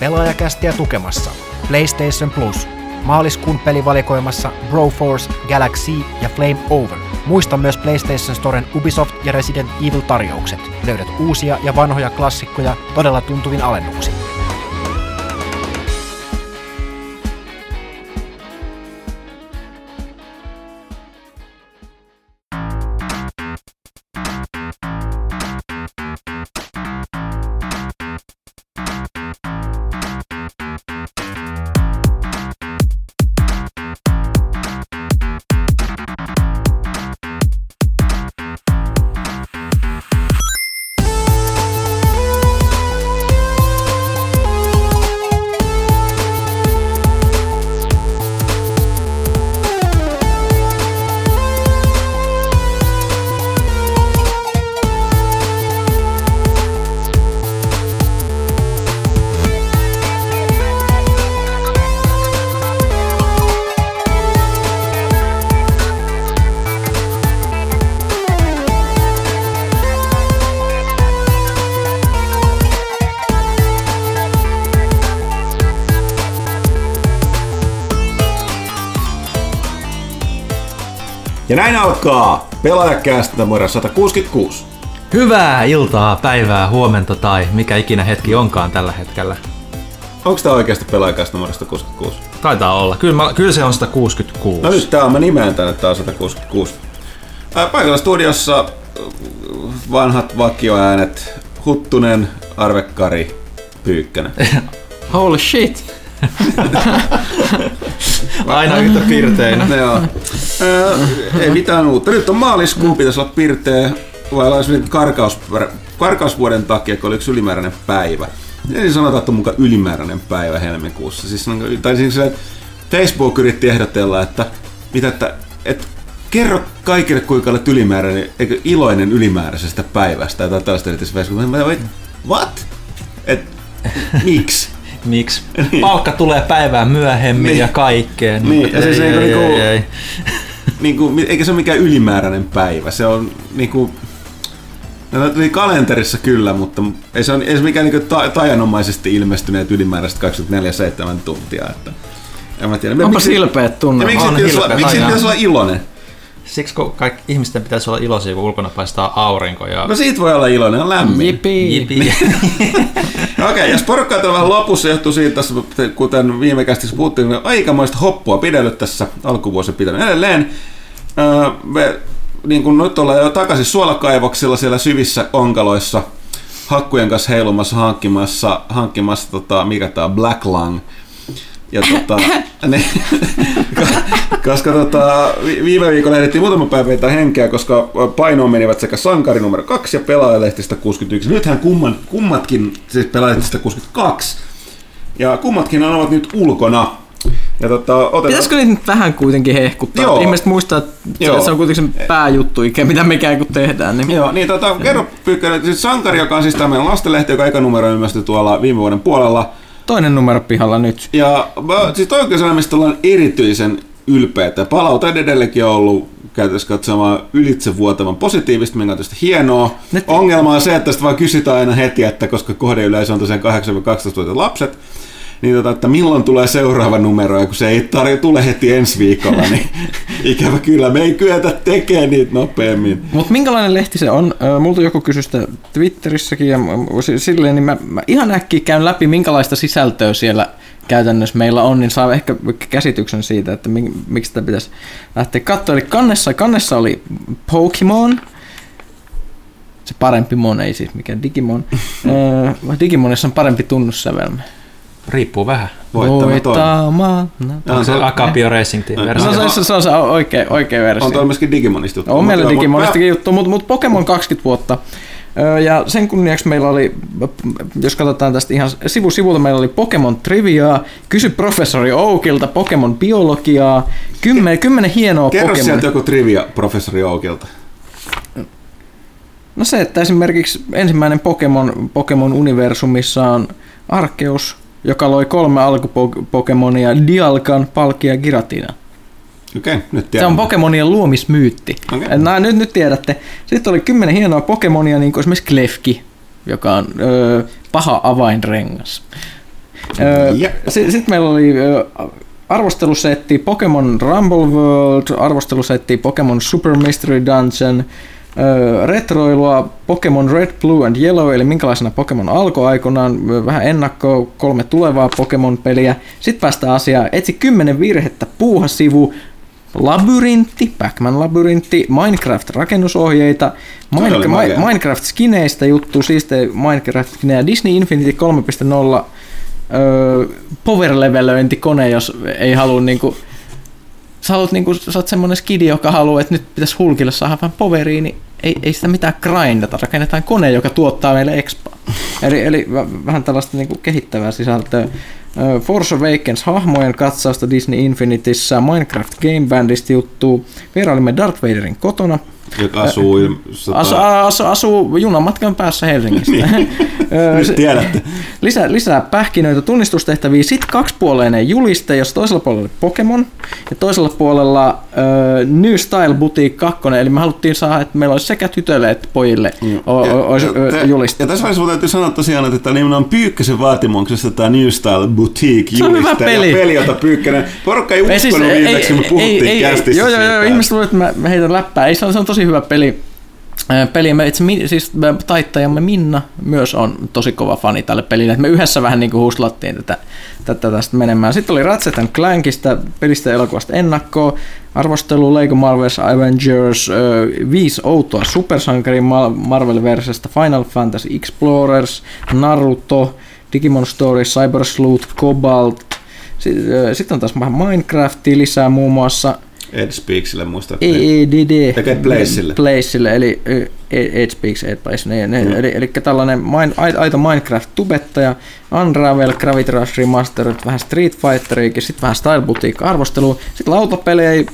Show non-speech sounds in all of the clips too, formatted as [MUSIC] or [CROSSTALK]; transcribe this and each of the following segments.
pelaajakästiä tukemassa PlayStation Plus, maaliskuun pelivalikoimassa Broforce, Galaxy ja Flame Over. Muista myös PlayStation Storen Ubisoft ja Resident Evil tarjoukset. Löydät uusia ja vanhoja klassikkoja todella tuntuvin alennuksin. Näin alkaa Pelaajakästä numero 166. Hyvää iltaa, päivää, huomenta tai mikä ikinä hetki onkaan tällä hetkellä. Onko tämä oikeasti Pelaajakästä numero 166? Taitaa olla. Kyllä, mä, kyllä se on 166. No nyt tää on, mä nimeen tänne, tää on 166. Ää, paikalla studiossa vanhat vakioäänet, Huttunen, Arvekkari, Pyykkänen. [LAUGHS] Holy shit! [LAUGHS] Aina yhtä pirteinä. Joo. Ei mitään uutta. Nyt on maaliskuu, pitäisi olla pirteä. Vai olla karkaus, karkausvuoden takia, kun oli yksi ylimääräinen päivä. Eli sanotaan, että on mukaan ylimääräinen päivä helmikuussa. Siis, niin- tai siis Facebook yritti ehdotella, että, mitä, että, että kerro kaikille, kuinka olet ylimääräinen, eikö iloinen ylimääräisestä päivästä. Tai tällaista yritti Facebook. Mä olin, what? Et, miksi? [LAUGHS] Miksi? Palkka tulee päivään myöhemmin Niin. ja kaikkea. Niin, ja siis ei, eikö ei, niinku- ei, ei. Niin kuin, eikä se ole mikään ylimääräinen päivä. Se on niin kuin, no, tuli kalenterissa kyllä, mutta ei se, on, ei se mikään niin ta, tajanomaisesti ilmestyneet ylimääräiset 24-7 tuntia. Että, en mä tiedä. Onpas ilpeät Ja tunne. miksi On pitäisi olla, miksi pitäisi olla iloinen? Siksi kun kaikki ihmisten pitäisi olla iloisia, kun ulkona paistaa aurinko. Ja... No siitä voi olla iloinen, on lämmin. Jipi. Jipi. [LAUGHS] Okei, okay, jos porukka on vähän lopussa johtuu siitä, tässä, kuten viime kästissä puhuttiin, niin aikamoista hoppua pidellyt tässä alkuvuosi pitänyt. Edelleen öö, me, niin kuin nyt ollaan jo takaisin suolakaivoksilla siellä syvissä onkaloissa hakkujen kanssa heilumassa hankkimassa, hankkimassa tota, mikä tää on, Black Lung. Ja tota, [LAUGHS] ne, [LAUGHS] koska tota, vi- viime viikolla ehdittiin muutama päivä vetää henkeä, koska painoon menivät sekä Sankari numero 2 ja Pelaajalehtistä 61. Nythän kumman, kummatkin, siis Pelaajalehtistä 62, ja kummatkin ovat nyt ulkona. Ja tota, otetaan... Pitäisikö niitä nyt vähän kuitenkin hehkuttaa? Joo. Ihmiset muistaa, että Joo. se, on kuitenkin se pääjuttu, ikä, mitä me ikään kuin tehdään. Niin Joo, niin tota, kerro Pyykkönen, siis Sankari, joka on siis tämä meidän lastenlehti, joka eka numero ilmestyi tuolla viime vuoden puolella. Toinen numero pihalla nyt. Ja mä, siis toi mistä ollaan erityisen ylpeitä. Palaute edelleenkin on ollut käytössä katsomaan ylitsevuotavan positiivista, mikä on tietysti hienoa. Nyt- Ongelma on se, että sitä vaan kysytään aina heti, että koska kohdeyleisö on tosiaan 8-12 lapset, niin tota, että milloin tulee seuraava numero, ja kun se ei tarjo, tule heti ensi viikolla, niin [LAUGHS] ikävä kyllä, me ei kyetä tekemään niitä nopeammin. Mutta minkälainen lehti se on? Multa joku kysyi sitä Twitterissäkin ja silleen, niin mä, mä ihan äkkiä käyn läpi, minkälaista sisältöä siellä käytännössä meillä on, niin saa ehkä käsityksen siitä, että mi- miksi sitä pitäisi lähteä katsoa. Eli kannessa, kannessa oli Pokemon, se parempi mon, ei siis mikään Digimon. [LAUGHS] Digimonissa on parempi tunnussävelmä. Riippuu vähän. Voittamaan. Onko se Acapio Racing Team No, Se versio? on, se, se on se oikea, oikea versio. On tuolla myöskin Digimonista juttu. On meillä Mutta- Digimonistakin juttu, mutta mut Pokemon 20 vuotta. Ja sen kunniaksi meillä oli, jos katsotaan tästä ihan sivu sivulta, meillä oli Pokemon Triviaa, kysy professori Oukilta Pokemon Biologiaa, kymmenen, kymmenen hienoa Kerro Pokemon. sieltä joku trivia professori Oukilta. No se, että esimerkiksi ensimmäinen Pokemon, Pokemon universumissa on Arceus, joka loi kolme alkupokemonia, Dialkan, Palkia ja Giratina. Okei, okay, nyt Se tiedän. on Pokemonien luomismyytti. Okay. No, nyt, nyt tiedätte. Sitten oli kymmenen hienoa Pokemonia, niin kuin esimerkiksi Klefki, joka on öö, paha avainrengas. Jep. Sitten meillä oli ö, arvostelusetti Pokemon Rumble World, arvostelusetti Pokemon Super Mystery Dungeon, retroilua Pokemon Red, Blue and Yellow, eli minkälaisena Pokemon alkoi aikoinaan, vähän ennakkoa, kolme tulevaa Pokemon-peliä. Sitten päästään asiaan, etsi kymmenen virhettä, puuhasivu, Labyrintti, Pac-Man labyrintti, Minecraft-rakennusohjeita, Toi oli Mine- makea. Mi- Minecraft-skineistä juttu, siistejä Minecraft-skinejä, Disney Infinity 3.0, öö, power levelöinti kone, jos ei halua niinku, sä, haluat, niinku, sä oot semmonen skidi, joka haluaa, että nyt pitäisi hulkille saada vähän poweria, niin ei, ei sitä mitään grindata, rakennetaan kone, joka tuottaa meille expaa. Eli, eli vähän tällaista niinku kehittävää sisältöä. Force Awakens hahmojen katsausta Disney Infinityssä, Minecraft Game Bandista juttuu, vierailimme Darth Vaderin kotona, Joka asuu... il- sota- Asu, asu, asuu junamatkan päässä Helsingistä. [LAUGHS] Ö, Nyt tiedätte. lisää, lisää pähkinöitä tunnistustehtäviä, sitten kaksipuoleinen juliste, jos toisella puolella oli Pokemon ja toisella puolella ö, New Style Boutique 2, eli me haluttiin saada, että meillä olisi sekä tytöille että pojille o, o, ja, juliste. ja tässä vaiheessa täytyy sanoa tosiaan, että tämä nimenomaan Pyykkösen vaatimuksessa tämä New Style Boutique Se on hyvä juliste peli. ja peli, jota Pyykkönen, porukka ei Ei, siis, uskonut viimeksi, kun me puhuttiin kästissä Joo, joo, siitä. joo, ihmiset luulee, että mä, mä heitän läppää. Ei, se on, se on tosi hyvä peli. Ää, Peli, me itse, siis me taittajamme Minna myös on tosi kova fani tälle pelille. Me yhdessä vähän niin kuin huslattiin tätä, tätä tästä menemään. Sitten oli Ratchet Clankista, pelistä elokuvasta ennakkoa, arvostelu Lego Marvel's Avengers, viisi outoa supersankarin Marvel-versiosta, Final Fantasy Explorers, Naruto, Digimon Story, Cyber Sleuth, Cobalt, sitten on taas vähän Minecraftia lisää muun muassa Ed Speaksille muistatte. EEDD. Tekee Placeille. Placeille, eli Ed Speaks, Ed Place. Ne, ne, Mm. eli, eli tällainen main, ai- aito Minecraft-tubettaja, Unravel, Gravity Rush Remastered, vähän Street Fighteriakin, sitten vähän Style Boutique arvostelua, sitten lautapelejä,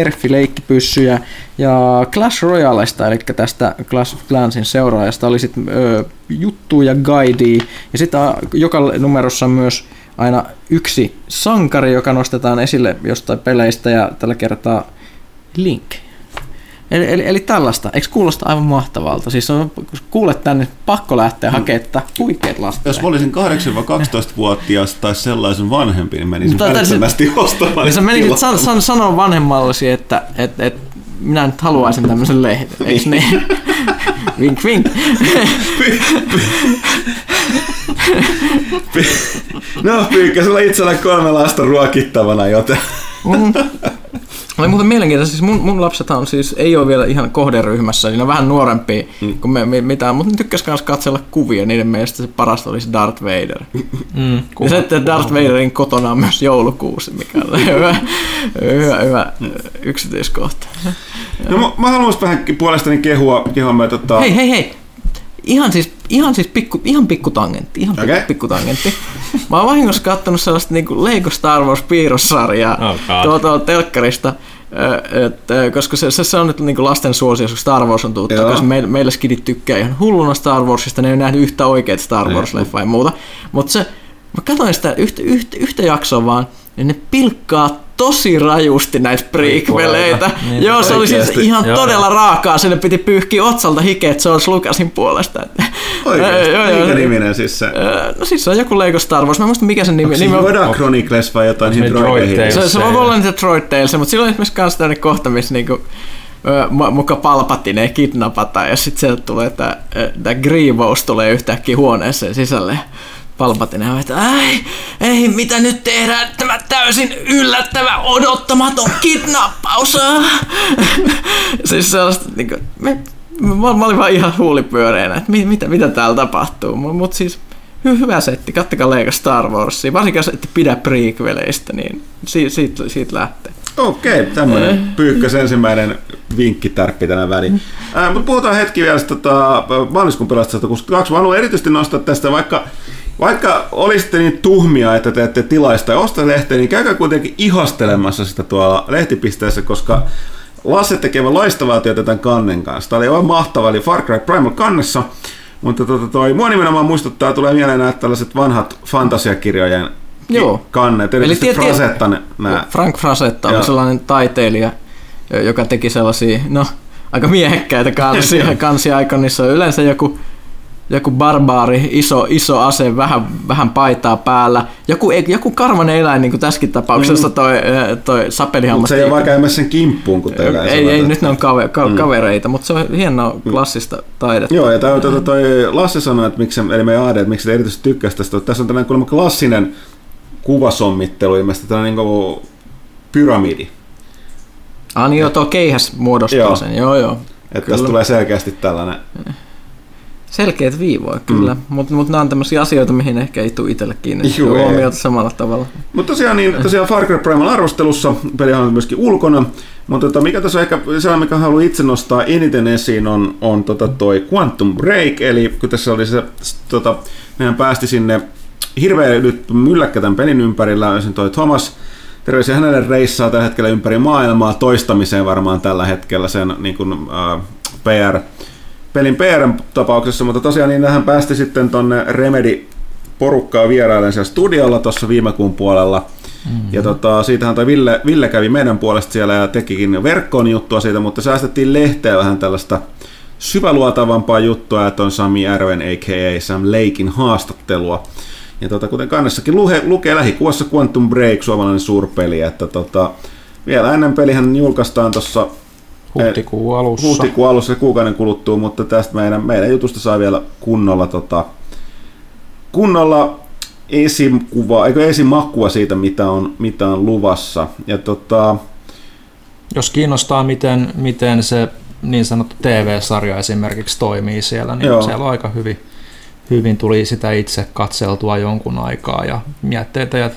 nerfi-leikkipyssyjä ja Clash Royalesta, eli tästä Clash of Clansin seuraajasta oli sitten juttuja, guidea, ja sitten joka numerossa myös aina yksi sankari, joka nostetaan esille jostain peleistä ja tällä kertaa Link. Eli, eli, eli tällaista, eikö kuulosta aivan mahtavalta? Siis on, kun kuulet tänne, pakko lähteä hakemaan tätä huikeat lasta. Jos mä olisin 8-12-vuotias tai sellaisen vanhempi, niin menisin välittömästi ostamaan. Ja sä menisit san, san, sanoa vanhemmallesi, että et, et, minä nyt haluaisin tämmöisen lehden, eikö niin? [LAUGHS] vink vink. [LAUGHS] No, Pyykkäsellä itsellä kolme lasta ruokittavana, joten... Mm. Oli muuten mielenkiintoista, siis mun, mun lapsethan on siis, ei ole vielä ihan kohderyhmässä, niin ne on vähän nuorempia mm. kuin me, me mitään, mutta ne tykkäs myös katsella kuvia, niiden mielestä se parasta olisi Darth Vader. Mm, Ja se, että Darth Vaderin kotona on myös joulukuusi, mikä on [LAUGHS] hyvä, hyvä, hyvä yksityiskohta. No, mä, mä haluaisin vähän puolestani kehua, kehua mä, tota... Hei, hei, hei! Ihan siis, ihan siis pikku, ihan pikku tangentti, ihan pikku, Okei. pikku tangentti. Mä oon vahingossa kattonut sellaista niinku Lego Star Wars piirrossarjaa Oh tuolta telkkarista, et, koska se, se, se on nyt niinku lasten suosio, koska Star Wars on tullut takaisin. Meillä, meillä skidit tykkää ihan hulluna Star Warsista, ne ei ole nähnyt yhtä oikeat Star Wars-leffaa ja muuta. Mutta se, mä katsoin sitä yhtä, yhtä, yhtä jaksoa vaan, ja ne pilkkaa tosi rajusti näitä prequeleitä. Niin, Joo, se oli siis oikeasti. ihan Joo, todella joo. raakaa. Sinne piti pyyhkiä otsalta hikeet George Lucasin puolesta. Joo, minkä joo. niminen siis se? Öö, No siis se on joku Lego Star Wars. Mä en muista mikä sen nimi, Onko se nimi on. Yoda Chronicles vai jotain Onko se niihin droideihin? Se, se voi olla niitä Droid Tales, mutta silloin esimerkiksi kans tämmöinen kohta, missä niinku, muka Palpatine kidnapataan ja sitten sieltä tulee tää Grievous tulee yhtäkkiä huoneeseen sisälle. Palpatine on, että ei, ei, mitä nyt tehdään, tämä täysin yllättävä, odottamaton kidnappaus. [LAUGHS] siis sellaista, niinku, me, mä, mä olin vaan ihan huulipyöreänä, että mit, mitä, mitä täällä tapahtuu, mutta siis hy, hyvä setti, kattokaa Lego Star Warsia, varsinkin jos ette pidä prequeleistä, niin siitä, siitä, siitä lähtee. Okei, tämmöinen pyykkäs ensimmäinen vinkkitärppi tänä väliin. Äh, mutta puhutaan hetki vielä tota, maaliskuun pelasta 162. Mä haluan erityisesti nostaa tästä, vaikka, vaikka olisitte niin tuhmia, että teette tilaista ja osta lehteä, niin käykää kuitenkin ihastelemassa sitä tuolla lehtipisteessä, koska Lasse tekee loistavaa työtä tämän kannen kanssa. Tämä oli aivan mahtava, eli Far Cry Primal kannessa. Mutta tota, toi, mua nimenomaan muistuttaa, tulee mieleen nämä tällaiset vanhat fantasiakirjojen Joo. kannet, Eli erityisesti tie- tie- Frazetta nämä Frank Frazetta oli sellainen taiteilija, jo- joka teki sellaisia, no, aika miehekkäitä kansia, [LAUGHS] kansia on yleensä joku joku barbaari, iso, iso ase, vähän, vähän paitaa päällä. Joku, joku karvanen eläin, niin kuin tässäkin tapauksessa mm. toi, toi sapelihammas. Mutta se ei ole vaan käymässä sen kimppuun, kun teillä ei, ei, nyt ne on kave, ka, mm. kavereita, mutta se on hienoa klassista taidetta. Joo, ja tämä toi, toi Lassi sanoi, että miksi, eli me AD, että miksi se erityisesti tykkäsi tästä. Tässä on tällainen kuulemma klassinen kuvasommittelu, ilmeisesti tällainen niin pyramidi. Ah niin joo, tuo keihäs muodostaa joo. sen, joo joo. Että tästä tulee selkeästi tällainen Selkeät viivoja, kyllä. Mm. Mutta mut nämä on tämmöisiä asioita, mihin ehkä ei tule itselle kiinni huomiota samalla tavalla. Mutta tosiaan, niin, tosiaan Far Cry Primal arvostelussa, peli on myöskin ulkona, mutta tota, mikä tässä on ehkä sellainen, mikä haluan itse nostaa eniten esiin, on, on tota toi Quantum Break, eli kun tässä oli se, tota, mehän päästi sinne hirveä nyt mylläkkä tämän pelin ympärillä, sen toi Thomas, terveisiä hänelle reissaa tällä hetkellä ympäri maailmaa toistamiseen varmaan tällä hetkellä sen niin kuin, uh, PR pelin PR-tapauksessa, mutta tosiaan niin hän päästi sitten tonne Remedy porukkaa vierailen siellä studiolla tuossa viime kuun puolella. Mm-hmm. Ja tota, siitähän toi Ville, Ville kävi meidän puolesta siellä ja tekikin verkkoon juttua siitä, mutta säästettiin lehteä vähän tällaista syväluotavampaa juttua, että on Sami Järven a.k.a. Sam Leikin haastattelua. Ja tota, kuten kannessakin luhe, lukee lähikuvassa Quantum Break, suomalainen suurpeli, että tota, vielä ennen pelihän julkaistaan tuossa Huhtikuun alussa. Huhtikuun alussa kuukauden kuluttuu, mutta tästä meidän, meidän jutusta saa vielä kunnolla, tota, kunnolla esikuvaa, eikö esimakua siitä, mitä on, mitä on luvassa. Ja tota, Jos kiinnostaa, miten, miten se niin sanottu TV-sarja esimerkiksi toimii siellä, niin joo. siellä on aika hyvin, hyvin tuli sitä itse katseltua jonkun aikaa ja mietteitä ja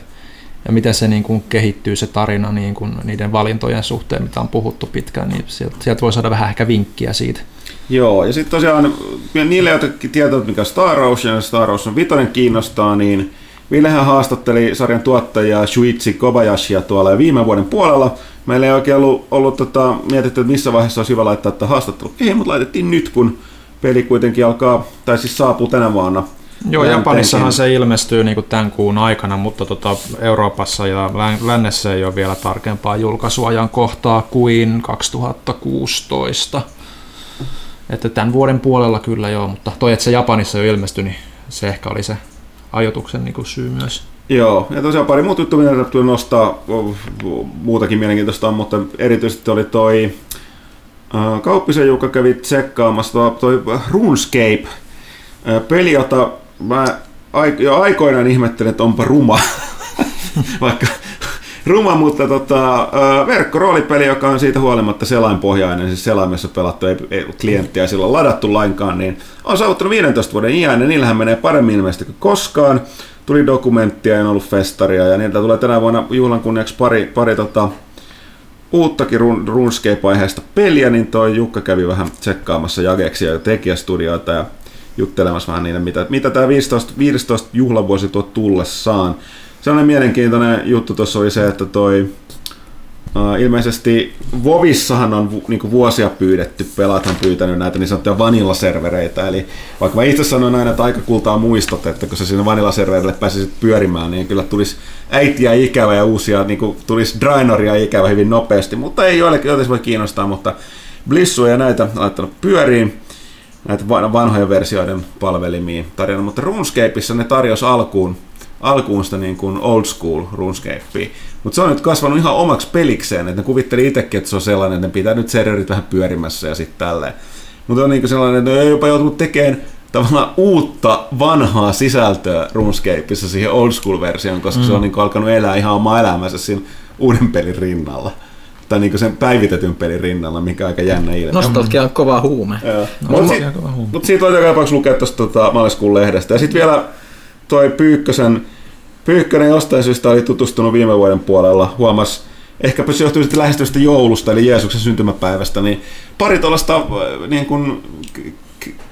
ja miten se niin kuin kehittyy se tarina niin kuin niiden valintojen suhteen, mitä on puhuttu pitkään, niin sieltä, sieltä voi saada vähän ehkä vinkkiä siitä. Joo, ja sitten tosiaan niille, jotka tietävät, mikä Star Wars ja Star on vitonen kiinnostaa, niin Villehän haastatteli sarjan tuottajaa Shuichi Kobayashia tuolla jo viime vuoden puolella. Meillä ei oikein ollut, ollut tota, mietitty, että missä vaiheessa olisi hyvä laittaa että haastattelu. Ei, mutta laitettiin nyt, kun peli kuitenkin alkaa, tai siis saapuu tänä vuonna Joo, Japanissahan se ilmestyy niin kuin tämän kuun aikana, mutta tota Euroopassa ja lännessä ei ole vielä tarkempaa julkaisuajan kohtaa kuin 2016. Että tämän vuoden puolella kyllä joo, mutta toi, että se Japanissa jo ilmestyi, niin se ehkä oli se ajotuksen niin kuin syy myös. Joo, ja tosiaan pari muuta juttua, mitä tuli nostaa, muutakin mielenkiintoista on, mutta erityisesti oli toi Kauppisen Jukka kävi tsekkaamassa toi, toi RuneScape, peli, jota mä jo aikoinaan ihmettelin, että onpa ruma. [LAUGHS] Vaikka ruma, mutta tota, verkkoroolipeli, joka on siitä huolimatta selainpohjainen, siis selaimessa pelattu, ei, ei klienttiä silloin ladattu lainkaan, niin on saavuttanut 15 vuoden iän, ja niillähän menee paremmin ilmeisesti kuin koskaan. Tuli dokumenttia, en ollut festaria, ja niiltä tulee tänä vuonna juhlan kunniaksi pari, pari tota, uuttakin run, RuneScape-aiheesta peliä, niin toi Jukka kävi vähän tsekkaamassa Jageksia ja tekijästudioita, ja juttelemassa vähän niitä, mitä, mitä tämä 15, 15 juhlavuosi tuo tullessaan. Sellainen mielenkiintoinen juttu tuossa oli se, että toi Uh, ilmeisesti Vovissahan on niinku vuosia pyydetty, pelaat on pyytänyt näitä niin sanottuja vanilla-servereitä, eli vaikka mä itse sanoin aina, että aika kultaa muistot, että kun sä sinne vanilla-serverille pääsisit pyörimään, niin kyllä tulisi äitiä ikävä ja uusia, niin kuin tulisi Draenoria ikävä hyvin nopeasti, mutta ei joillekin, joita voi kiinnostaa, mutta Blissu ja näitä laittanut pyöriin näitä vanhojen versioiden palvelimiin tarjona, mutta RuneScapeissa ne tarjosi alkuun, alkuun sitä niin kuin old school RuneScapea. Mutta se on nyt kasvanut ihan omaksi pelikseen, että ne kuvitteli itsekin, että se on sellainen, että ne pitää nyt serverit vähän pyörimässä ja sitten tälleen. Mutta on niin sellainen, että ne jopa joutunut tekemään tavallaan uutta vanhaa sisältöä RuneScapeissa siihen old school versioon, koska mm. se on niin alkanut elää ihan omaa elämänsä siinä uuden pelin rinnalla tai niinku sen päivitetyn pelin rinnalla, mikä on aika jännä ilme. Nostalgia on kova huume. Mutta si- mut siitä voi joka tapauksessa lukea tuosta tota, maaliskuun lehdestä. Ja sitten vielä toi Pyykkösen, Pyykkönen jostain syystä oli tutustunut viime vuoden puolella, huomas, ehkäpä se johtuu sitten lähestyvästä joulusta, eli Jeesuksen syntymäpäivästä, niin pari tuollaista äh, niin kuin,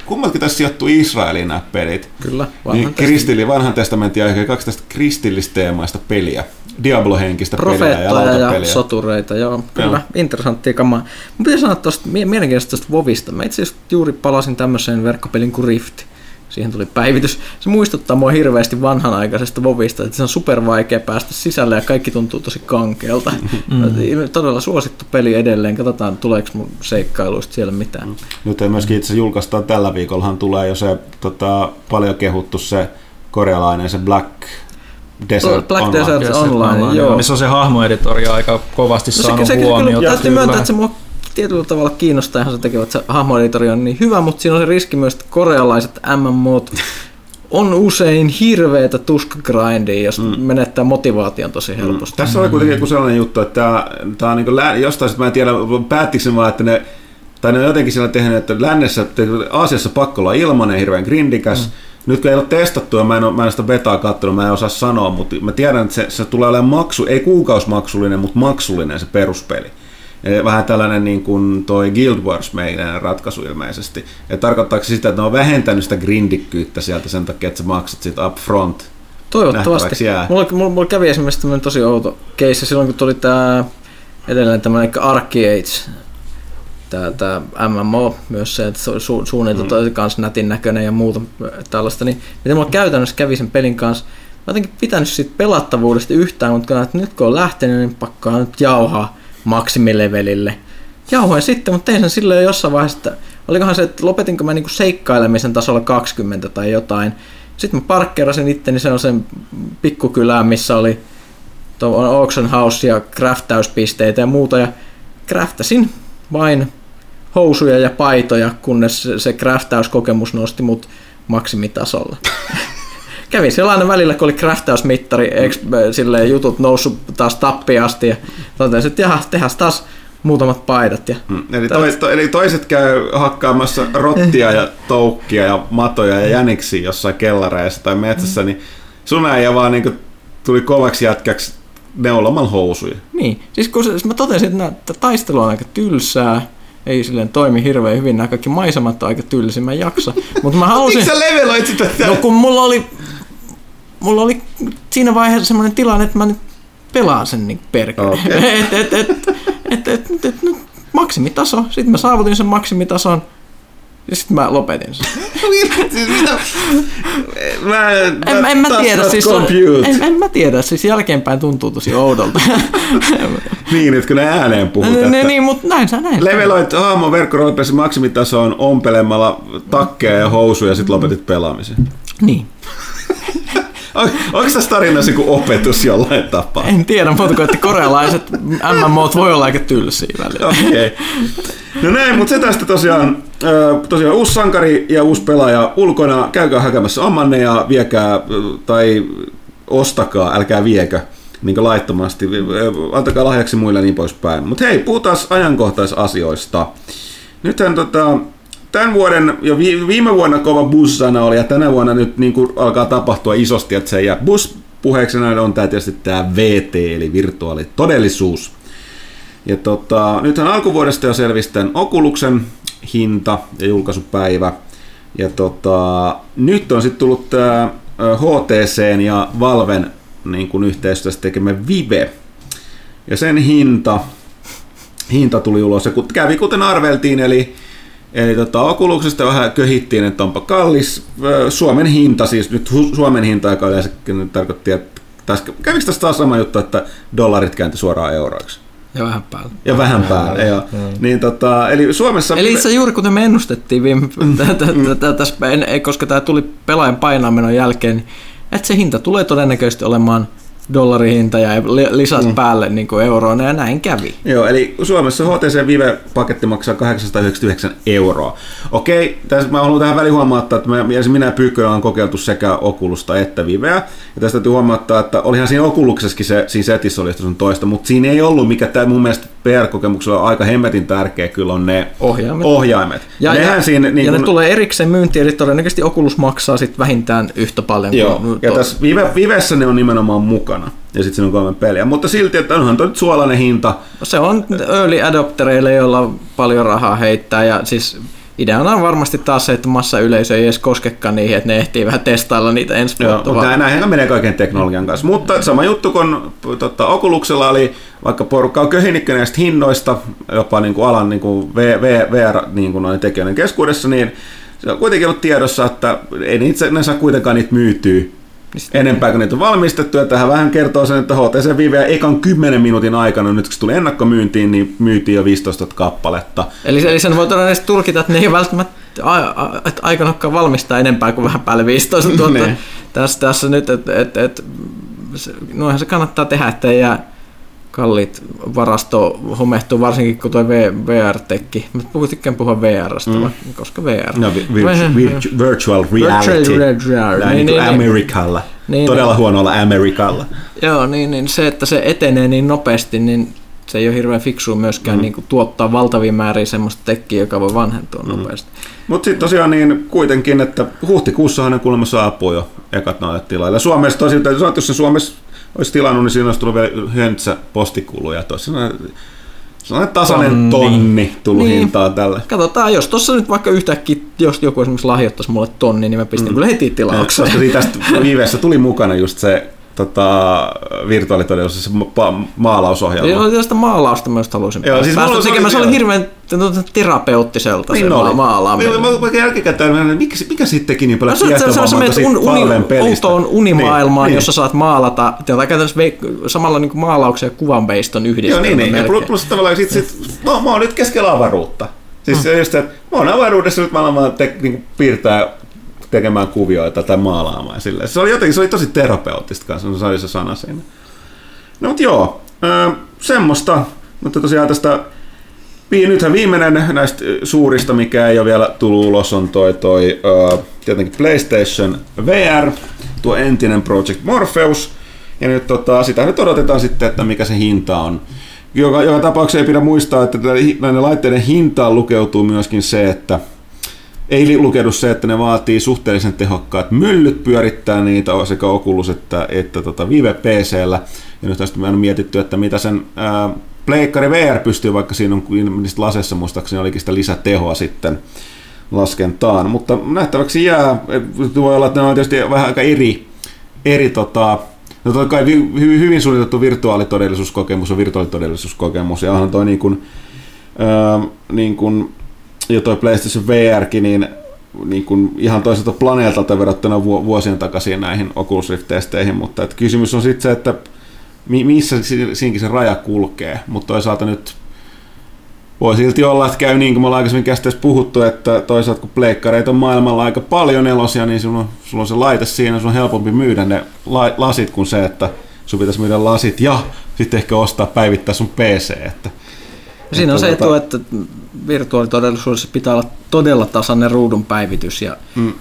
kummatkin tässä sijoittuu Israeliin nämä pelit. Kyllä, vanhan, niin, kristilli, vanhan testamentin aikaa kaksi tästä kristillisteemaista peliä. Diablo-henkistä peliä ja lautapeliä. ja sotureita, joo. Kyllä, joo. interessanttia kamaa. Mä pitäisi sanoa tuosta mielenkiintoista tuosta Vovista. Mä itse asiassa juuri palasin tämmöiseen verkkopelin kuin Rift. Siihen tuli päivitys. Se muistuttaa mua hirveästi vanhanaikaisesta Vovista, että se on super vaikea päästä sisälle ja kaikki tuntuu tosi kankealta. Mm. Todella suosittu peli edelleen. Katsotaan, tuleeko mun seikkailuista siellä mitään. Mm. Nyt ei myöskin itse julkaistaan tällä viikollahan tulee jo se tota, paljon kehuttu se korealainen, se Black Desert Black Online. Desert Online, Online joo. Missä on se hahmoeditori aika kovasti no, saanut se, se huomiota. Täytyy myöntää, että se mua tietyllä tavalla kiinnostaa ihan se tekevät, että se hahmoeditori on niin hyvä, mutta siinä on se riski myös, että korealaiset MMOt on usein hirveätä tuskagrindia, jos mm. menettää motivaation tosi helposti. Mm. Tässä oli kuitenkin joku sellainen juttu, että tämä, tämä on niin lä- jostain, mä en tiedä, päättikö se vaan, että ne, tai ne on jotenkin siellä tehnyt, että lännessä, Aasiassa pakko olla ilmanen, hirveän grindikäs, mm. Nyt kun ei ole testattu ja mä en ole, mä en sitä betaa katsonut, mä en osaa sanoa, mutta mä tiedän, että se, se tulee olemaan maksu, ei kuukausmaksullinen, mutta maksullinen se peruspeli. Vähän tällainen niin kuin toi Guild Wars meidän ratkaisu ilmeisesti. Ja tarkoittaako se sitä, että ne on vähentänyt sitä grindikkyyttä sieltä sen takia, että sä maksat sitä up front? Toivottavasti. Mulla, mulla, mulla, kävi esimerkiksi tämmöinen tosi outo case silloin, kun tuli tämä edelleen tämmöinen Arcades tämä, tämä MMO myös se, että se on su, suunniteltu mm. kanssa nätin näköinen ja muuta tällaista, niin miten mulla käytännössä kävi sen pelin kanssa, mä jotenkin pitänyt siitä pelattavuudesta yhtään, mutta nyt kun on lähtenyt, niin pakkaa nyt jauhaa maksimilevelille. Jauhoin sitten, mutta tein sen silleen jossain vaiheessa, että olikohan se, että lopetinko mä niinku seikkailemisen tasolla 20 tai jotain. Sitten mä parkkerasin itteni sen pikkukylään, missä oli auction house ja craftäyspisteitä ja muuta, ja craftasin vain housuja ja paitoja, kunnes se craftäyskokemus nosti mut maksimitasolla. [LAUGHS] Kävi sellainen välillä, kun oli craftausmittari, silleen jutut noussut taas tappiasti ja totesin, että jaha, tehdään taas muutamat paidat. Ja hmm. eli, tois, to, eli toiset käy hakkaamassa rottia ja [LAUGHS] toukkia ja matoja ja jäniksi jossain kellareissa tai metsässä, niin sun äijä vaan niin tuli kovaksi jätkäksi neulomalla housuja. Niin, siis kun se, mä totesin, että taistelu on aika tylsää, ei silleen toimi hirveän hyvin, nämä kaikki maisemat on aika tylsiä, mä jaksa. Mutta mä [LAUGHS] halusin... Miksi sä leveloit sitä? No kun mulla oli, mulla oli siinä vaiheessa semmoinen tilanne, että mä nyt pelaan sen niin perkele. Okay. [LAUGHS] et, et, et, et, et, et, et, maksimitaso, sitten mä saavutin sen maksimitason, ja sitten mä lopetin sen. [LAUGHS] siis mitä? Mä, en, en, en mä tiedä, siis on, en, en, mä tiedä, siis jälkeenpäin tuntuu tosi oudolta. [LAUGHS] niin, nyt kun ne ääneen puhut. Ne, ne, niin, mutta näin sä näin. Leveloit hahmon verkkoroolipelissä maksimitasoon ompelemalla takkeja ja housuja ja sitten lopetit pelaamisen. Niin. On, onko tässä tarinassa joku opetus jollain tapaa? En tiedä, mutta kuin, että korealaiset MMOt voi olla aika tylsiä välillä. Okei. Okay. No näin, mutta se tästä tosiaan, tosiaan uusi sankari ja uusi pelaaja ulkona. Käykää hakemassa omanne ja viekää tai ostakaa, älkää viekö niin laittomasti. Antakaa lahjaksi muille niin poispäin. Mutta hei, puhutaan ajankohtaisasioista. Nythän tota, tämän vuoden, jo viime vuonna kova bussana oli ja tänä vuonna nyt niin kuin alkaa tapahtua isosti, että se ja bus puheeksi on tämä tietysti tämä VT, eli virtuaalitodellisuus. Ja tota, nythän alkuvuodesta jo selvisi tämän Okuluksen hinta ja julkaisupäivä. Ja tota, nyt on sitten tullut tämä HTC ja Valven niin kuin yhteistyössä tekemä Vive. Ja sen hinta, hinta tuli ulos ja kävi kuten arveltiin, eli Eli tota, Oculuksesta vähän köhittiin, että onpa kallis. Suomen hinta, siis nyt Suomen hinta, joka yleensä tarkoitti, että kävikö tässä taas sama juttu, että dollarit kääntyi suoraan euroiksi? Ja vähän päälle. Ja vähän päälle, joo. Niin, tota, eli Suomessa... Eli itse juuri kuten me ennustettiin viime, [LAUGHS] tässä, koska tämä tuli pelaajan painamenon jälkeen, niin että se hinta tulee todennäköisesti olemaan – dollarihinta ja lisät mm. päälle niin kuin euroon, ja näin kävi. Joo, eli Suomessa HTC Vive-paketti maksaa 899 euroa. Okei, tässä mä haluan tähän väliin huomauttaa, että mä, minä ja Pyykkönen on kokeiltu sekä Okulusta että Viveä, ja tästä täytyy huomauttaa, että olihan siinä Okuluksessakin se, siinä setissä oli sun toista, mutta siinä ei ollut, mikä tämä mun mielestä PR-kokemuksella on aika hemmetin tärkeä, kyllä on ne ohjaimet. ohjaimet. Ja, ja, siinä, niin ja kun... ne tulee erikseen myyntiin, eli todennäköisesti Oculus maksaa sit vähintään yhtä paljon. Joo, kuin ja to... tässä Vive, Vivessä ne on nimenomaan mukana ja sitten siinä on kolme peliä. Mutta silti, että onhan toi nyt suolainen hinta. Se on early adoptereille, joilla on paljon rahaa heittää ja siis ideana on varmasti taas se, että yleisö ei edes koskekaan niihin, että ne ehtii vähän testailla niitä ensi Joo, mutta näinhän menee kaiken teknologian kanssa. Mutta sama juttu kun tota, Okuluksella oli, vaikka porukka on köhinikkä näistä hinnoista, jopa niin kuin alan niin kuin VR niin kuin tekijöiden keskuudessa, niin se on kuitenkin ollut tiedossa, että ei niitä, ne saa kuitenkaan niitä myytyä enempää kuin niitä on valmistettu. Ja tähän vähän kertoo sen, että HTC Vive ekan 10 minuutin aikana, nyt kun se tuli ennakkomyyntiin, niin myytiin jo 15 kappaletta. Eli, eli sen voi todennäköisesti tulkita, että ne ei välttämättä aikanokkaan valmistaa enempää kuin vähän päälle 15 tuota. Niin. tässä, tässä nyt, että et, et, noinhan se kannattaa tehdä, ettei jää kalliit varasto homehtuu, varsinkin kun tuo VR-tekki. Mä tykkään puhua VRstä, mm. koska VR. No, virtu- virtu- virtual reality. Virtual reality. Niin, niin, niin, Amerikalla. Niin, Todella niin. huonolla Amerikalla. Joo, niin, niin se, että se etenee niin nopeasti, niin se ei ole hirveän fiksua myöskään mm. niin kuin, tuottaa valtavia määriä semmoista tekkiä, joka voi vanhentua mm. nopeasti. Mutta sitten tosiaan niin kuitenkin, että huhtikuussahan ne kuulemma saapuu jo ekat noille tilaille. Suomessa tosiaan, jos se Suomessa olisi tilannut, niin siinä olisi tullut vielä höntsä postikuluja. Tuossa sellainen tasainen tonni, tonni tullut niin. hintaa tällä. Katsotaan, jos tuossa nyt vaikka yhtäkkiä, jos joku esimerkiksi lahjoittaisi mulle tonni, niin mä pistän mm. kyllä heti tilaukseen. Koska tästä viiveessä tuli mukana just se tota, virtuaalitodellisuus, se ma- maalausohjelma. Joo, tästä maalausta mä just haluaisin Joo, siis päästä tekemään. Se oli hirveän terapeuttiselta niin se oli. maalaaminen. Niin, mä, mä jälkikäteen, mikä, mikä sitten teki niin paljon no, tietoa, se, se, se, un, uni, outoon unimaailmaan, niin, jossa niin. saat maalata, tai käytännössä veik- samalla niin maalauksen ja kuvanveiston yhdistelmä. Joo, niin, niin. Ja plus, tavallaan sit, sit, no, mä oon nyt keskellä avaruutta. Siis mm. se just, että mä oon avaruudessa, nyt mä alan te, niin piirtää tekemään kuvioita tai maalaamaan. Silleen. Se oli jotenkin, se oli tosi terapeuttista kanssa, se oli se sana siinä. No mutta joo, semmoista. Mutta tosiaan tästä, nythän viimeinen näistä suurista, mikä ei ole vielä tullut ulos, on toi, toi öö, tietenkin PlayStation VR, tuo entinen Project Morpheus. Ja nyt tota, sitä nyt odotetaan sitten, että mikä se hinta on. Joka, joka tapauksessa ei pidä muistaa, että näiden laitteiden hintaan lukeutuu myöskin se, että ei lukeudu se, että ne vaatii suhteellisen tehokkaat myllyt pyörittää niitä sekä Oculus että, että tota Vive PCllä. Ja nyt tästä on mietitty, että mitä sen ää, Pleikkari VR pystyy, vaikka siinä on niistä lasessa muistaakseni olikin sitä lisätehoa sitten laskentaan. Mutta nähtäväksi jää, voi olla, että ne on tietysti vähän aika eri, eri tota, No toi kai hyvin, hyvin suunniteltu virtuaalitodellisuuskokemus on virtuaalitodellisuuskokemus, ja onhan toi niin kuin, ää, niin kuin ja toi PlayStation VRkin, niin, niin kuin ihan toiselta planeetalta verrattuna vuosien takaisin näihin Oculus Rift-testeihin, mutta että kysymys on sitten se, että missä siinkin se raja kulkee, mutta toisaalta nyt voi silti olla, että käy niin kuin me ollaan aikaisemmin käsittelyssä puhuttu, että toisaalta kun pleikkareita on maailmalla aika paljon elosia, niin sulla on, sulla on se laite siinä, sun on helpompi myydä ne lasit kuin se, että sun pitäisi myydä lasit ja sitten ehkä ostaa päivittää sun PC. Että, Siinä on se etu, että virtuaalitodellisuudessa pitää olla todella tasainen ruudun päivitys ja mm.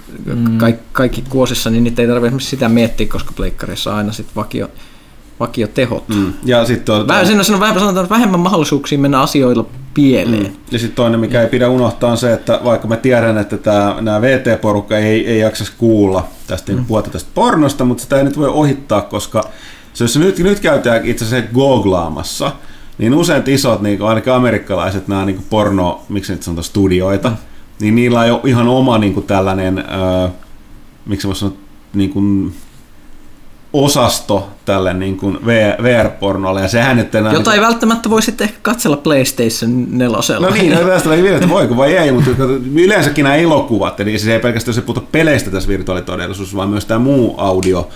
kaikki, kaikki kuosissa, niin niitä ei tarvitse sitä miettiä, koska pleikkarissa on aina sitten vakio, vakio tehot. Mm. Ja sitten on, vähän, siinä on vähän, sanotaan, vähemmän mahdollisuuksia mennä asioilla pieleen. Mm. Ja sitten toinen, mikä ei pidä unohtaa, on se, että vaikka mä tiedän, että nämä VT-porukka ei, ei jaksa kuulla tästä mm. puhuta tästä pornosta, mutta sitä ei nyt voi ohittaa, koska se, jos nyt, nyt käytetään itse asiassa googlaamassa, niin usein isot, niin kuin ainakin amerikkalaiset, nämä niin porno, miksi nyt sanotaan studioita, mm. niin niillä on jo ihan oma niin kuin tällainen, öö, miksi voisi sanoa, niin kuin, osasto tälle niin kuin VR-pornolle, ja sehän nyt enää... Jota niin ei välttämättä voi sitten ehkä katsella PlayStation 4. No niin, no tästä oli vielä, että voiko vai ei, mutta yleensäkin nämä elokuvat, eli se ei pelkästään se puhuta peleistä tässä virtuaalitodellisuus, vaan myös tämä muu audio,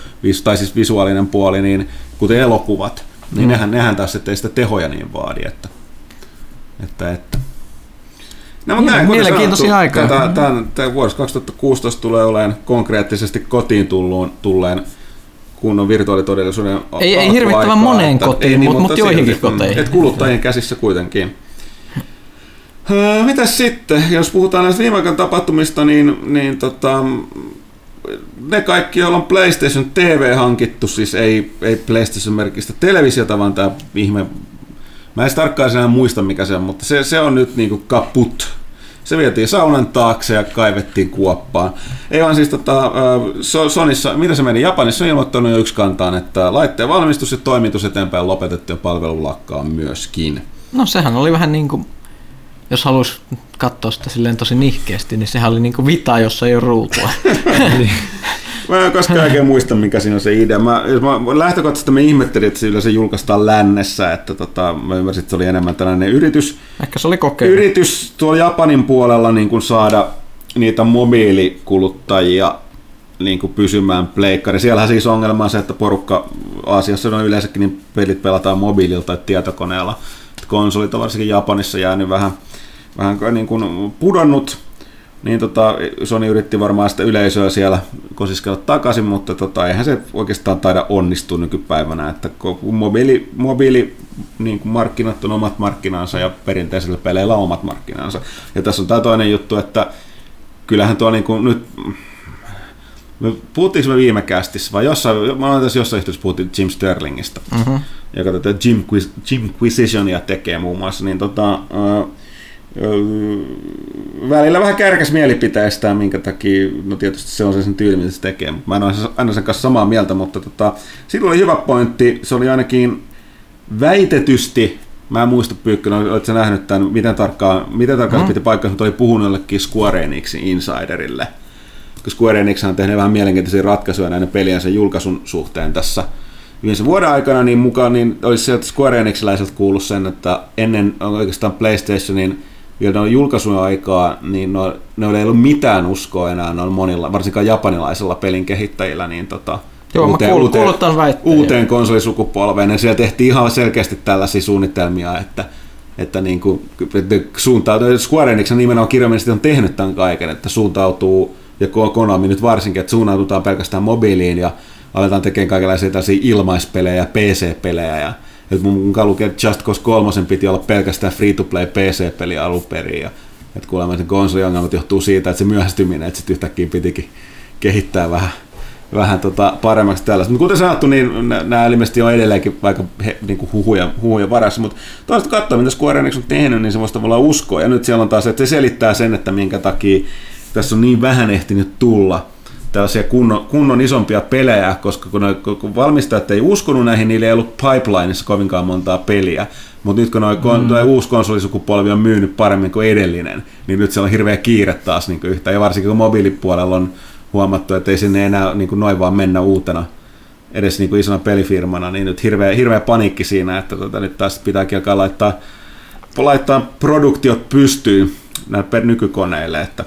tai siis visuaalinen puoli, niin kuten elokuvat, niin mm. nehän, nehän taas ei sitä tehoja niin vaadi, että, että, että. No, mutta näin, mielenkiintoisia aikaa. Tämä, tämä, tämä vuosi 2016 tulee olemaan konkreettisesti kotiin tulluun, tulleen kunnon virtuaalitodellisuuden Ei, ei hirvittävän moneen kotiin, niin, mutta, mutta joihinkin silti, koteihin. Et kuluttajien käsissä kuitenkin. Mitäs sitten, jos puhutaan näistä viime tapahtumista, niin, niin tota, ne kaikki, joilla on PlayStation TV hankittu, siis ei, ei PlayStation-merkistä televisiota, vaan tämä ihme, mä en tarkkaan enää muista mikä se on, mutta se, se on nyt niinku kaput. Se vietiin saunan taakse ja kaivettiin kuoppaan. Ei vaan siis tota, Sonissa, mitä se meni, Japanissa on ilmoittanut jo yksi kantaan, että laitteen valmistus ja toimitus eteenpäin lopetettu ja palvelu lakkaa myöskin. No sehän oli vähän niin kuin jos haluaisi katsoa sitä silleen tosi nihkeästi, niin sehän oli niinku vita, jossa ei ole ruutua. [LAUGHS] Mä en koskaan [LAUGHS] oikein muista, mikä siinä on se idea. Mä, jos mä lähtökohtaisesti mä ihmettelin, että se julkaistaan lännessä, että tota, mä ymmärsin, että se oli enemmän tällainen yritys. Ehkä se oli kokeilu. Yritys tuolla Japanin puolella niin kuin saada niitä mobiilikuluttajia niin kuin pysymään pleikkari. Siellähän siis ongelma on se, että porukka Aasiassa on yleensäkin niin pelit pelataan mobiililta tai tietokoneella. Konsolit on varsinkin Japanissa jäänyt vähän, vähän niin kuin pudonnut niin tota, Sony yritti varmaan sitä yleisöä siellä kosiskella takaisin, mutta tota, eihän se oikeastaan taida onnistua nykypäivänä, että mobiili, mobiili niin kuin markkinat on omat markkinansa ja perinteisillä peleillä on omat markkinansa. Ja tässä on tämä toinen juttu, että kyllähän tuo niin kuin nyt me puhuttiinko me viime kästissä vai jossain, mä olen tässä jossain yhteydessä puhuttiin Jim Sterlingistä, uh-huh. joka tätä Jim, Jim Quisitionia tekee muun muassa, niin tota, uh, välillä vähän kärkäs mielipiteistä, minkä takia, no tietysti se on se sen tyyli, mitä se tekee, mutta mä en ole aina sen kanssa samaa mieltä, mutta tota, sillä oli hyvä pointti, se oli ainakin väitetysti, mä en muista Pyykkönen, oletko nähnyt tämän, miten tarkkaan, miten tarkkaan mm. piti paikkaa, mutta oli puhunut jollekin Square Enixin insiderille, koska Square Enix on tehnyt vähän mielenkiintoisia ratkaisuja näiden peliensä julkaisun suhteen tässä viimeisen vuoden aikana, niin mukaan niin olisi sieltä Square Enixiläiseltä kuullut sen, että ennen oikeastaan PlayStationin vielä noin julkaisujen aikaa, niin no, ne ei ollut mitään uskoa enää noilla monilla, varsinkaan japanilaisilla pelin kehittäjillä, niin tota, Joo, uuteen, mä kuul, uuteen, uuteen konsolisukupolveen, ja siellä tehtiin ihan selkeästi tällaisia suunnitelmia, että, että niin kuin, suuntautuu, Square Enix nimenomaan kirjaimellisesti on tehnyt tämän kaiken, että suuntautuu, ja Konami nyt varsinkin, että suuntaututaan pelkästään mobiiliin, ja aletaan tekemään kaikenlaisia tällaisia ilmaispelejä, PC-pelejä, ja et mun mukaan lukee, että Just Cause 3 piti olla pelkästään free-to-play PC-peli alun perin. Ja, että kuulemma sen konsoliongelmat johtuu siitä, että se myöhästyminen, että sitten yhtäkkiä pitikin kehittää vähän, vähän tota paremmaksi tällaista. Mutta kuten sanottu, niin nämä ilmeisesti on edelleenkin vaikka he, niin kuin huhuja, huhuja varassa, mutta toisaalta katsoa, mitä Square Enix on tehnyt, niin se voisi tavallaan uskoa. Ja nyt siellä on taas, että se selittää sen, että minkä takia tässä on niin vähän ehtinyt tulla tällaisia kunnon, kunnon isompia pelejä, koska kun, ne, kun valmistajat ei uskonut näihin, niillä ei ollut pipelineissa kovinkaan montaa peliä. Mutta nyt kun noi, mm. uusi konsolisukupolvi on myynyt paremmin kuin edellinen, niin nyt se on hirveä kiire taas niin yhtä. Ja varsinkin kun mobiilipuolella on huomattu, että ei sinne enää niin kuin noin vaan mennä uutena edes niin kuin isona pelifirmana, niin nyt hirveä, hirveä paniikki siinä, että tota, nyt taas pitääkin alkaa laittaa, laittaa produktiot pystyyn näille nykykoneille, että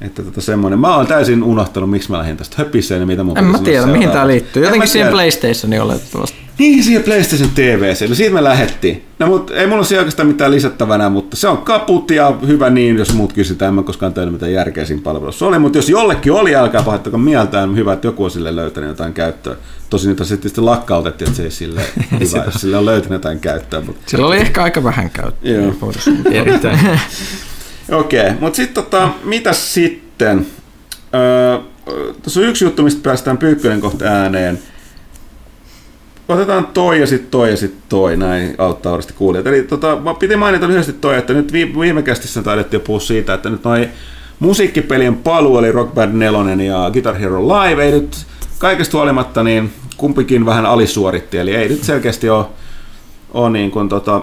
että tota semmoinen. Mä oon täysin unohtanut, miksi mä lähdin tästä höpiseen ja mitä mun En mä tiedä, mihin tää liittyy. Jotenkin siihen PlayStationiin oletettavasti. Niin, siihen PlayStation TVC. No siitä me lähettiin. No mutta ei mulla ole oikeastaan mitään lisättävänä, mutta se on kaput ja hyvä niin, jos muut kysytään. En mä koskaan tehnyt mitään järkeä siinä palvelussa oli, mutta jos jollekin oli, älkää pahoittako mieltään. Hyvä, että joku on sille löytänyt jotain käyttöä. Tosin nyt sitten, sitten lakkautettiin, että se ei sille [LAUGHS] hyvä, jos sille on löytänyt jotain käyttöä. Mutta... Sillä oli ehkä aika vähän käyttöä. Joo. [LAUGHS] Erittäin. [LAUGHS] Okei, okay, mutta sitten tota, mitä sitten? Öö, tässä on yksi juttu, mistä päästään Pyykkönen kohta ääneen. Otetaan toi ja sitten toi ja sitten toi, näin auttaa varmasti kuulijat. Eli tota, mä piti mainita lyhyesti toi, että nyt viime kästissä taidettiin puhua siitä, että nyt noin musiikkipelien paluu, eli Rock Band 4 ja Guitar Hero Live, ei nyt kaikesta huolimatta, niin kumpikin vähän alisuoritti, eli ei nyt selkeästi ole, ole niin kuin, tota,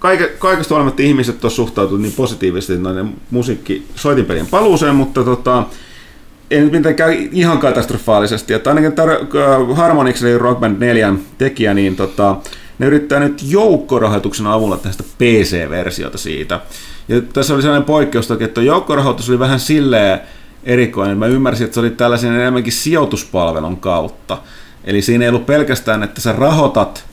kaike, kaikesta huolimatta ihmiset on suhtautunut niin positiivisesti noiden musiikki soitinpelien paluuseen, mutta tota, ei nyt mitenkään ihan katastrofaalisesti. Että ainakin tar- äh, Harmonix, eli Rock Band 4 tekijä, niin tota, ne yrittää nyt joukkorahoituksen avulla tästä PC-versiota siitä. Ja tässä oli sellainen poikkeus, että joukkorahoitus oli vähän silleen erikoinen. Mä ymmärsin, että se oli tällaisen enemmänkin sijoituspalvelun kautta. Eli siinä ei ollut pelkästään, että sä rahoitat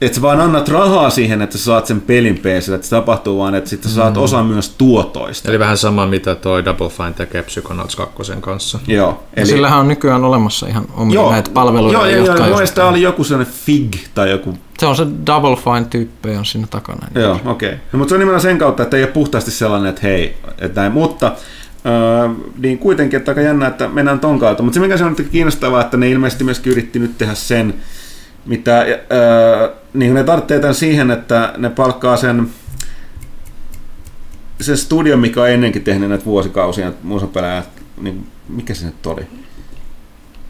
että sä vaan annat rahaa siihen, että sä saat sen pelin PC, että se tapahtuu vaan, että sitten sä saat mm. osa myös tuotoista. Eli vähän sama, mitä toi Double Fine tekee Psychonauts 2 kanssa. Joo. Eli... sillähän on nykyään olemassa ihan omia joo, näitä palveluja. Joo, joo, joo, joo tämä oli joku sellainen FIG tai joku... Se on se Double Fine-tyyppi on siinä takana. Joo, okei. Okay. No, mutta se on nimenomaan sen kautta, että ei ole puhtaasti sellainen, että hei, että näin. Mutta Öö, niin kuitenkin, että aika jännä, että mennään ton kautta. Mutta se, mikä se on kiinnostavaa, että ne ilmeisesti myöskin yritti nyt tehdä sen, mitä, öö, niin ne tarvitsee tämän siihen, että ne palkkaa sen, sen studion, mikä on ennenkin tehnyt näitä vuosikausia musapelejä, niin mikä se nyt oli?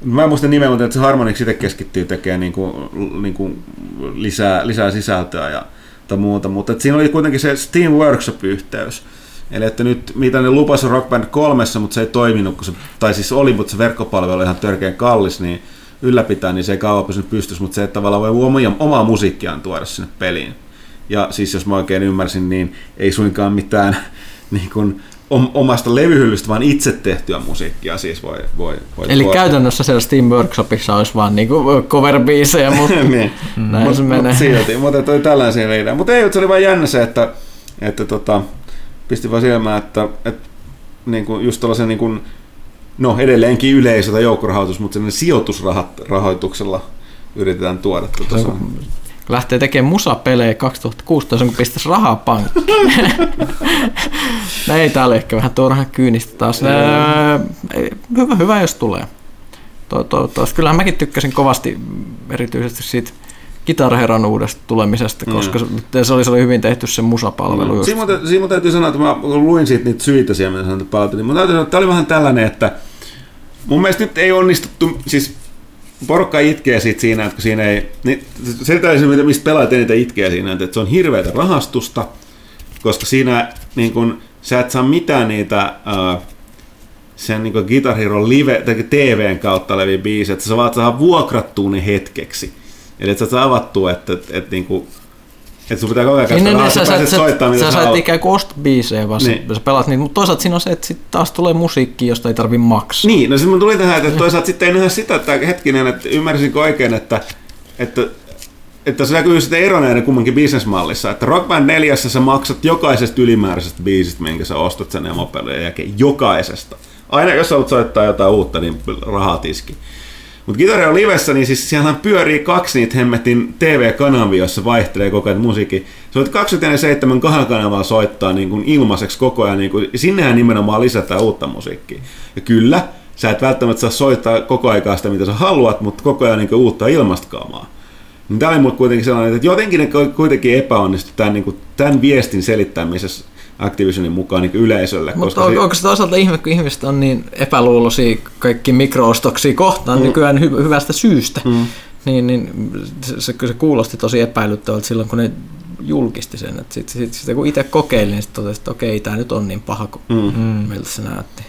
Mä en muista nimeä, mutta että se Harmonix itse keskittyy tekemään niin kuin, niin kuin lisää, lisää sisältöä ja tai muuta, mutta siinä oli kuitenkin se Steam Workshop-yhteys. Eli että nyt, mitä ne lupasi Rock Band kolmessa, mutta se ei toiminut, kun se, tai siis oli, mutta se verkkopalvelu oli ihan törkeän kallis, niin ylläpitää, niin se ei kauan pysynyt pystyssä, mutta se, että tavallaan voi omaa, omaa musiikkiaan tuoda sinne peliin. Ja siis jos mä oikein ymmärsin, niin ei suinkaan mitään [LAUGHS] niin kuin, omasta levyhyllystä, vaan itse tehtyä musiikkia siis voi, voi, voi Eli tuoda. käytännössä siellä Steam Workshopissa olisi vaan niinku cover-biisejä, mutta [LAUGHS] niin. näin mut, se menee. Mut silti, mutta toi tällaisia idea. Mutta ei, se oli vain jännä se, että, että tota, pisti vaan silmään, että, että niin kuin just tällaisen niin kuin, no edelleenkin yleisö tai joukkorahoitus, mutta sellainen sijoitusrahoituksella yritetään tuoda. Tuota lähtee tekemään musapelejä 2016, kun pistäisi rahaa pankkiin. [LAUGHS] no ei, tää oli ehkä vähän turha kyynistä taas. hyvä, hyvä, jos tulee. Toivottavasti. Kyllähän mäkin tykkäsin kovasti erityisesti siitä Kitarheran uudesta tulemisesta, mm. koska mm. se oli, se oli hyvin tehty se musapalvelu. Mm. Siinä, siinä täytyy sanoa, että mä luin siitä niitä syitä siellä, mitä sanoit palautetta, niin mun täytyy sanoa, että tämä oli vähän tällainen, että mun mielestä nyt ei onnistuttu, siis porukka itkee sit siinä, että siinä ei, niin se täysin, mistä pelaajat eniten itkee siinä, että se on hirveätä rahastusta, koska siinä niin kun, sä et saa mitään niitä uh, sen niin Guitar Hero live, tai TVn kautta leviä biisejä, että sä vaan saa vuokrattua ne hetkeksi. Eli että sä saa avattua, että, että, että niin kuin, että sun pitää koko ajan niin, niin, sä, sä, soittaa, mitä sä, sä, sä ikään kuin osta biisejä, vaan niin. sä pelaat niitä, mutta toisaalta siinä on se, että sit taas tulee musiikki, josta ei tarvi maksaa. Niin, no siis mun tuli tähän, että toisaalta sitten ei nähdä sitä, että hetkinen, että ymmärsinkö oikein, että, että että se näkyy sitten ero näiden kummankin bisnesmallissa, että Rock Band 4 sä maksat jokaisesta ylimääräisestä biisistä, minkä sä ostat sen emopelien jälkeen, jokaisesta. Aina jos haluat soittaa jotain uutta, niin rahaa tiski. Mutta Hero Livessä, niin siis siellä pyörii kaksi niitä hemmetin TV-kanavia, jossa vaihtelee koko ajan musiikki. Se on 27 kahden kanavaa soittaa niin kuin ilmaiseksi koko ajan, niin kuin, sinnehän nimenomaan lisätään uutta musiikkia. Ja kyllä, sä et välttämättä saa soittaa koko aikaa sitä, mitä sä haluat, mutta koko ajan niin uutta ilmastkaamaa. Niin tämä oli mulle kuitenkin sellainen, että jotenkin ne kuitenkin epäonnistui tämän, niin kuin, tämän viestin selittämisessä Activisionin mukaan niin yleisölle. Mutta on, si- onko se toisaalta ihme, kun ihmiset on niin epäluuloisia kaikki mikroostoksia kohtaan mm. nykyään hy- hyvästä syystä, mm. niin, niin se, se, se kuulosti tosi epäilyttävältä silloin, kun ne julkisti sen. Sitten sit, sit, kun itse kokeilin, niin totesin, että okei, tämä nyt on niin paha kuin mm. miltä se näytti.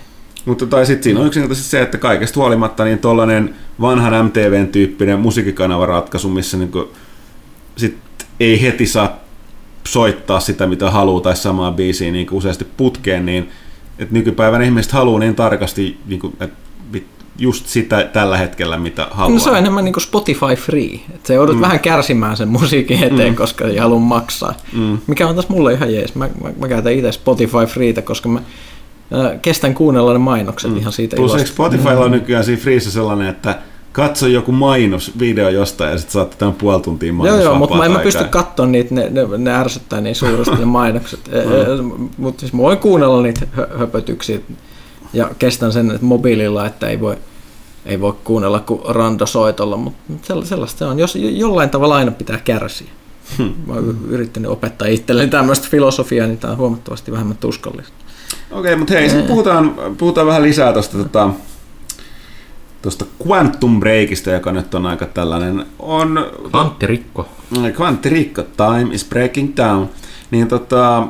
Mutta tai sitten siinä on yksinkertaisesti se, että kaikesta huolimatta niin tuollainen vanhan MTVn tyyppinen musiikkikanavaratkaisu, missä niin kuin, sit ei heti saa soittaa sitä, mitä haluaa, tai samaa biisiä niin useasti putkeen, niin että nykypäivän ihmiset haluaa niin tarkasti, niin kuin, että just sitä tällä hetkellä, mitä haluaa. No se on enemmän niin kuin Spotify free. Että se joudut mm. vähän kärsimään sen musiikin eteen, mm. koska ei halua maksaa. Mm. Mikä on taas mulle ihan jees. Mä, mä, mä käytän itse Spotify freetä, koska mä äh, kestän kuunnella ne mainokset mm. ihan siitä Plus ilosta. Spotifylla on mm. nykyään siinä freeissä sellainen, että katso joku mainosvideo jostain ja sitten saatte tämän puoli tuntia mainos Joo, joo, mutta mä en mä pysty katsoa niitä, ne, ne, ne ärsyttää niin suuresti ne mainokset. [LAUGHS] mm. Mutta siis mä voin kuunnella niitä höpötyksiä ja kestän sen että mobiililla, että ei voi, ei voi kuunnella kuin randosoitolla, mutta sellaista se on. Jos jollain tavalla aina pitää kärsiä. Hmm. Mä oon yrittänyt opettaa itselleni tämmöistä filosofiaa, niin tämä on huomattavasti vähemmän tuskallista. Okei, okay, mutta hei, sitten puhutaan, puhutaan vähän lisää tuosta tota, tuosta Quantum Breakista, joka nyt on aika tällainen, on... Kvanttirikko. Kvanttirikko, time is breaking down. Niin tota,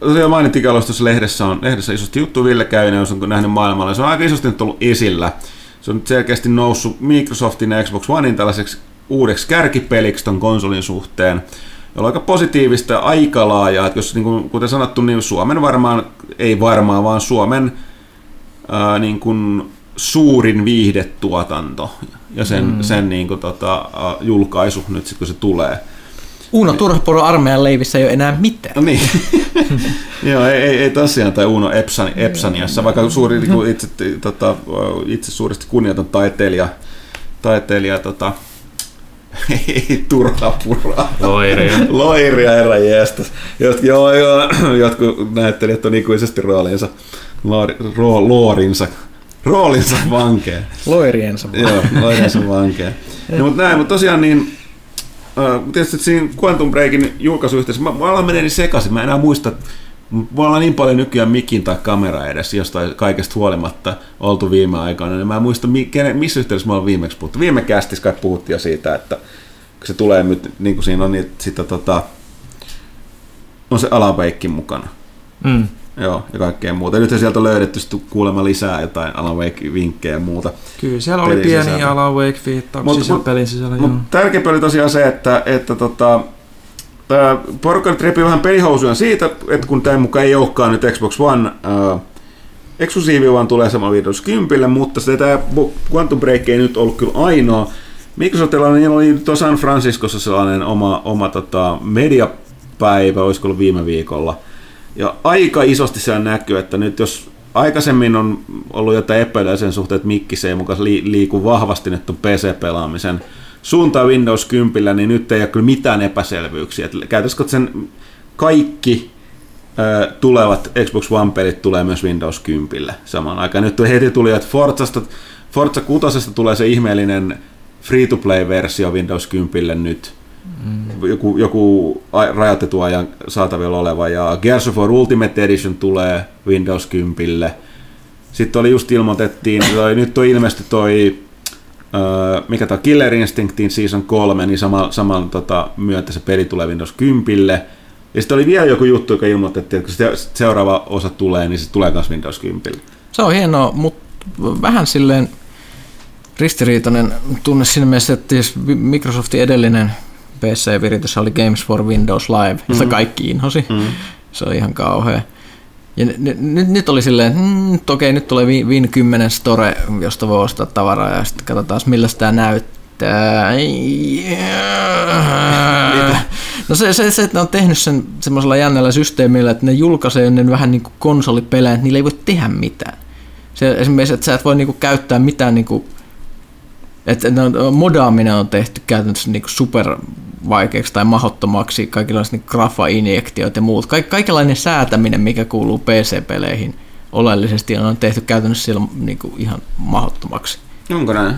tosiaan mainittiin tuossa lehdessä on lehdessä isosti juttu Ville Käynen, jos on nähnyt maailmalla. Se on aika isosti nyt ollut esillä. Se on nyt selkeästi noussut Microsoftin ja Xbox Onein tällaiseksi uudeksi kärkipeliksi ton konsolin suhteen, jolla on aika positiivista aika laajaa. Että jos, niin kuin, kuten sanottu, niin Suomen varmaan, ei varmaan, vaan Suomen ää, niin kuin suurin viihdetuotanto ja sen, mm. sen niin kuin, tota, julkaisu nyt sitten kun se tulee. Uno Turhapuro armeijan leivissä ei ole enää mitään. No niin. [LAUGHS] Joo, ei, ei, ei tosiaan, tai Uno Epsan, Epsaniassa, vaikka suuri, niin kuin itse, tota, itse suuresti kunnioitan taiteilija, taiteilija tota, [LAUGHS] ei turha puraa. Loiria. Loiria, herra jeestä. Jot, joo, joo, [CLEARS THROAT] jotkut näyttelijät on ikuisesti roolinsa, ro, loorinsa roolinsa [LAUGHS] vankea. Loiriensa vankea. Joo, loiriensa vankea. [LAUGHS] no, mutta näin, mutta tosiaan niin, tietysti siinä Quantum Breakin julkaisuyhteydessä, mä, mä menee niin sekaisin, mä enää muista, Mulla on niin paljon nykyään mikin tai kamera edes jostain kaikesta huolimatta oltu viime aikoina, niin mä en muista, missä yhteydessä mä oon viimeksi puhuttu. Viime kästissä kai puhuttiin jo siitä, että se tulee nyt, niin kuin siinä on niin, sitä tota, on se Alan Wakein mukana. Mm. Joo, ja kaikkea muuta. Nyt sieltä on löydetty kuulemma lisää jotain Alan Wake-vinkkejä ja muuta. Kyllä, siellä oli pieni Alan Wake-viittauksia siellä pelin sisällä. Mut, tärkeämpi oli tosiaan se, että, että tota, porukka nyt repii vähän pelihousuja siitä, että kun tämä mukaan ei olekaan nyt Xbox One äh, eksklusiivi, vaan tulee sama Windows 10, mutta se tämä Quantum Break ei nyt ollut kyllä ainoa. Microsoftilla niin oli tuossa San Franciscossa sellainen oma, oma tota, mediapäivä, olisiko ollut viime viikolla. Ja aika isosti siellä näkyy, että nyt jos aikaisemmin on ollut jotain epäilyä sen suhteen, että mikki se ei mukaan liiku vahvasti nyt on PC-pelaamisen suuntaan Windows 10, niin nyt ei ole kyllä mitään epäselvyyksiä. Käytäisikö sen kaikki tulevat Xbox One-pelit tulee myös Windows 10 samaan aikaan. Nyt heti tuli, että Forzasta, Forza 6 tulee se ihmeellinen free-to-play-versio Windows 10 nyt. Mm. Joku, joku rajoitettu ajan saatavilla oleva, ja Gears of War Ultimate Edition tulee Windows 10. Sitten oli just ilmoitettiin, toi, nyt on ilmesty toi mikä tämä Killer Instinctin Season 3, niin sama, saman tota, myötä se peli tulee Windows 10. Ja sitten oli vielä joku juttu, joka ilmoitettiin, että kun seuraava osa tulee, niin se tulee myös Windows 10. Se on hienoa, mutta vähän silleen ristiriitainen tunne siinä mielessä, että Microsoftin edellinen PC-viritys oli Games for Windows Live, jota mm-hmm. kaikki inhosi. Mm-hmm. Se on ihan kauhea. Ja nyt, nyt, nyt oli silleen, että mm, okei, nyt tulee Win 10 Store, josta voi ostaa tavaraa ja sitten katsotaan, millä tämä näyttää. No se, se, se, että ne on tehnyt sen semmoisella jännällä systeemillä, että ne julkaisee ennen vähän niin kuin konsolipelejä, että niillä ei voi tehdä mitään. Se, esimerkiksi, että sä et voi niin kuin käyttää mitään, niin kuin, että no, modaaminen on tehty käytännössä niin kuin super vaikeaksi tai mahottomaksi, kaikenlaiset niin grafa-injektiot ja muut. Kaik- kaikenlainen säätäminen, mikä kuuluu PC-peleihin oleellisesti, on tehty käytännössä siellä niin kuin ihan mahdottomaksi. Onko näin?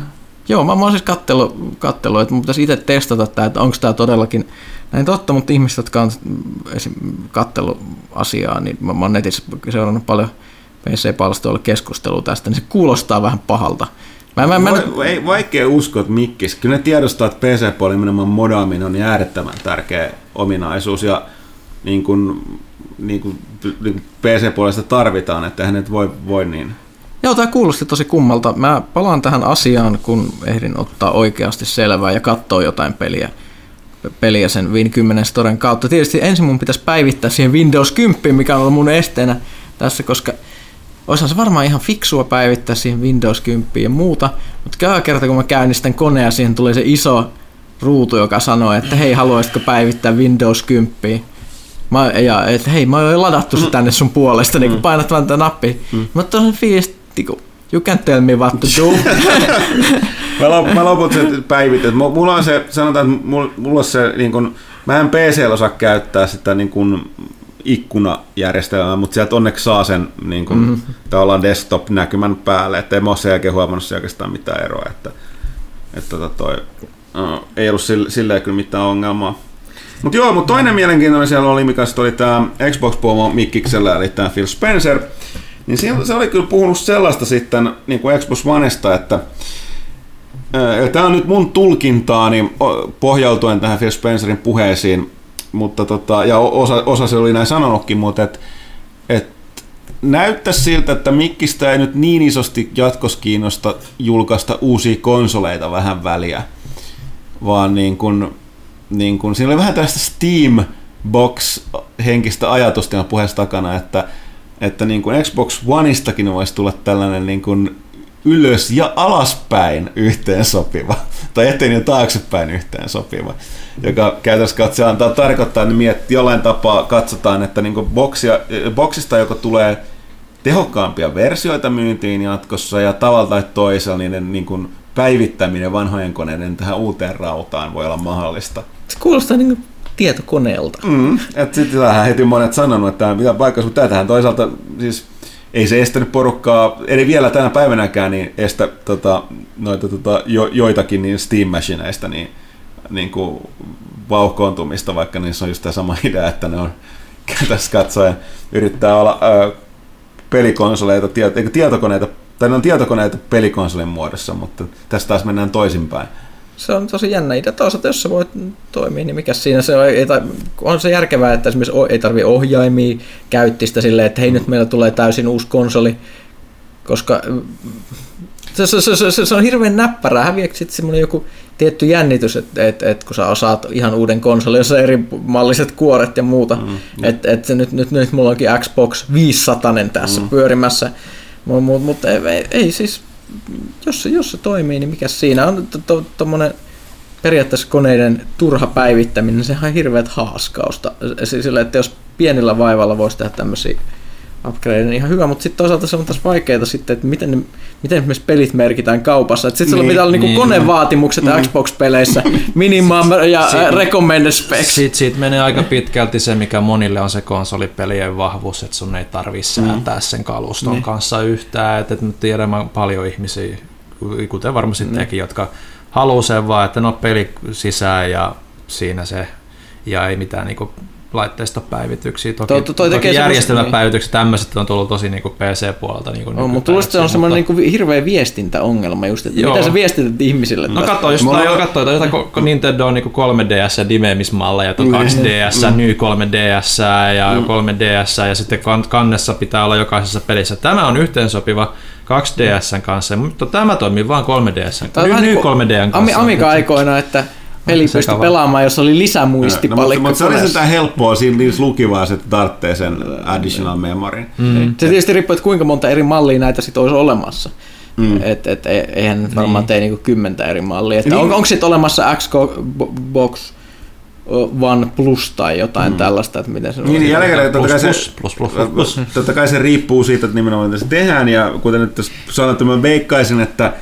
Joo, mä, mä oon siis kattellut, kattellut että mun pitäisi itse testata tämä, että onko tämä todellakin näin totta, mutta ihmiset, jotka on esim. kattellut asiaa, niin mä, mä oon netissä seurannut paljon PC-palstoilla keskustelua tästä, niin se kuulostaa vähän pahalta. Mä, mä, mä... Va, ei, vaikea uskoa, että mikkis. Kyllä ne tiedostaa, että PC-puolella nimenomaan modaaminen on äärettömän tärkeä ominaisuus ja niin kuin, niin kuin, niin kuin PC-puolesta tarvitaan, että eihän nyt voi, voi niin. Joo, tämä kuulosti tosi kummalta. Mä palaan tähän asiaan, kun ehdin ottaa oikeasti selvää ja katsoa jotain peliä, peliä sen Win 10 Storen kautta. Tietysti ensin mun pitäisi päivittää siihen Windows 10, mikä on ollut mun esteenä tässä, koska Olisihan se varmaan ihan fiksua päivittää siihen Windows 10 ja muuta, mutta käy kerta kun mä käynnistän konea, siihen tulee se iso ruutu, joka sanoo, että hei, haluaisitko päivittää Windows 10? Mä, ja että hei, mä oon jo ladattu se tänne sun puolesta, niin kun mm. painat vaan tätä nappia. Mm. Mutta on fiilis, niinku, you can tell me what to do. [LAUGHS] mä, lop, mä loput se päivitän. Mulla on se, sanotaan, että mulla, mulla on se, niin kun, mä en PC osaa käyttää sitä niin kun, ikkunajärjestelmää, mutta sieltä onneksi saa sen niin kuin, mm-hmm. tavallaan desktop-näkymän päälle, että en mä ole sen jälkeen huomannut oikeastaan mitään eroa, että, että tota toi, uh, ei ollut sille, silleen kyllä mitään ongelmaa. Mutta joo, mutta toinen mielenkiintoinen siellä oli, mikä oli tämä Xbox-pomo Mikkiksellä, eli tämä Phil Spencer, niin se oli kyllä puhunut sellaista sitten niin kuin Xbox Onesta, että Tämä on nyt mun tulkintaani pohjautuen tähän Phil Spencerin puheisiin, mutta tota, ja osa, osa se oli näin sanonutkin, mutta et, et näyttää siltä, että Mikkistä ei nyt niin isosti jatkossa kiinnosta julkaista uusia konsoleita vähän väliä, vaan niin kun, niin kun, siinä oli vähän tällaista Steam Box henkistä ajatusta puheessa takana, että, että niin kuin Xbox Oneistakin voisi tulla tällainen niin kuin ylös ja alaspäin yhteen sopiva, [LAUGHS] tai eteen ja taaksepäin yhteen sopiva, joka käytännössä katse antaa tarkoittaa, että mietti, jollain tapaa katsotaan, että niin boksia, boksista joko tulee tehokkaampia versioita myyntiin jatkossa ja tavalla tai toisella niiden niin kuin päivittäminen vanhojen koneiden tähän uuteen rautaan voi olla mahdollista. Se kuulostaa niin kuin tietokoneelta. Mm, sitten heti monet sanonut, että tämä pitää paikkansa, mutta tämähän toisaalta siis ei se estänyt porukkaa, eli vielä tänä päivänäkään, niin estä tota, noita, tota, jo, joitakin niin Steam Machineista niin, niin kuin vauhkoontumista, vaikka niissä on just tämä sama [LAUGHS] idea, että ne on [LAUGHS] tässä katsoen yrittää olla ää, pelikonsoleita, tieto, tietokoneita, tai ne on tietokoneita pelikonsolin muodossa, mutta tästä taas mennään toisinpäin. Se on tosi jännä idea. Toisaalta jos se voi toimia, niin mikä siinä se on? Ei, on se järkevää, että esimerkiksi ei tarvi ohjaimia käyttistä silleen, että hei nyt meillä tulee täysin uusi konsoli, koska se, se, se, se, se on hirveän näppärää. Häviääkö sitten semmoinen joku tietty jännitys, että et, et, kun sä osaat ihan uuden konsolin, jossa eri malliset kuoret ja muuta, mm, mm. että et, nyt, nyt, nyt mulla onkin Xbox 500 tässä mm. pyörimässä, mutta mut, mut, ei, ei, ei siis, jos se, jos se toimii, niin mikä siinä on tuommoinen periaatteessa koneiden turha päivittäminen, sehän on hirveät haaskausta. Sillä, että jos pienillä vaivalla voisi tehdä tämmöisiä upgrade niin ihan hyvä, mutta sitten toisaalta se on taas vaikeaa sitten, että miten, ne, miten esimerkiksi pelit merkitään kaupassa. Sitten niin, pitää olla niinku niin, konevaatimukset mm. Xbox-peleissä, [LAUGHS] minimum ja siitä, recommended specs. Siitä, siitä menee aika pitkälti se, mikä monille on se konsolipelien vahvuus, että sun ei tarvitse mm. säätää sen kaluston niin. kanssa yhtään. Että, että tiedän paljon ihmisiä, kuten varmasti mm. tekin, jotka haluaa sen vaan, että no peli sisään ja siinä se, ja ei mitään niinku laitteistopäivityksiä. Toki, to, to, toi toki järjestelmäpäivityksiä tämmöiset on tullut tosi niin PC-puolelta. Niin no, mutta tuosta se on semmoinen mutta... niin hirveä viestintäongelma just, että Joo. miten sä viestität ihmisille? No katso, jos Mulla... katsoa jotain Nintendo on niin 3DS ja dimemismalleja, että on 2DS, mm. Ny 3DS ja mm. 3DS ja sitten kannessa pitää olla jokaisessa pelissä. Tämä on yhteensopiva 2DS kanssa, mutta tämä toimii vain 3DS. Ny, Ny 3D kanssa. Amiga-aikoina, että peli pystyi sekava. pelaamaan, jos oli lisämuistipalikka. No, mutta, mutta se on helppoa siinä niissä lukivaa, että tarvitsee sen additional memory. Mm. Se tietysti riippuu, että kuinka monta eri mallia näitä sitten olisi olemassa. Mm. Et, et, e- eihän niin. varmaan tee niinku kymmentä eri mallia. Että niin. on, onko sitten olemassa Xbox One Plus tai jotain mm. tällaista, että miten se niin, niin jälkeen, totta, kai se, plus, plus, plus, plus, plus. totta kai se riippuu siitä, että nimenomaan mitä se tehdään, ja kuten nyt sanottu, mä veikkaisin, että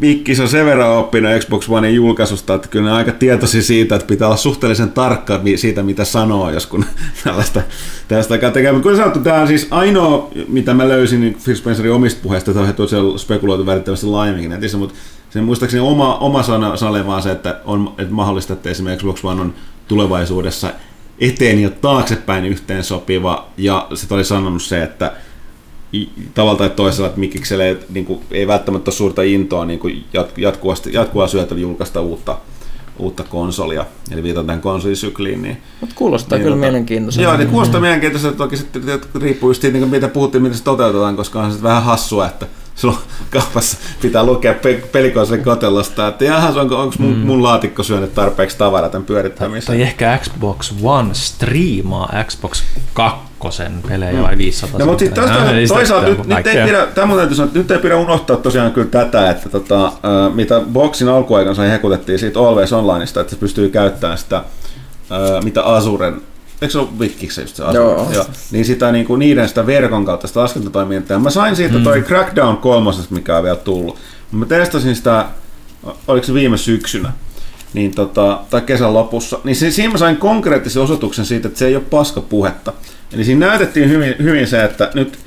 Vikkis on sen verran oppinut Xbox Onein julkaisusta, että kyllä ne aika tietoisia siitä, että pitää olla suhteellisen tarkka siitä, mitä sanoo, jos kun [LAUGHS] tällaista, tällaista aikaa tekee. Mutta kuten sanottu, tämä on siis ainoa, mitä mä löysin niin Phil Spencerin omista puheista, että on tosiaan spekuloitu värittävästi laajemminkin netissä, mutta sen muistaakseni oma, oma sana, sana vaan se, että on että mahdollista, että esimerkiksi Xbox One on tulevaisuudessa eteen ja taaksepäin yhteen sopiva, ja sitten oli sanonut se, että tavalla tai toisella, että Mikikselle ei, niin kuin, ei välttämättä ole suurta intoa niin kuin jatkuvasti, jatkuvaa syötä julkaista uutta, uutta konsolia, eli viitataan tähän konsolisykliin. Niin, Mutta kuulostaa niin, kyllä tota, mielenkiintoiselta. Joo, niin kuulostaa mielenkiintoiselta, toki sitten riippuu just siitä, niin mitä puhuttiin, miten se toteutetaan, koska on se vähän hassua, että silloin kaupassa pitää lukea pe- pelikonsolin kotelosta, että jaha, onko, onko mun, mm. mun laatikko syönyt tarpeeksi tavaraa tämän pyörittämiseen. Tai ehkä Xbox One striimaa Xbox 2 pelejä vai 500 No, mutta sitten toisaalta nyt, nyt, ei pidä, tämä täytyy sanoa, nyt ei pidä unohtaa tosiaan kyllä tätä, että tota, mitä Boxin alkuaikana hekutettiin siitä Always Onlineista, että se pystyy käyttämään sitä, mitä Azuren Eikö se ole Wikkissä just se asia? Joo. Joo. Niin sitä niin kuin niiden sitä verkon kautta sitä laskentatoimintaa. Mä sain siitä mm. toi Crackdown kolmosesta, mikä on vielä tullut. Mä testasin sitä, oliko se viime syksynä, niin tota, tai kesän lopussa, niin siinä mä sain konkreettisen osoituksen siitä, että se ei ole paska puhetta. Eli siinä näytettiin hyvin, hyvin se, että nyt,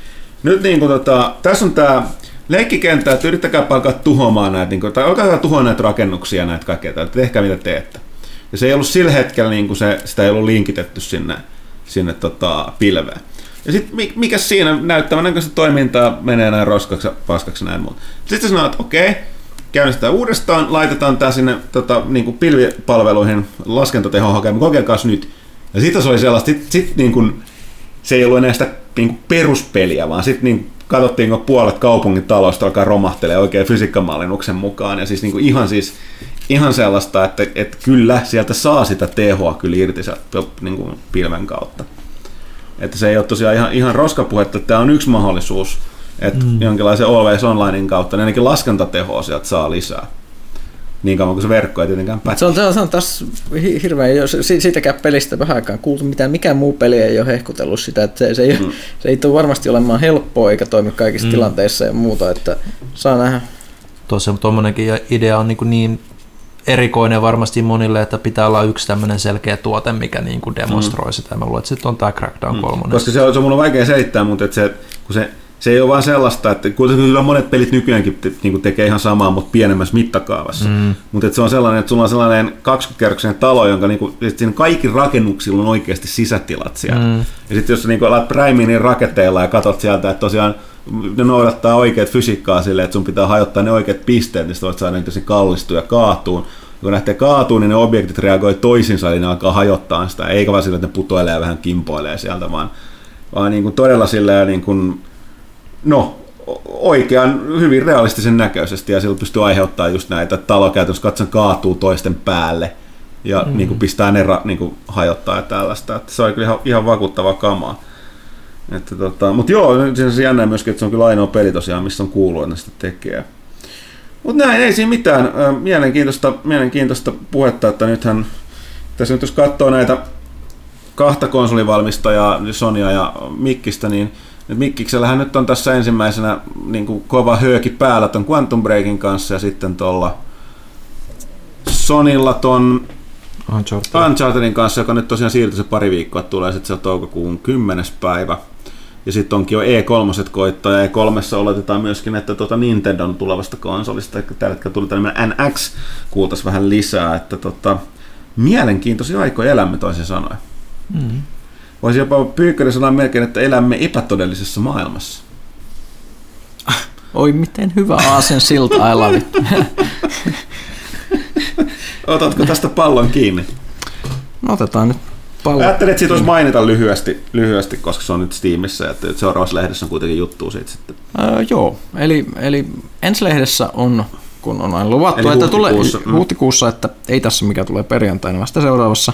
nyt niin kuin tota, tässä on tämä leikkikenttä, että yrittäkää alkaa tuhoamaan näitä, niin kuin, tai alkaa tuhoa näitä rakennuksia näitä kaikkea, että tehkää mitä teette. Ja se ei ollut sillä hetkellä, niin kuin se, sitä ei ollut linkitetty sinne, sinne tota, pilveen. Ja sitten mikä siinä näyttävän näköistä toimintaa menee näin roskaksi paskaksi näin muuta. Sitten sanoo, että okei, käynnistetään uudestaan, laitetaan tämä sinne tota, niin kuin pilvipalveluihin laskentatehon hakemaan, kokeilkaa nyt. Ja sitten se oli sellaista, sit, sit, niin kuin, se ei ollut enää sitä niin kuin peruspeliä, vaan sitten niin katsottiin, kun puolet kaupungin taloista alkaa romahtelee oikein fysiikkamallinnuksen mukaan. Ja siis niin kuin ihan siis ihan sellaista, että, että kyllä sieltä saa sitä tehoa kyllä irti niin kuin pilven kautta. Että se ei ole tosiaan ihan, ihan roskapuhetta, että tämä on yksi mahdollisuus, että mm. jonkinlaisen Always Onlinein kautta niin ainakin laskentatehoa sieltä saa lisää. Niin kauan kuin se verkko ei tietenkään pätkä. Se on, se on, se on taas hirveän, jos siitäkään pelistä vähän aikaa kuultu mitään, mikään muu peli ei ole hehkutellut sitä, että se, se, ei, mm. se ei tule varmasti olemaan helppoa eikä toimi kaikissa mm. tilanteissa ja muuta, että saa nähdä. Tuossa tuommoinenkin idea on niin, niin erikoinen varmasti monille, että pitää olla yksi tämmöinen selkeä tuote, mikä niin kuin demonstroi mm. sitä. Mä luulen, että sitten on tämä Crackdown 3. Mm. Koska se on, se on mun on vaikea selittää, mutta että se, kun se, se ei ole vaan sellaista, että kuitenkin monet pelit nykyäänkin te, niin kuin tekee ihan samaa, mutta pienemmässä mittakaavassa. Mm. Mutta että se on sellainen, että sulla on sellainen 20-kerroksinen talo, jonka niin kuin, siinä kaikki rakennuksilla on oikeasti sisätilat siellä. Mm. Ja sitten jos sä niin alat Primeen niin raketeilla ja katsot sieltä, että tosiaan ne noudattaa oikeat fysiikkaa silleen, että sun pitää hajottaa ne oikeat pisteet, niin voit saada niitä kallistua ja kaatuun. kun lähtee kaatuu, niin ne objektit reagoi toisinsa, eli ne alkaa hajottaa sitä, eikä vaan sillä, että ne putoilee ja vähän kimpoilee sieltä, vaan, vaan niin kuin todella silleen, niin kuin, no, oikean, hyvin realistisen näköisesti, ja sillä pystyy aiheuttaa just näitä, että talo käytännössä katson kaatuu toisten päälle, ja mm. niin kuin pistää ne ra, niin kuin hajottaa ja tällaista. Että se on kyllä ihan, ihan vakuuttava kamaa. Että tota, mutta joo, se on jännä myöskin, että se on kyllä ainoa peli tosiaan, missä on kuullut, että sitä tekee. Mutta näin, ei siinä mitään. Mielenkiintoista, mielenkiintoista puhetta, että nythän tässä nyt jos katsoo näitä kahta konsolivalmistajaa, Sonia ja Mikkistä, niin nyt Mikkiksellähän nyt on tässä ensimmäisenä niin kuin kova hööki päällä ton Quantum Breakin kanssa ja sitten tuolla Sonilla ton Uncharted. Unchartedin kanssa, joka nyt tosiaan siirtyi se pari viikkoa, tulee sitten se toukokuun 10. päivä. Ja sitten onkin jo E3 koittaa, ja E3 oletetaan myöskin, että tuota Nintendon tulevasta konsolista, tällä hetkellä tuli tämmöinen NX, kuultaisiin vähän lisää, että tota, mielenkiintoisia aikoja elämme toisin sanoen. Mm. Voisi jopa Pyykkönen sanoa melkein, että elämme epätodellisessa maailmassa. Oi, miten hyvä aasen silta, I love it. [LAUGHS] Otatko tästä pallon kiinni? No otetaan nyt pallo. Ajattelin, että siitä olisi mainita lyhyesti, lyhyesti, koska se on nyt Steamissa ja seuraavassa lehdessä on kuitenkin juttu siitä sitten. Öö, joo, eli, eli ensi lehdessä on, kun on aina luvattu, eli että tulee mm. huhtikuussa, että ei tässä mikä tulee perjantaina, vasta seuraavassa.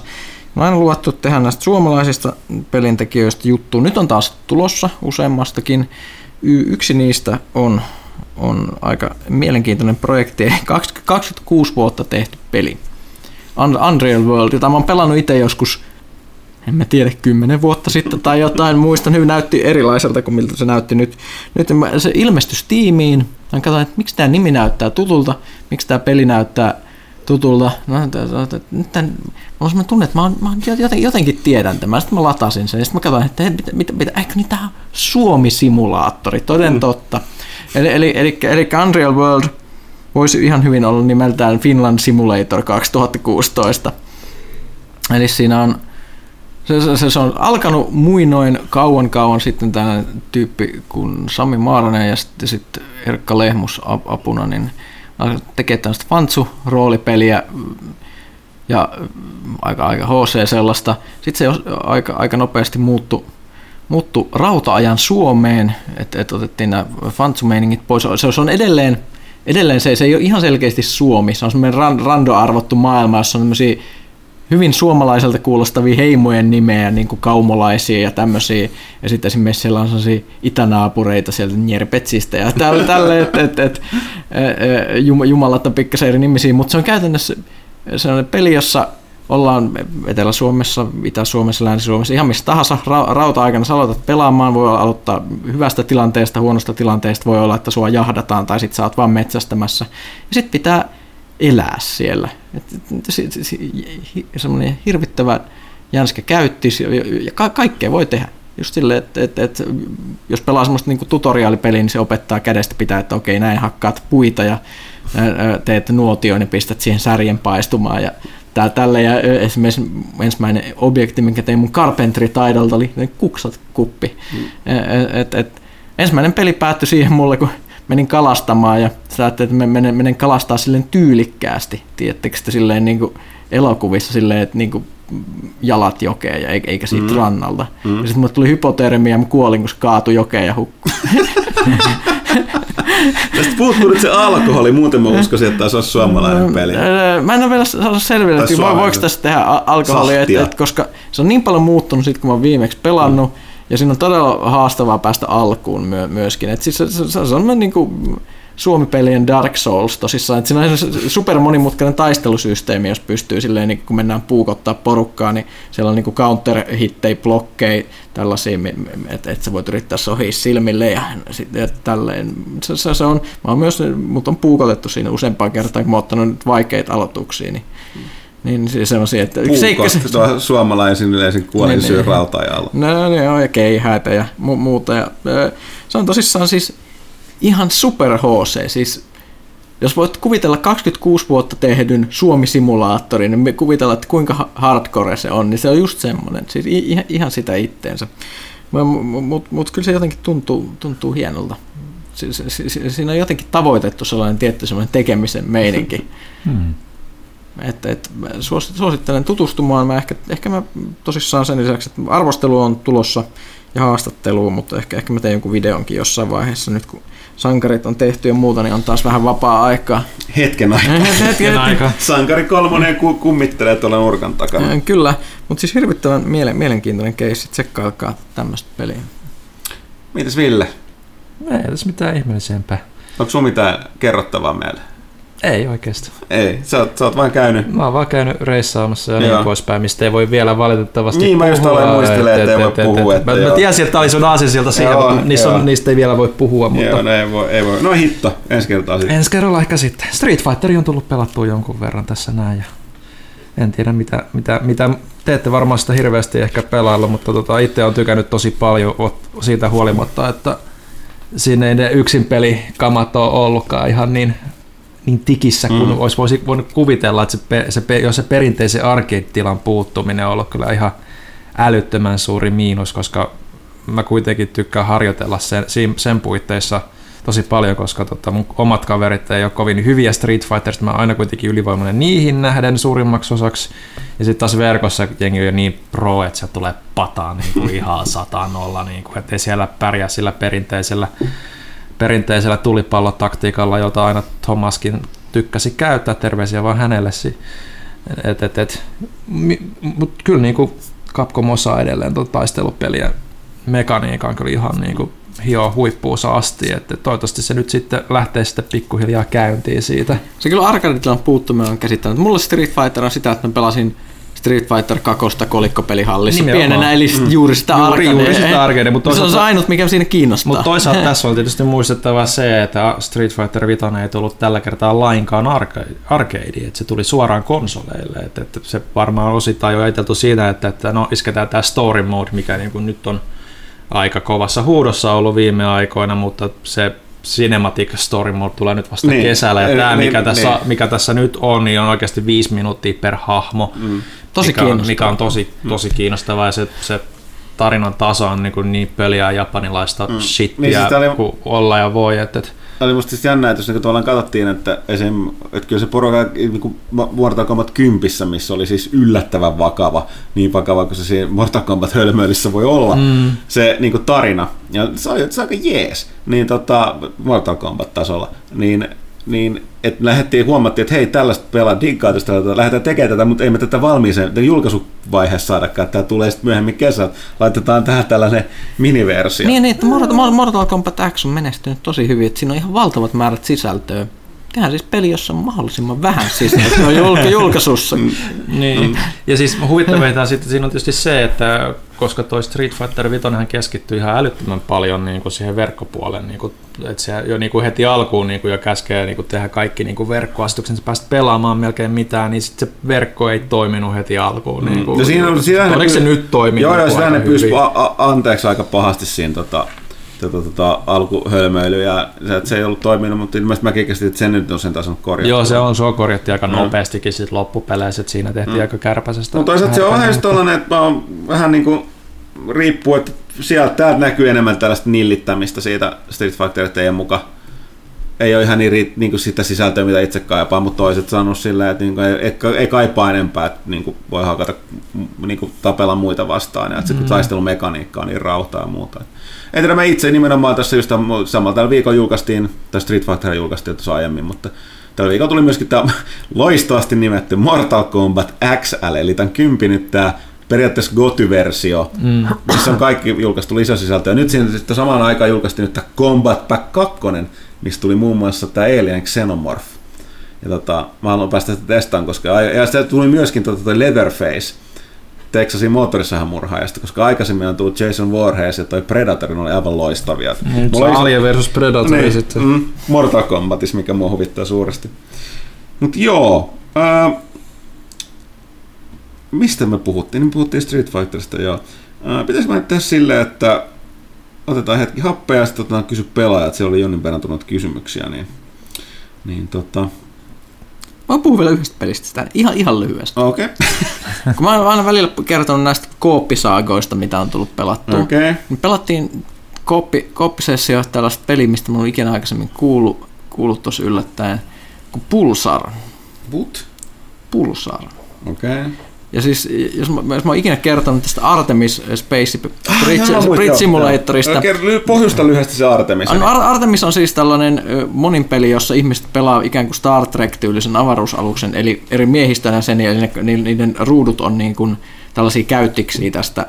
On aina luvattu tehdä näistä suomalaisista pelintekijöistä juttu. Nyt on taas tulossa useammastakin. Yksi niistä on, on aika mielenkiintoinen projekti, [LAUGHS] 26 vuotta tehty peli. Unreal World, jota mä oon pelannut itse joskus en mä tiedä, kymmenen vuotta sitten tai jotain. Muistan, hyvin näytti erilaiselta kuin miltä se näytti nyt. Nyt se ilmestyi Steamiin. Mä katsoin, että miksi tämä nimi näyttää tutulta, miksi tämä peli näyttää tutulta. No, nyt tämän, mulla on tunne, että mä, oon, mä joten, jotenkin tiedän tämän. Sitten mä latasin sen. Sitten mä katsoin, että mitä, mitä, mitä, eikö niin tämä Suomi-simulaattori, toden mm. totta. Eli, eli, eli, eli Unreal World voisi ihan hyvin olla nimeltään Finland Simulator 2016. Eli siinä on se, se, se on alkanut muinoin kauan kauan sitten tämä tyyppi kuin Sami Maaranen ja sitten, sitten Erkka Lehmus apuna, niin tekee tämmöistä Fantsu-roolipeliä ja aika, aika HC sellaista. Sitten se aika, aika nopeasti muuttui muuttu rauta-ajan Suomeen, että et otettiin nämä Fantsu-meiningit pois. Se, se on edelleen, edelleen se, se ei ole ihan selkeästi Suomi, se on semmoinen rando-arvottu maailma, jossa on tämmöisiä hyvin suomalaiselta kuulostavia heimojen nimeä, niin kuin kaumolaisia ja tämmöisiä. Ja sitten esimerkiksi siellä on sellaisia itänaapureita sieltä Njerpetsistä ja [LAUGHS] tälle, tälle että et, et, jumalat on pikkasen eri nimisiä, mutta se on käytännössä sellainen peli, jossa ollaan Etelä-Suomessa, Itä-Suomessa, Länsi-Suomessa, ihan missä tahansa ra- rauta-aikana sä aloitat pelaamaan, voi aloittaa hyvästä tilanteesta, huonosta tilanteesta, voi olla, että sua jahdataan tai sitten sä oot vaan metsästämässä. Ja sitten pitää elää siellä. Semmoinen hirvittävä jänskä käytti ja ka- kaikkea voi tehdä. Just silleen, että, että, että jos pelaa semmoista niin tutoriaalipeliä, niin se opettaa kädestä pitää, että okei, näin hakkaat puita ja teet nuotioon ja pistät siihen särjen paistumaan ja tää, tälle. Ja esimerkiksi ensimmäinen objekti, minkä tein mun carpentry-taidolta, oli kuksat kuppi. Mm. Et, et, ensimmäinen peli päättyi siihen mulle, kun menin kalastamaan ja sä ajattelin, että menen, menen kalastaa silleen tyylikkäästi, tiedättekö sitä silleen niin kuin elokuvissa silleen, että niin kuin jalat jokeen ja eikä siitä mm. rannalta. Mm. Ja sitten mulle tuli hypotermia ja mä kuolin, kun se kaatui jokeen ja hukkui. Tästä puuttuu nyt se alkoholi, muuten mä uskoisin, että se on suomalainen peli. Mä en ole vielä saanut selville, että voiko tästä tehdä alkoholia, että, että, koska se on niin paljon muuttunut sitten, kun mä oon viimeksi pelannut, mm ja siinä on todella haastavaa päästä alkuun myö- myöskin. Et siis se, se, se on niin kuin Suomi-pelien Dark Souls tosissaan. Että siinä on super monimutkainen taistelusysteemi, jos pystyy silleen, niin kun mennään puukottaa porukkaa, niin siellä on niin counter-hittei, blokkeja, tällaisia, että et sä voit yrittää sohia silmille ja, ja tälleen. Se, se, se on, mä oon myös, mut on puukotettu siinä useampaan kertaan, kun mä oon ottanut vaikeita aloituksia, niin niin siis semmoisia, että... Puukko, se, suomalaisin yleisin kuolin syy rautajalla. No ne on ja keihäitä ja mu- muuta. Ja, se on tosissaan siis ihan super HC. Siis jos voit kuvitella 26 vuotta tehdyn Suomi-simulaattorin, niin me kuvitella, että kuinka hardcore se on, niin se on just semmoinen. Siis ihan, ihan sitä itteensä. Mutta mut, mut kyllä se jotenkin tuntuu, tuntuu hienolta. Si, si, si, siinä on jotenkin tavoitettu sellainen tietty sellainen tekemisen meininki. [LAUGHS] Hmm. Et, et, suosittelen tutustumaan. Mä ehkä, ehkä mä tosissaan sen lisäksi, että arvostelu on tulossa ja haastattelu, mutta ehkä, ehkä mä teen jonkun videonkin jossain vaiheessa nyt, kun sankarit on tehty ja muuta, niin on taas vähän vapaa-aikaa. Hetken aikaa. Hetken aikaa. [LAUGHS] Sankari kolmonen kummittelee tuolla nurkan takana. Kyllä, mutta siis hirvittävän mielen, mielenkiintoinen keissi. Tsekkailkaa tämmöistä peliä. Mitäs Ville? Ei tässä mitään ihmeellisempää. Onko sun mitään kerrottavaa meille? Ei oikeasti. Ei, sä oot, sä oot vain käynyt. Mä oon vaan käynyt reissaamassa ja niin poispäin, mistä ei voi vielä valitettavasti Niin, mä just aloin muistelemaan, että ei voi puhua. Että mä, mä tiesin, että oli sun aasinsilta siihen, joo, mutta niistä, on, niistä ei vielä voi puhua. Mutta... Joo, no ei voi, ei voi. No hitto, ensi kertaa sitten. Ensi kerralla ehkä sitten. Street Fighter on tullut pelattua jonkun verran tässä näin. Ja en tiedä, mitä, mitä, mitä te ette varmaan sitä hirveästi ehkä pelailla, mutta tota, itse on tykännyt tosi paljon siitä huolimatta, että siinä ei ne yksin pelikamat ole ollutkaan ihan niin niin tikissä, kun mm. olisi voisi voinut kuvitella, että se, se, jos se perinteisen arcade-tilan puuttuminen on ollut kyllä ihan älyttömän suuri miinus, koska mä kuitenkin tykkään harjoitella sen, sen puitteissa tosi paljon, koska tota, mun omat kaverit ei ole kovin hyviä Street Fighters, mä aina kuitenkin ylivoimainen niihin nähden suurimmaksi osaksi. Ja sitten taas verkossa jengi on jo niin pro, että se tulee pataan niin kuin [LAUGHS] ihan sataan olla, niin kuin, että ei siellä pärjää sillä perinteisellä perinteisellä tulipallotaktiikalla, jota aina Thomaskin tykkäsi käyttää, terveisiä vaan hänelle. Et, et, et. Mutta kyllä kuin Capcom osaa edelleen tuota taistelupeliä mekaniikan kyllä ihan niin kuin hio huippuunsa asti, että toivottavasti se nyt sitten lähtee sitten pikkuhiljaa käyntiin siitä. Se kyllä arcade puuttuminen on käsittänyt. Mulla Street Fighter on sitä, että mä pelasin Street Fighter 2 kolikkopelihallissa Nimenomaan. pienenä, eli mm. juuri sitä juuri, arcade. Juuri sitä arcade mutta se on se ainut, mikä siinä kiinnostaa. Mutta toisaalta tässä on tietysti muistettava se, että Street Fighter 5 ei tullut tällä kertaa lainkaan arcade, että se tuli suoraan konsoleille. Että, että se varmaan osittain jo ajateltu siitä, että, että no isketään tämä story mode, mikä niin kuin nyt on aika kovassa huudossa ollut viime aikoina, mutta se Cinematic Story Mode tulee nyt vasta niin. kesällä, ja tämä, mikä, niin, tässä, niin. mikä tässä nyt on, niin on oikeasti viisi minuuttia per hahmo. Mm. Tosi mikä, on, mikä on tosi, tosi kiinnostavaa ja se, se tarinan taso on niin, niin pöliä japanilaista mm. shittiä niin, siis oli, kuin olla ja voi. Että, että oli musta siis jännä, että jos niin tavallaan katsottiin, että, esim, että kyllä se porukka niin Mortal Kombat 10, missä oli siis yllättävän vakava, niin vakava kuin se siinä Mortal Kombat hölmöilyssä voi olla, mm. se niin kuin tarina, ja se on, se aika jees, niin tota, Mortal Kombat tasolla, niin niin että lähdettiin huomattiin, että hei, tällaista pelaa diggaa tästä, lähdetään tekemään tätä, mutta ei me tätä valmiiseen julkaisuvaiheessa saadakaan, tämä tulee sitten myöhemmin kesällä. Laitetaan tähän tällainen miniversio. Niin, niin että Mortal, Mortal Kombat X on menestynyt tosi hyvin, että siinä on ihan valtavat määrät sisältöä. Tehdään siis peli, jossa on mahdollisimman vähän sisältöä [LAUGHS] julkaisussa. Mm. niin. Ja siis huvittavinta sitten siinä on tietysti se, että koska toi Street Fighter 5 keskittyy ihan älyttömän paljon niin kuin siihen verkkopuolen, niin kuin, että se jo niin kuin heti alkuun niin kuin jo käskee niin kuin tehdä kaikki niin kuin verkkoasetuksen, päästä pelaamaan melkein mitään, niin sitten se verkko ei toiminut heti alkuun. Niin kuin, no siinä on, siinä Oliko se nyt toiminut? Joo, joo, sitä ne pyysi anteeksi aika pahasti siinä tota, tota, tota, alkuhölmöily ja se, se ei ollut toiminut, mutta ilmeisesti mä kästin, että sen nyt on sen tason korjattu. Joo, se on, se on korjattu aika mm. nopeastikin sit loppupeleissä, että siinä tehtiin mm. aika kärpäisestä. Mutta toisaalta se on vähän tollainen, että on vähän niin kuin riippuu, että sieltä täältä näkyy enemmän tällaista nillittämistä siitä Street Fighter teidän mukaan. Ei ole ihan niin, niin kuin sitä sisältöä, mitä itse kaipaa, mutta toiset sanoo silleen, että niin kuin ei, ei kaipaa enempää, että niin kuin voi hakata, niin kuin tapella muita vastaan, ja että mm. se taistelumekaniikka on niin rautaa ja muuta. En tiedä, mä itse nimenomaan tässä just samalla tällä viikolla julkaistiin, tai Street Fighter julkaistiin tuossa aiemmin, mutta tällä viikolla tuli myöskin tämä [LAUGHS] loistavasti nimetty Mortal Kombat XL, eli tämän kympi nyt tämä periaatteessa Goty-versio, mm. missä on kaikki julkaistu lisäsisältöä. Nyt siinä sitten samaan aikaan julkaistiin nyt tämä Combat Pack 2, mistä tuli muun muassa tämä Alien Xenomorph. Ja tota, mä haluan päästä sitä testaan, koska ja sitten tuli myöskin tota, Leatherface, Texasin moottorisahan murhaajasta, koska aikaisemmin on tullut Jason Voorhees ja toi Predator oli aivan loistavia. Niin, se Alien versus Predator niin, sitten. Mm, Mortal Kombatis, mikä mua huvittaa suuresti. Mutta joo, äh, mistä me puhuttiin? Niin puhuttiin Street Fighterista, joo. Pitäisikö mä tehdä silleen, että otetaan hetki happea ja sitten otetaan kysy pelaajat. Siellä oli Jonnin verran tullut kysymyksiä, niin, niin tota, Mä puhun vielä yhdestä pelistä sitä, ihan, ihan lyhyesti. Okei. Okay. [LAUGHS] Kun mä oon aina välillä kertonut näistä kooppisaagoista, mitä on tullut pelattua. Okay. Niin pelattiin kooppi, kooppisessio tällaista peliä, mistä mä oon ikinä aikaisemmin kuullut, kuullut tuossa yllättäen, kuin Pulsar. But? Pulsar. Okei. Okay. Ja siis, jos mä, jos mä oon ikinä kertonut tästä Artemis Space Ah, Bridge, joo, Bridge joo, Simulatorista. joo. Kerro Pohjusta lyhyesti se Artemis. No, Ar- Artemis on siis tällainen monin peli, jossa ihmiset pelaa ikään kuin Star Trek-tyylisen avaruusaluksen, eli eri miehistönä sen, ja niiden, niiden ruudut on niin kuin tällaisia käyttiksi tästä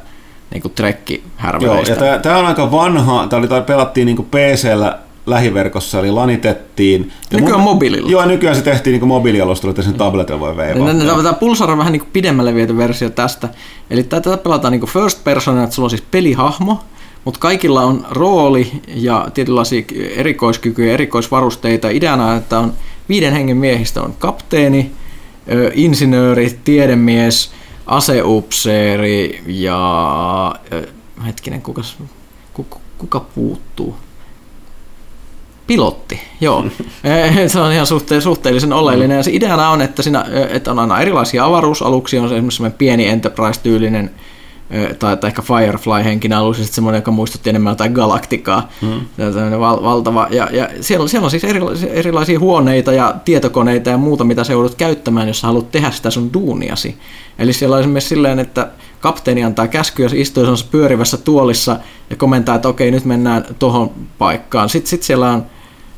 niin kuin Joo, trekki-härveleistä. ja tämä on aika vanha, tämä oli, tää pelattiin niinku PC-llä lähiverkossa, eli lanitettiin. Ja Nykyään mobiililla. Joo, nykyään se tehtiin niinku mobiilialustolla, että sen tabletilla voi veivaa. Tämä Pulsar on vähän niin pidemmälle viety versio tästä. Eli tätä pelataan niin first person, että sulla on siis pelihahmo, mutta kaikilla on rooli ja tietynlaisia erikoiskykyjä, erikoisvarusteita. Ideana, että on viiden hengen miehistä on kapteeni, insinööri, tiedemies, aseupseeri ja... Hetkinen, kuka, kuka, kuka puuttuu? Pilotti, joo. [LAUGHS] Eh, [LAUGHS] se on ihan suhte- suhteellisen oleellinen. Ja se ideana on, että, siinä, eh, että on aina erilaisia avaruusaluksia, on se esimerkiksi semmoinen pieni Enterprise-tyylinen eh, tai, tai ehkä Firefly-henkinen alus, ja sitten semmoinen, joka muistutti enemmän jotain galaktikaa. Hmm. Val- valtava. Ja, ja siellä, siellä on siis erilaisia, erilaisia huoneita ja tietokoneita ja muuta, mitä sä joudut käyttämään, jos sä haluat tehdä sitä sun duuniasi. Eli siellä on esimerkiksi silleen, että kapteeni antaa käskyä, se istuu pyörivässä tuolissa ja komentaa, että okei, nyt mennään tuohon paikkaan. Sitten sit siellä on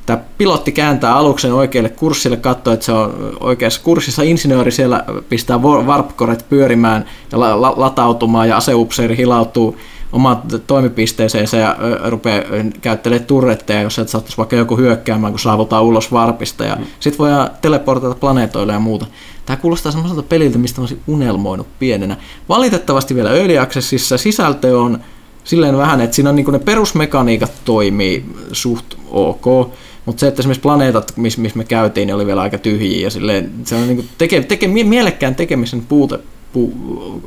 tämä pilotti kääntää aluksen oikealle kurssille, katsoo, että se on oikeassa kurssissa. Insinööri siellä pistää warpkoret pyörimään ja la- la- latautumaan ja aseupseeri hilautuu omaan toimipisteeseensä ja rupeaa käyttelemään turretteja, jos sieltä saattaisi vaikka joku hyökkäämään, kun saavutaan ulos varpista. Ja mm. sitten voidaan teleportata planeetoille ja muuta. Tämä kuulostaa semmoiselta peliltä, mistä olisin unelmoinut pienenä. Valitettavasti vielä Early Accessissa sisältö on silleen vähän, että siinä on niin ne perusmekaniikat toimii suht ok, mutta se, että esimerkiksi planeetat, missä miss me käytiin, niin oli vielä aika tyhjiä ja silleen, se on niin teke, teke, mielekkään tekemisen puute pu,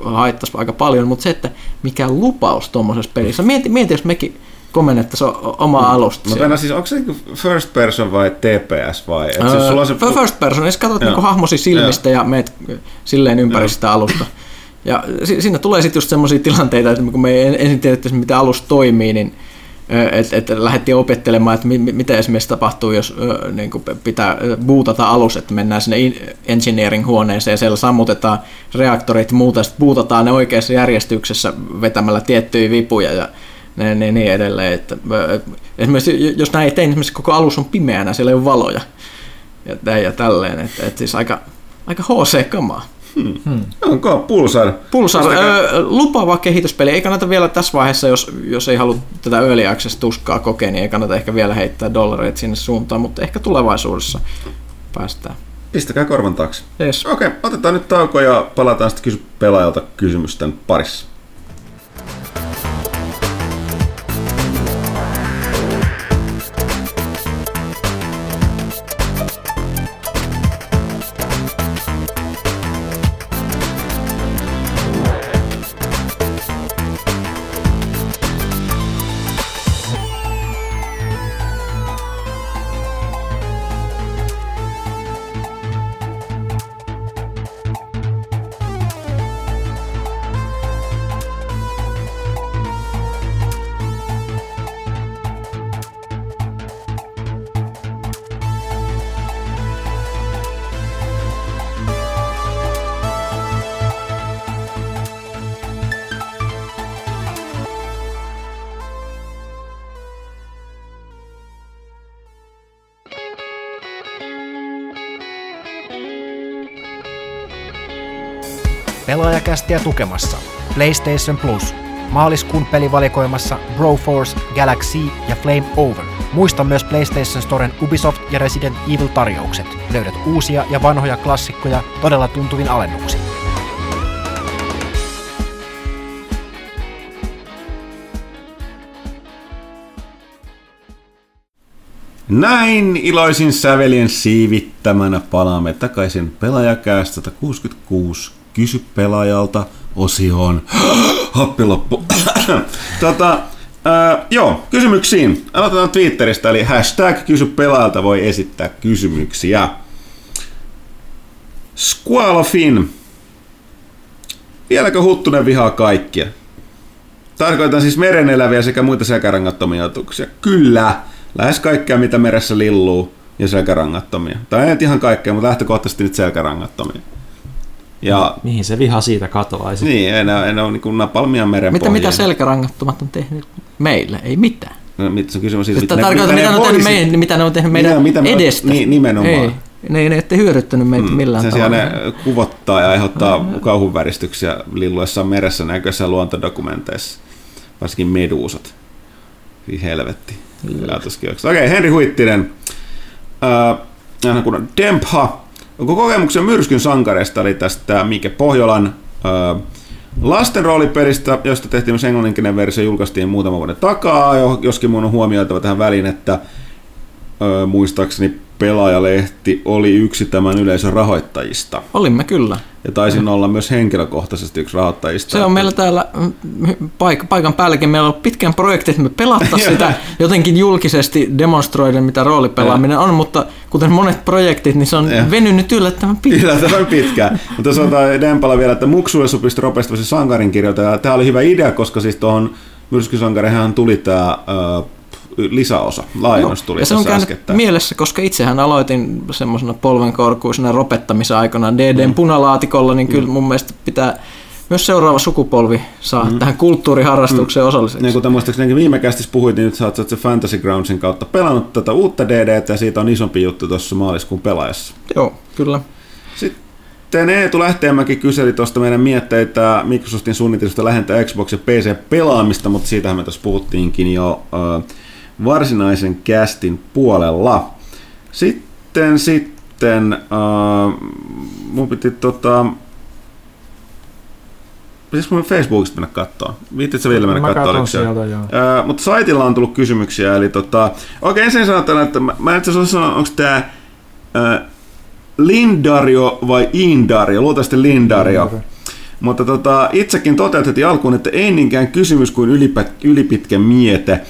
haittaisi aika paljon, mutta se, että mikä lupaus tuommoisessa pelissä. Mieti, mieti jos mekin komennettaisiin oma alusta. Mutta no, siis onko se niinku first person vai TPS vai? Et Öö, siis sulla on se... First person, jos katsot niinku hahmosi silmistä ja meet silleen ympäri Joo. sitä alusta. Ja si- siinä tulee sitten just semmoisia tilanteita, että kun me ei ensin tiedettäisi, miten alus toimii, niin että et lähdettiin opettelemaan, että mi- mi- mitä esimerkiksi tapahtuu, jos ö, niin kuin pitää ö, bootata alus, että mennään sinne in- engineering-huoneeseen ja siellä sammutetaan reaktorit muuta, sitten bootataan ne oikeassa järjestyksessä vetämällä tiettyjä vipuja ja ne, ne, niin edelleen. Että, esimerkiksi jos näin ei tee, niin esimerkiksi koko alus on pimeänä, siellä ei ole valoja ja, ja tälleen. Että, että siis aika, aika HC-kamaa. Onko Pulsar? Pulsar, Pistäkää- ö, lupaava kehityspeli. Ei kannata vielä tässä vaiheessa, jos, jos ei halua tätä Early Access tuskaa kokea, niin ei kannata ehkä vielä heittää dollareita sinne suuntaan, mutta ehkä tulevaisuudessa päästään. Pistäkää korvan taakse. Yes. Okei, otetaan nyt tauko ja palataan sitten kysy pelaajalta kysymysten parissa. Pelaajakästiä tukemassa PlayStation Plus. Maaliskuun pelivalikoimassa Broforce, Galaxy ja Flame Over. Muista myös PlayStation Storen Ubisoft ja Resident Evil tarjoukset. Löydät uusia ja vanhoja klassikkoja todella tuntuvin alennuksin. Näin iloisin sävelien siivittämänä palaamme takaisin pelaajakäästä 166 Kysy pelaajalta osioon. [GASPS] Happi loppu. [CLEARS THROAT] tota, ää, joo, kysymyksiin. Aloitetaan Twitteristä, eli hashtag kysy pelaajalta voi esittää kysymyksiä. Squalofin. Vieläkö Huttunen vihaa kaikkia? Tarkoitan siis mereneläviä sekä muita selkärangattomia otuksia. Kyllä, lähes kaikkea mitä meressä lilluu ja selkärangattomia. Tai ei ihan kaikkea, mutta lähtökohtaisesti nyt selkärangattomia. Ja, Mihin se viha siitä katoaisi? Niin, ei ne, ei ne ole niin napalmia meren Mitä, mitä selkärangattomat on tehnyt meille? Ei mitään. No, mitä se on kysymys siitä, mitä, mitä, mitä, ne on meidän, mitä ne on tehnyt meidän mitä, mitä edestä. Niin, nimenomaan. Ei, ne ei, ne ette hyödyttänyt meitä mm, millään sen tavalla. ne kuvottaa ja aiheuttaa mm. kauhunväristyksiä lilluessaan meressä näköisissä luontodokumenteissa, varsinkin meduusat. Siis helvetti. Okei, okay, Henri Huittinen. Äh, kun Dempha. Onko kokemuksia myrskyn sankareista, eli tästä Mike Pohjolan lasten roolipelistä, josta tehtiin myös englanninkielinen versio, julkaistiin muutama vuoden takaa, joskin mun on huomioitava tähän väliin, että muistaakseni pelaajalehti oli yksi tämän yleisön rahoittajista. Olimme kyllä. Ja taisin olla myös henkilökohtaisesti yksi rahoittajista. Se on meillä täällä mm, paik- paikan päälläkin. Meillä on pitkän projekti, että me pelattaisiin sitä jotenkin julkisesti demonstroiden, mitä roolipelaaminen on, mutta kuten monet projektit, niin se on ja. venynyt yllättävän pitkään. Yllättävän pitkään. mutta sanotaan Dempala vielä, että Muksulle sopisti ropestavasti sankarin kirjoita. Tämä oli hyvä idea, koska siis tuohon myrskysankareihin tuli tämä lisäosa, laajennus tuli Ja se on käynyt äskettäin. mielessä, koska itsehän aloitin semmoisena polvenkorkuisena ropettamisen aikana DDn mm. punalaatikolla, niin kyllä mm. mun mielestä pitää myös seuraava sukupolvi saa mm. tähän kulttuuriharrastukseen mm. osalliseksi. Niin kuin muistaakseni viime kästissä puhuit, niin nyt sä oot se Fantasy Groundsin kautta pelannut tätä uutta DD, ja siitä on isompi juttu tuossa maaliskuun pelaajassa. Joo, kyllä. Sitten Eetu Lähteenmäki kyseli tuosta meidän mietteitä Microsoftin suunnitelmista lähentää Xbox ja PC-pelaamista, mutta siitähän me tuossa puhuttiinkin jo uh, varsinaisen kästin puolella. Sitten, sitten, uh, mun piti tota, Siis mun Facebookista mennä katsoa. Viittitkö vielä mennä katsoa? Sieltä, joo. Uh, mutta saitilla on tullut kysymyksiä, eli tota, okei okay, ensin sanotaan, että mä, mä itse asiassa onko tämä uh, Lindario vai Indario, luultavasti Lindario. Mm-hmm. Mutta tota, itsekin toteutettiin alkuun, että ei niinkään kysymys kuin ylipä, ylipitkä miete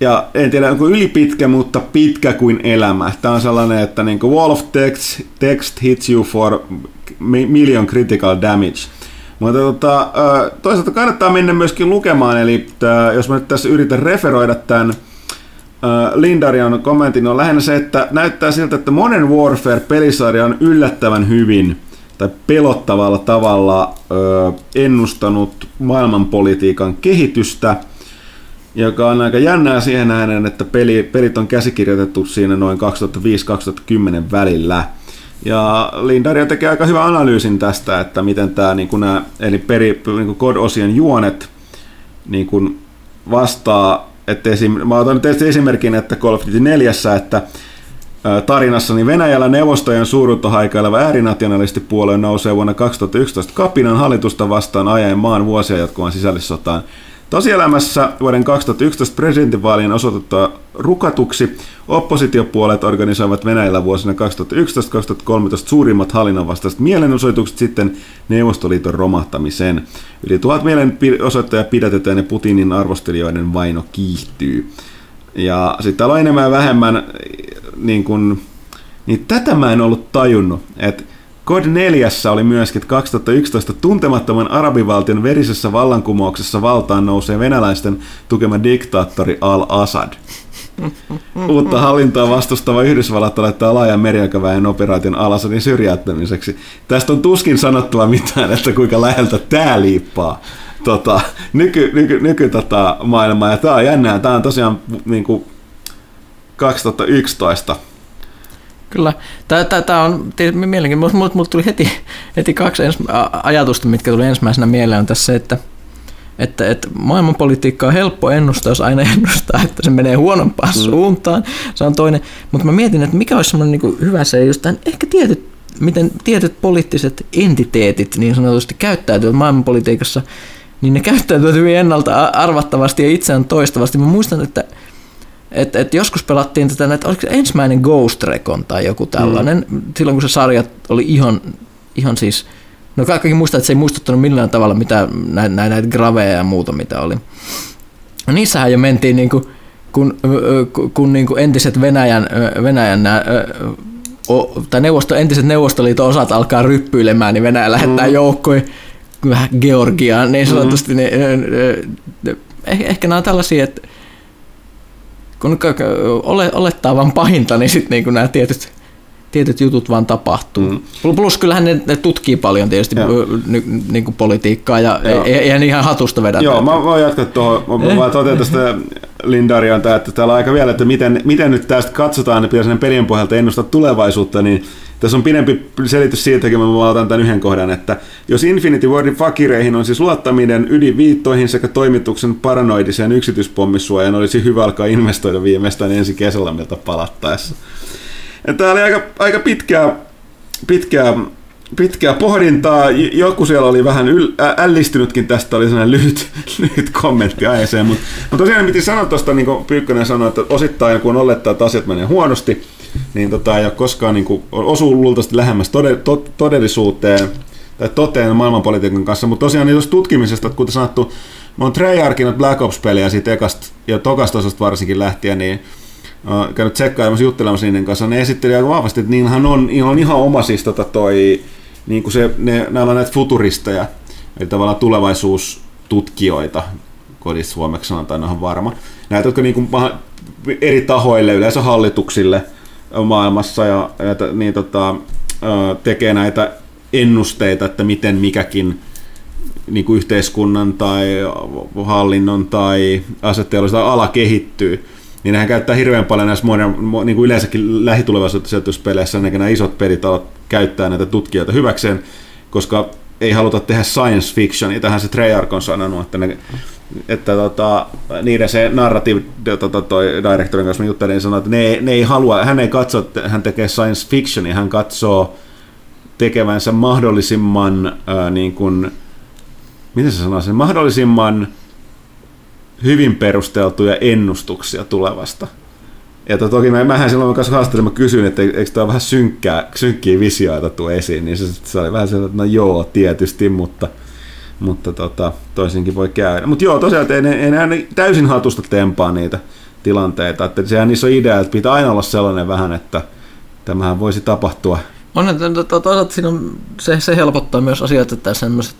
ja en tiedä, onko ylipitkä, mutta pitkä kuin elämä. Tämä on sellainen, että niin kuin wall of text, text hits you for million critical damage. Mutta tota, toisaalta kannattaa mennä myöskin lukemaan, eli tää, jos mä nyt tässä yritän referoida tämän Lindarian kommentin, on lähinnä se, että näyttää siltä, että Modern Warfare-pelisarja on yllättävän hyvin tai pelottavalla tavalla ennustanut maailmanpolitiikan kehitystä – joka on aika jännää siihen nähden, että peli, pelit on käsikirjoitettu siinä noin 2005-2010 välillä. Ja Lindaria tekee aika hyvän analyysin tästä, että miten tämä, niin kuin nämä, eli peri, niin kuin COD-osien juonet niin kuin vastaa, että esim, mä otan nyt esimerkin, että Call of Duty 4, että tarinassa niin Venäjällä neuvostojen suuruutta haikaileva äärinationalistipuolue nousee vuonna 2011 kapinan hallitusta vastaan ajaen maan vuosia jatkuvan sisällissotaan Tosielämässä vuoden 2011 presidentinvaalien osoitettua rukatuksi oppositiopuolet organisoivat Venäjällä vuosina 2011-2013 suurimmat hallinnon vastaiset mielenosoitukset sitten Neuvostoliiton romahtamisen. Yli tuhat mielenosoittajaa pidätetään ja Putinin arvostelijoiden vaino kiihtyy. Ja sitten täällä on enemmän ja vähemmän, niin, kun, niin tätä mä en ollut tajunnut, että Kod 4 oli myöskin 2011 tuntemattoman arabivaltion verisessä vallankumouksessa valtaan nousee venäläisten tukema diktaattori Al-Assad. Uutta hallintoa vastustava Yhdysvallat laittaa laajan meriaikaväen operaation Al-Assadin syrjäyttämiseksi. Tästä on tuskin sanottava mitään, että kuinka läheltä tämä liippaa tota, nyky, nyky, nyky tota, maailmaa. Ja tämä on jännää. Tämä on tosiaan niin kuin 2011 Kyllä. Tämä on mielenkiintoista. Mulle, mulle tuli heti, heti kaksi ens, ajatusta, mitkä tuli ensimmäisenä mieleen. On tässä se, että, että, että maailmanpolitiikka on helppo ennustaa, jos aina ennustaa, että se menee huonompaan mm. suuntaan. Se on toinen. Mutta mä mietin, että mikä olisi semmoinen niin hyvä se, just tämän, ehkä tietyt, miten tietyt poliittiset entiteetit niin sanotusti käyttäytyvät maailmanpolitiikassa, niin ne käyttäytyvät hyvin ennalta arvattavasti ja itseään toistavasti. Mä muistan, että et, et joskus pelattiin tätä, että oliko se ensimmäinen Ghost Recon tai joku tällainen, mm. silloin kun se sarja oli ihan, ihan siis, no kaikki muistaa, että se ei muistuttanut millään tavalla mitä näitä, näitä graveja ja muuta mitä oli. No niissähän jo mentiin niin kuin, kun, kun, niin kuin entiset Venäjän, Venäjän nämä, tai neuvosto, entiset Neuvostoliiton osat alkaa ryppyilemään, niin Venäjä lähettää mm. joukkoja vähän Georgiaan niin sanotusti. Mm. Niin, ehkä, ehkä nämä on tällaisia, että kun olettaa vaan pahinta, niin sitten niin nämä tietyt, tietyt jutut vaan tapahtuu. Mm. Plus kyllähän ne, ne tutkii paljon tietysti ny, niin kuin politiikkaa ja eihän ihan hatusta vedä. Joo, mä voin jatkaa tuohon. Mä, mä totean tästä Lindarian, että täällä on aika vielä, että miten, miten nyt tästä katsotaan, että pitäisi pelien pohjalta ennustaa tulevaisuutta, niin tässä on pidempi selitys siitäkin, mä otan tämän yhden kohdan, että jos Infinity Wardin fakireihin on siis luottaminen ydinviittoihin sekä toimituksen paranoidiseen yksityispommisuojaan, olisi hyvä alkaa investoida viimeistään ensi kesällä meiltä palattaessa. Tämä oli aika, aika pitkää, pitkää, pitkää pohdintaa. Joku siellä oli vähän yl, ä, ällistynytkin tästä, oli sellainen lyhyt, [LAUGHS] lyhyt kommentti aiheeseen. Mutta mut tosiaan piti sanoa tuosta, niin kuin Pyykkönen sanoi, että osittain kun olettaa, että asiat menee huonosti, niin tota, ei ole koskaan niin kuin, osuu luultavasti lähemmäs tode, to, todellisuuteen tai toteen maailmanpolitiikan kanssa. Mutta tosiaan niin tutkimisesta, kuten sanottu, mä oon Treyarchin Black Ops-pelejä siitä ekasta ja tokasta osasta varsinkin lähtien, niin käynyt tsekkailemassa juttelemassa niiden kanssa, ne esitteli aika vahvasti, että niinhän on, on ihan oma siis tota toi, niin kuin se, ne, näillä on näitä futuristeja, eli tavallaan tulevaisuustutkijoita, kodissa suomeksi sanotaan, on varma. Näitä, jotka niin kuin, eri tahoille, yleensä hallituksille maailmassa, ja, ja niin, tota, tekee näitä ennusteita, että miten mikäkin niin kuin yhteiskunnan tai hallinnon tai asetteollisuuden ala kehittyy niin nehän käyttää hirveän paljon näissä modern, niin kuin yleensäkin lähitulevaisuudessa peleissä, ennen nämä isot pelit käyttää näitä tutkijoita hyväkseen, koska ei haluta tehdä science fiction, ja tähän se Treyarch on sanonut, että, ne, että tota, niiden se narrative tota, toi directorin kanssa juttelin, niin sanoi, että ne, ne ei halua, hän ei katso, että hän tekee science fiction, ja hän katsoo tekevänsä mahdollisimman, ää, niin kuin, miten se sanoo sen, mahdollisimman hyvin perusteltuja ennustuksia tulevasta. Ja to, toki mä, mähän silloin kanssa haastattelin, mä kysyin, että eikö tämä vähän synkkää, synkkiä visioita tuo esiin, niin se, se oli vähän sellainen, että no joo, tietysti, mutta, mutta tota, toisinkin voi käydä. Mutta joo, tosiaan, että ei, ei, ei täysin hatusta tempaa niitä tilanteita, että sehän niissä on idea, että pitää aina olla sellainen vähän, että tämähän voisi tapahtua on, että toisaalta siinä on, se, se helpottaa myös asioita tässä semmoisessa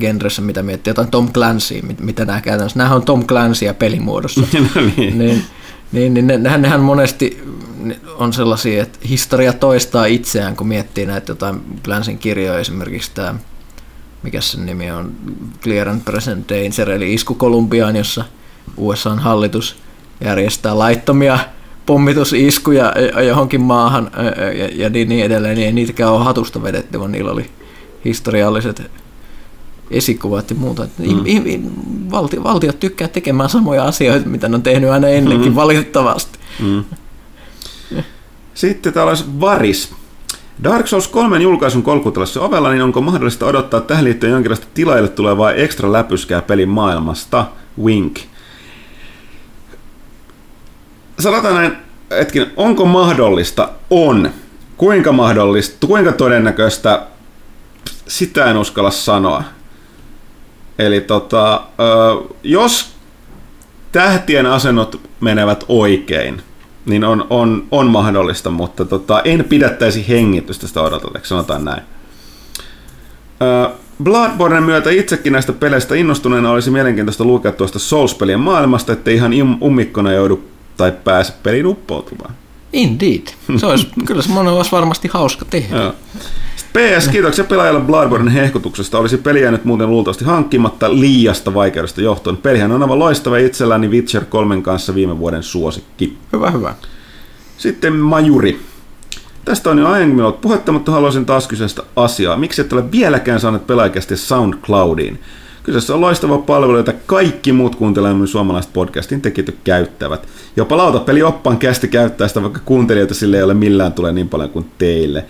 genressä, mitä miettii, jotain Tom Clancy, mitä nämä käytännössä. Nämä on Tom Clancyä pelimuodossa. [LAUGHS] no niin. niin, niin, niin nehän, nehän monesti on sellaisia, että historia toistaa itseään, kun miettii näitä jotain Clancyn kirjoja, esimerkiksi tämä, mikä sen nimi on, Clear and Present Danger, eli Isku Kolumbiaan, jossa USAn hallitus järjestää laittomia pommitusiskuja johonkin maahan ja, ja niin, niin edelleen, niin ei niitäkään ole hatusta vedetty, vaan niillä oli historialliset esikuvat ja muuta. Mm. Valtio, valtiot tykkää tekemään samoja asioita, mitä ne on tehnyt aina ennenkin, mm. valitettavasti. Mm. [LAUGHS] Sitten täällä olisi Varis. Dark Souls 3 julkaisun kolkutellessa ovella, niin onko mahdollista odottaa tähän liittyen jonkinlaista tilaille tulevaa ekstra läpyskää pelin maailmasta? Wink sanotaan näin, etkin, onko mahdollista? On. Kuinka mahdollista, kuinka todennäköistä, sitä en uskalla sanoa. Eli tota, jos tähtien asennot menevät oikein, niin on, on, on mahdollista, mutta tota, en pidättäisi hengitystä sitä odotella, sanotaan näin. Bloodborne myötä itsekin näistä peleistä innostuneena olisi mielenkiintoista lukea tuosta Souls-pelien maailmasta, ettei ihan ummikkona joudu tai pääse pelin uppoutumaan. Indeed. Se olisi, [LAUGHS] kyllä semmoinen olisi varmasti hauska tehdä. Joo. PS, kiitoksia pelaajalle Bloodborne hehkutuksesta. Olisi peli jäänyt muuten luultavasti hankkimatta liiasta vaikeudesta johtuen. Pelihän on aivan loistava itselläni Witcher 3 kanssa viime vuoden suosikki. Hyvä, hyvä. Sitten Majuri. Tästä on jo aiemmin ollut puhetta, mutta haluaisin taas kyseistä asiaa. Miksi et ole vieläkään saaneet pelaajakästi SoundCloudiin? Kyseessä on loistava palvelu, jota kaikki muut kuuntelemaan suomalaiset podcastin tekijät käyttävät. Jopa lautapeli oppaan kästi käyttää sitä, vaikka kuuntelijoita sille ei ole millään tule niin paljon kuin teille.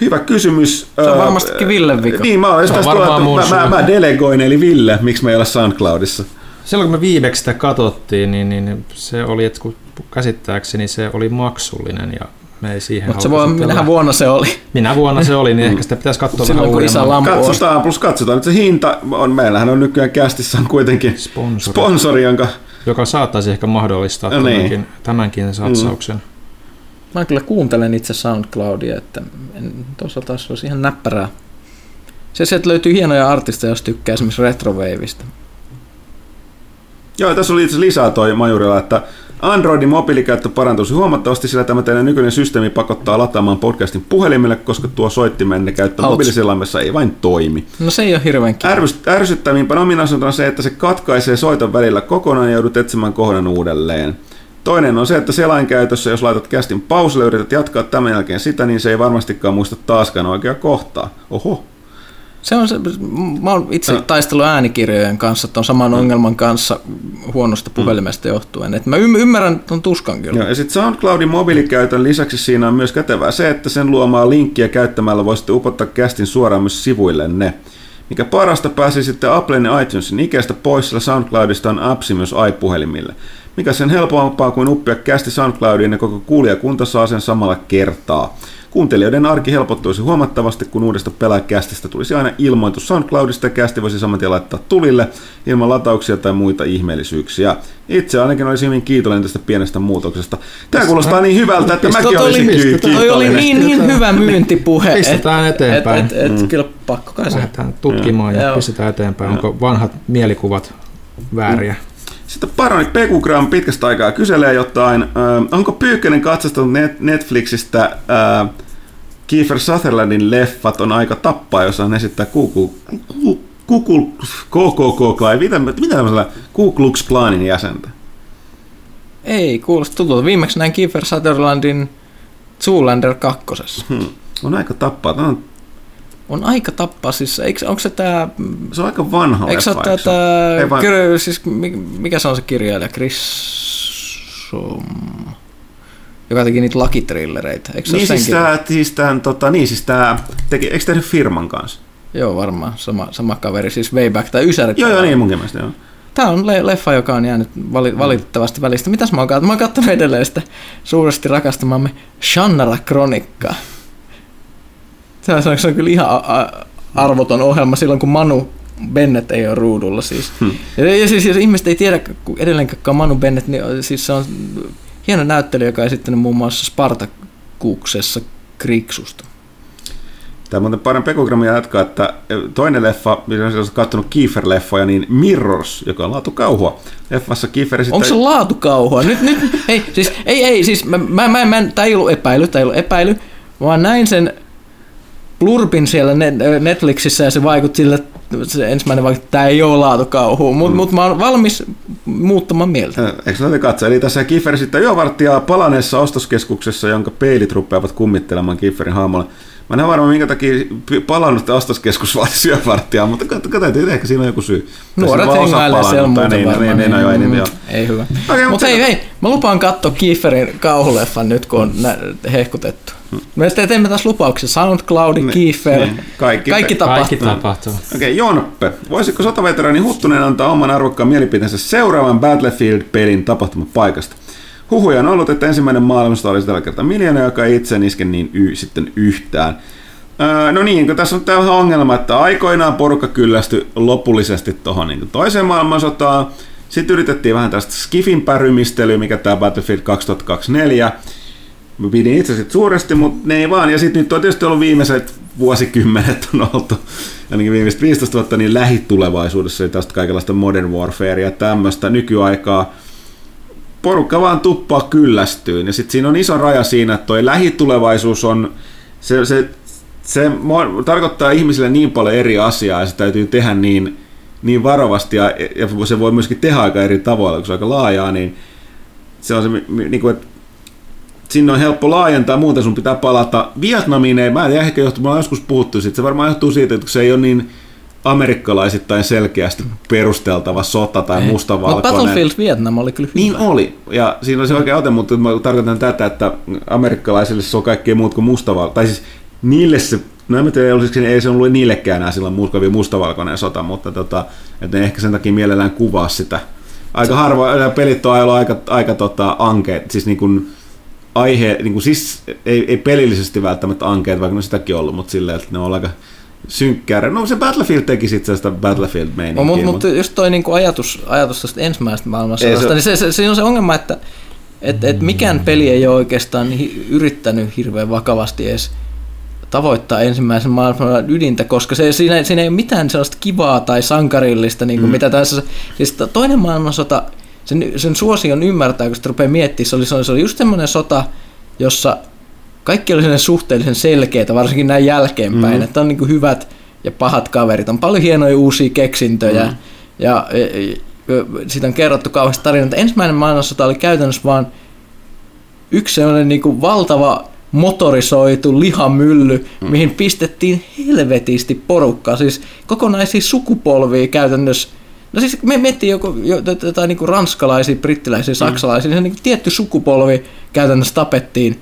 Hyvä kysymys. Se on varmastikin Ville vika. Niin, mä, olen tuolla, mä, mä, mä, delegoin, eli Ville, miksi me ei ole SoundCloudissa. Silloin kun me viimeksi sitä katsottiin, niin, niin se oli, että kun käsittääkseni se oli maksullinen ja me ei siihen Mutta se voi, minähän vuonna se oli. Minä vuonna se oli, niin ehkä sitä pitäisi katsoa Silloin, vähän uudemman. Katsotaan, plus katsotaan, että se hinta on, meillähän on nykyään kästissä on kuitenkin sponsori, sponsori jonka... joka saattaisi ehkä mahdollistaa no niin. tämänkin, tämänkin satsauksen. Mm. Mä kyllä kuuntelen itse SoundCloudia, että en, toisaalta se olisi ihan näppärää. Se sieltä löytyy hienoja artisteja, jos tykkää esimerkiksi Retrowaveista. Joo, tässä oli itse lisää toi Majurilla, että Androidin mobiilikäyttö parantuisi huomattavasti, sillä tämä teidän nykyinen systeemi pakottaa lataamaan podcastin puhelimelle, koska tuo soittimenne käyttö Ouch. mobiilisellaimessa ei vain toimi. No se ei ole hirveän kiva. Ärsyt- ärsyttävimpänä ominaisuutena on se, että se katkaisee soiton välillä kokonaan ja joudut etsimään kohdan uudelleen. Toinen on se, että selainkäytössä, jos laitat kästin pauselle ja yrität jatkaa tämän jälkeen sitä, niin se ei varmastikaan muista taaskaan oikea kohtaa. Oho. Se on se, mä oon itse No. taistellut äänikirjojen kanssa tuon saman ongelman kanssa huonosta puhelimesta johtuen. Et mä ym- ymmärrän tuon tuskan kyllä. Joo, ja sitten SoundCloudin mobiilikäytön lisäksi siinä on myös kätevää se, että sen luomaa linkkiä käyttämällä voisitte upottaa kästin suoraan myös sivuillenne. Mikä parasta pääsi sitten Applen ja iTunesin ikästä pois, sillä SoundCloudista on appsi myös iPuhelimille. Mikä sen helpompaa kuin uppia kästi SoundCloudiin ja koko kuulijakunta saa sen samalla kertaa. Kuuntelijoiden arki helpottuisi huomattavasti, kun uudesta pelaajakästistä tulisi aina ilmoitus SoundCloudista ja kästi voisi saman tien laittaa tulille ilman latauksia tai muita ihmeellisyyksiä. Itse ainakin olisin hyvin kiitollinen tästä pienestä muutoksesta. Tämä kuulostaa niin hyvältä, että mäkin oli- olisin ky- pistetään- Toi oli kiitollinen. niin, niin hyvä myyntipuhe. Pistetään et- eteenpäin. Et, et, et, Kyllä pakko kai se. Lähdetään tutkimaan ja Joo. pistetään eteenpäin, onko vanhat mielikuvat vääriä. Sitten paroni Pekugram pitkästä aikaa kyselee jotain. Ö, onko Pyykkönen katsastanut net- Netflixistä ö, Kiefer Sutherlandin leffat on aika tappaa, jossa hän esittää kuku, kuku, KKK, mitä, mitä tämmöisellä Ku Klux Klanin jäsentä? Ei, kuulosta tutulta. Viimeksi näin Kiefer Sutherlandin Zoolander kakkosessa. Hmm. On aika tappaa. Tämä on, On aika tappaa, siis eikö, onko se tää, se on aika vanha eikö se leffa. ole Ei vaan- kir- siis mi- mikä se on se kirjailija, Chris joka teki niitä lakitrillereitä, eikö se Niin sen siis, kirja- tää, siis tämän, tota, niin siis tää, teki, eikö tehnyt firman kanssa? Joo, varmaan, sama, sama kaveri, siis Wayback tai Ysärit. Joo, joo, niin munkin mielestä, joo. Tämä on le- leffa, joka on jäänyt vali- valitettavasti välistä. Mitäs mä oon katsonut? Mä oon katsonut edelleen sitä suuresti rakastamamme Shannara Kronikkaa. On, se on, kyllä ihan arvoton ohjelma silloin, kun Manu Bennett ei ole ruudulla siis. Hmm. Ja, ja siis jos ihmiset ei tiedä kun edelleenkään Manu Bennett, niin siis se on hieno näyttelijä, joka on esittänyt muun muassa Spartakuksessa Kriksusta. Tämä muuten parin Pekogramia jatkaa, että toinen leffa, mitä on katsonut Kiefer-leffoja, niin Mirrors, joka on laatu kauhua. Leffassa Kiefer esittää... Onko se laatukauhua? Nyt, nyt, ei, siis, ei, ei, siis mä, mä, mä, mä tää ei ollut epäily, tää ei ollut epäily, vaan näin sen blurbin siellä net, Netflixissä ja se vaikutti sille, se ensimmäinen vaikutti, että tää ei ole laatukauhua, mutta mm. mut mä oon valmis muuttamaan mieltä. Eikö näitä katsoa? Eli tässä Kiefer sitten yövartija palaneessa ostoskeskuksessa, jonka peilit rupeavat kummittelemaan Kieferin hahmolle. Mä en ole varma, minkä takia palannut ostoskeskus yövartijaa, mutta kat- katsotaan, ehkä siinä on joku syy. Nuoret vaan hengailee siellä tai muuten niin, varmaan. Niin, niin, no, joo, niin, Mm, joo. Ei hyvä. Okay, mut mutta hei, hei, mä lupaan katsoa Kieferin kauhuleffan nyt, kun on nä- hehkutettu. Me sitten teemme taas lupauksia. SoundCloud, Niin, Kiefer, niin, kaikki- kaikki Kaikki tapahtuu. tapahtuu. Okei, okay, Jonppe. Voisiko sotaveteraani Huttunen antaa oman arvokkaan mielipiteensä seuraavan Battlefield-pelin tapahtumapaikasta? Huhuja on ollut, että ensimmäinen maailmasta olisi tällä kertaa miljoona, joka ei itse iske niin y- sitten yhtään. Öö, no niin, kun tässä on tämä ongelma, että aikoinaan porukka kyllästyi lopullisesti tuohon niin toiseen maailmansotaan. Sitten yritettiin vähän tästä skifin pärymistelyä, mikä tämä Battlefield 2024. Mä pidin itse sit suuresti, mutta ne ei vaan. Ja sitten nyt on tietysti ollut viimeiset vuosikymmenet on oltu, ainakin viimeiset 15 vuotta, niin lähitulevaisuudessa tästä kaikenlaista modern warfarea ja tämmöistä nykyaikaa. Porukka vaan tuppaa kyllästyyn. Ja sitten siinä on iso raja siinä, että toi lähitulevaisuus on, se, se, se tarkoittaa ihmisille niin paljon eri asiaa ja se täytyy tehdä niin, niin varovasti ja, ja se voi myöskin tehdä aika eri tavoilla, kun se on aika laajaa, niin se on se, niin kuin, että sinne on helppo laajentaa, muuten sun pitää palata Vietnamiin, ei, mä en tiedä, ehkä johtuu, ollaan joskus puhuttu siitä, se varmaan johtuu siitä, että se ei ole niin amerikkalaisittain selkeästi perusteltava sota tai Ei. mustavalkoinen. Mutta Battlefield Vietnam oli kyllä hyvä. Niin oli, ja siinä on se oikea ote, mutta mä tarkoitan tätä, että amerikkalaisille se on kaikkea muut kuin mustavalkoinen, tai siis niille se, no en tiedä, olisiko ei se ollut niillekään enää silloin muut kovin mustavalkoinen sota, mutta tota, että ne ehkä sen takia mielellään kuvaa sitä. Aika harva, nämä pelit on ollut aika, aika tota, ankeet, siis niin kuin, aihe, niin kuin, siis ei, ei pelillisesti välttämättä ankeet, vaikka ne on sitäkin ollut, mutta silleen, että ne on aika synkkää. No se Battlefield teki sitten sitä battlefield meininkiä No, mutta, mutta just toi niinku ajatus, ajatus tästä ensimmäisestä maailmansodasta, Ei niin se, se, siinä on se ongelma, että et, et mikään peli ei ole oikeastaan hi, yrittänyt hirveän vakavasti edes tavoittaa ensimmäisen maailmansodan ydintä, koska se, siinä, siinä ei ole mitään sellaista kivaa tai sankarillista, niin kuin mm. mitä tässä. Siis to- toinen maailmansota, sen, sen suosion ymmärtää, kun sitä rupeaa miettimään. Se se oli, se oli just semmoinen sota, jossa kaikki oli suhteellisen selkeitä, varsinkin näin jälkeenpäin, mm. että on niin hyvät ja pahat kaverit. On paljon hienoja uusia keksintöjä mm. ja, ja, ja siitä on kerrottu kauheasti tarinoita. Ensimmäinen maailmansota oli käytännössä vaan yksi sellainen niin valtava motorisoitu lihamylly, mm. mihin pistettiin helvetisti porukkaa, siis kokonaisia sukupolvia käytännössä. No siis me miettii joku, jotain niin ranskalaisia, brittiläisiä, mm. saksalaisia, niin se niin tietty sukupolvi käytännössä tapettiin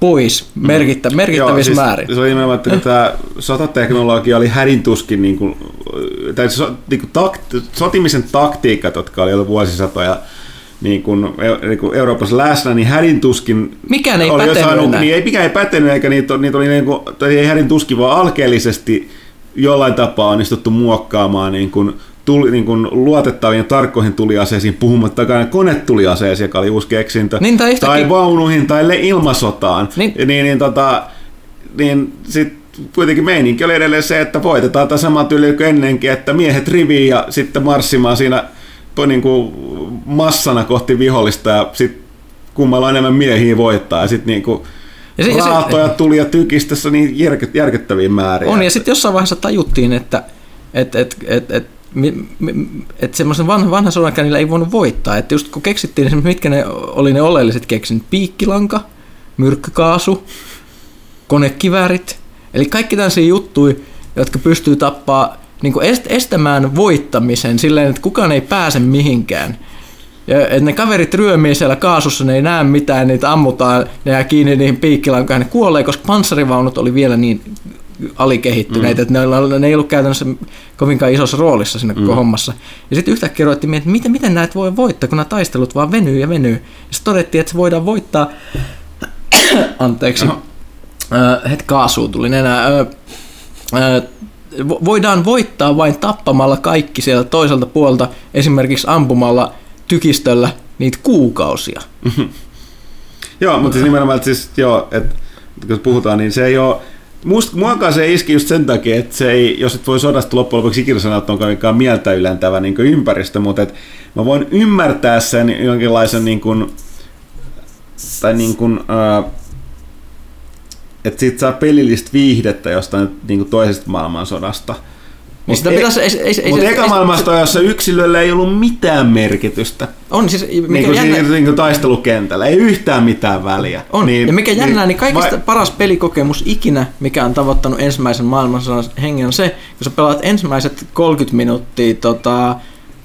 pois mm. merkittä, merkittävissä Joo, siis määrin. Se oli nimenomaan, että tämä sotateknologia oli hädintuskin, niin kuin, tai so, niin kuin takt, sotimisen taktiikat, jotka oli ollut vuosisatoja niin kuin, niin kuin Euroopassa läsnä, niin hädintuskin Mikään ei oli saanut, enää. niin ei, mikään ei pätenyt, eikä niitä, niitä oli niin kuin, ei hädintuskin, vaan alkeellisesti jollain tapaa onnistuttu muokkaamaan niin kuin, tuli, niin kuin luotettaviin ja tarkkoihin tuliaseisiin, puhumattakaan konetuliaseisiin, joka oli uusi keksintö, niin, tai, yhtäkin... tai vaunuihin tai ilmasotaan, niin, niin, niin, tota, niin sit kuitenkin meininki oli edelleen se, että voitetaan tämä sama tyyli kuin ennenkin, että miehet riviin ja sitten marssimaan siinä niin kuin massana kohti vihollista ja sitten kummalla enemmän miehiä voittaa ja sitten niin kuin ja se, raatoja se, tuli ja tykistössä niin järkyttäviin määriin. On, ja sitten jossain vaiheessa tajuttiin, että et, et, et, et, että semmoisen vanhan, vanhan sodankäynnillä ei voinut voittaa. Että just kun keksittiin, niin mitkä ne oli ne oleelliset keksin, piikkilanka, myrkkykaasu, konekiväärit, eli kaikki tällaisia juttuja, jotka pystyy tappaa niin estämään voittamisen silleen, että kukaan ei pääse mihinkään. Ja että ne kaverit ryömii siellä kaasussa, ne ei näe mitään, niitä ammutaan, ne jää kiinni niihin piikkilankaan, ne kuolee, koska panssarivaunut oli vielä niin alikehittyneitä, mm. että ne, ne ei ollut käytännössä kovinkaan isossa roolissa siinä mm. koko hommassa. Ja sitten yhtäkkiä ruvettiin että miten, miten näitä voi voittaa, kun nämä taistelut vaan venyy ja venyy. Ja sitten todettiin, että se voidaan voittaa, [COUGHS] anteeksi, no. äh, het kaasuu tuli enää, äh, äh, voidaan voittaa vain tappamalla kaikki sieltä toiselta puolta, esimerkiksi ampumalla tykistöllä niitä kuukausia. Mm-hmm. joo, mutta siis nimenomaan, että siis, joo, että kun puhutaan, niin se ei ole, Musta, muakaan se iski just sen takia, että se ei, jos et voi sodasta loppujen lopuksi ikinä sanoa, että on mieltä ylentävä niin ympäristö, mutta et mä voin ymmärtää sen jonkinlaisen niin kuin, tai niin kuin, äh, että siitä saa pelillistä viihdettä jostain niin kuin toisesta maailmansodasta. Niin sitä pitäisi, ei, ei, ei, mutta eka maailmansodassa yksilöllä ei ollut mitään merkitystä. On siis, mikä niin kuin jännä... siinä, niin kuin taistelukentällä, ei yhtään mitään väliä. On, niin, ja mikä jännää, niin, niin kaikista vai... paras pelikokemus ikinä, mikä on tavoittanut ensimmäisen maailmansodan hengen, on se, kun sä pelaat ensimmäiset 30 minuuttia tota,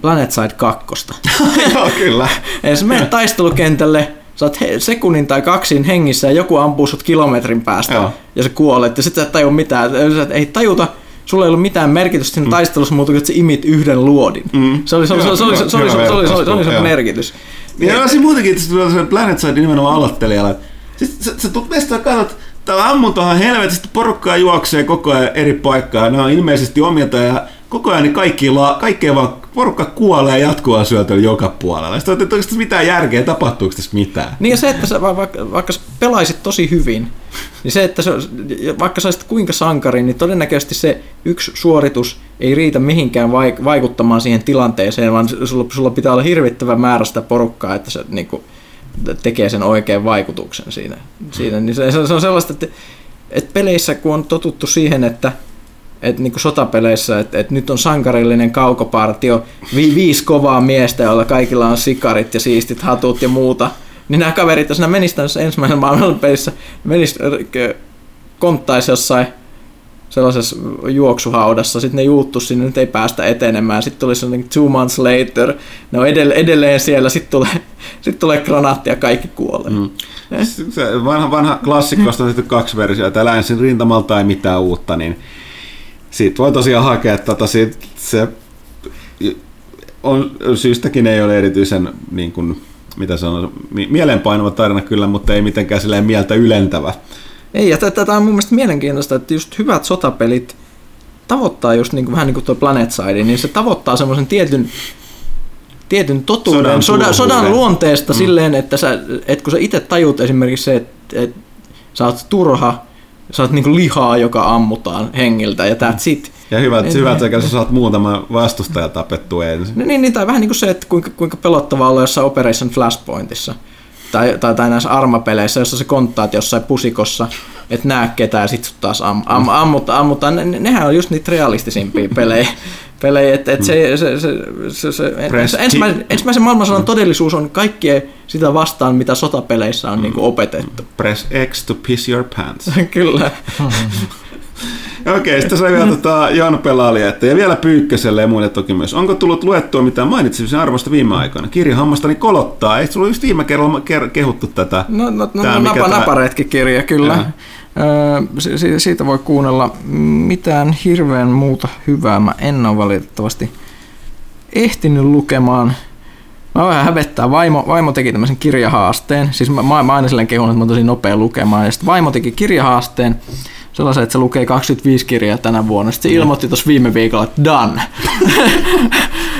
Planetside 2. [LAUGHS] Joo, kyllä. [LAUGHS] ja sä menet taistelukentälle, sä oot sekunnin tai kaksin hengissä ja joku ampuu sut kilometrin päästä Joo. ja sä kuolet ja sit sä et tajua mitään. Sä et, ei tajuta, sulla ei ollut mitään merkitystä siinä mm. taistelussa muuta kuin, että sä imit yhden luodin. Mm. Se oli se, oli, se, se, se, se, se, se merkitys. Ja siinä muutenkin, että se Planet Side nimenomaan aloittelijalle. Siis sä, sä tulet mestaan katsot, täällä ammuntahan helvetistä porukkaa juoksee koko ajan eri paikkaa. Nämä on ilmeisesti omilta ja koko ajan kaikki, la, kaikkea vaan porukka kuolee jatkuvaa syötöllä joka puolella. Sitten onko tässä mitään järkeä, tapahtuuko tässä mitään? Niin ja se, että sä, vaikka, vaikka sä pelaisit tosi hyvin, niin se, että sä, vaikka sä olisit kuinka sankari, niin todennäköisesti se yksi suoritus ei riitä mihinkään vaikuttamaan siihen tilanteeseen, vaan sulla, sulla pitää olla hirvittävä määrä sitä porukkaa, että se niin kuin, tekee sen oikean vaikutuksen siinä. siinä. Niin se, se on sellaista, että, että peleissä kun on totuttu siihen, että että niin sotapeleissä, että, että nyt on sankarillinen kaukopartio, vi, viisi kovaa miestä, joilla kaikilla on sikarit ja siistit hatut ja muuta, niin nämä kaverit, jos nämä menisivät tässä ensimmäisen maailmanpelissä, menis konttaisi jossain sellaisessa juoksuhaudassa, sitten ne juuttu sinne, nyt ei päästä etenemään, sitten tuli sellainen two months later, ne on edelleen, edelleen siellä, sitten tulee, [LAUGHS] sit tulee granaatti ja kaikki kuolee. Mm. Eh? Se vanha, vanha klassikko, on tehty kaksi versiota, länsin rintamalta ei mitään uutta, niin siitä voi tosiaan hakea, että tota, siitä, se on, syystäkin ei ole erityisen niin kuin, mitä se on, mielenpainuva tarina kyllä, mutta ei mitenkään silleen mieltä ylentävä. Ei, ja tätä on mun mielestä mielenkiintoista, että just hyvät sotapelit tavoittaa just niin kuin, vähän niin kuin tuo Planet Side, niin se tavoittaa semmoisen tietyn, tietyn totuuden, sodan, sodan, sodan luonteesta mm. silleen, että, sä, että kun sä itse tajut esimerkiksi se, että, että sä oot turha, sä oot niinku lihaa, joka ammutaan hengiltä ja that's it. Ja hyvät, niin, hyvät sekä sä saat muutama vastustaja tapettua ensin. Niin, niin, tai vähän niin kuin se, että kuinka, kuinka pelottavaa olla jossain Operation Flashpointissa. Tai, tai, tai näissä armapeleissä, jossa se konttaat jossain pusikossa, et näe ketään sit taas am, am, ammutaan. ammutaan. Ne, nehän on just niitä realistisimpia [LAUGHS] pelejä. pelejä et, et se, se, se, se, se, ensimmäisen, ensimmäisen maailmansodan todellisuus on kaikkea sitä vastaan, mitä sotapeleissä on mm. niin opetettu. Press X to piss your pants. [LAUGHS] Kyllä. [LAUGHS] Okei, sitten sai vielä tota, Jan Pelaali, että ja vielä Pyykköselle ja muille toki myös. Onko tullut luettua mitään mainitsemisen arvosta viime aikoina? Kirjahammastani kolottaa. Eikö sulla just viime kerralla kehuttu tätä? No, no, no, no napa, naparetki-kirja, kyllä. Öö, siitä voi kuunnella mitään hirveän muuta hyvää. Mä en ole valitettavasti ehtinyt lukemaan. Mä vähän hävettää. Vaimo, vaimo teki tämmöisen kirjahaasteen. Siis mä, mä, mä aina silleen kehun, että mä tosi nopea lukemaan. Ja sitten vaimo teki kirjahaasteen sellaisen, että se lukee 25 kirjaa tänä vuonna. Sitten se ilmoitti tuossa viime viikolla, että done.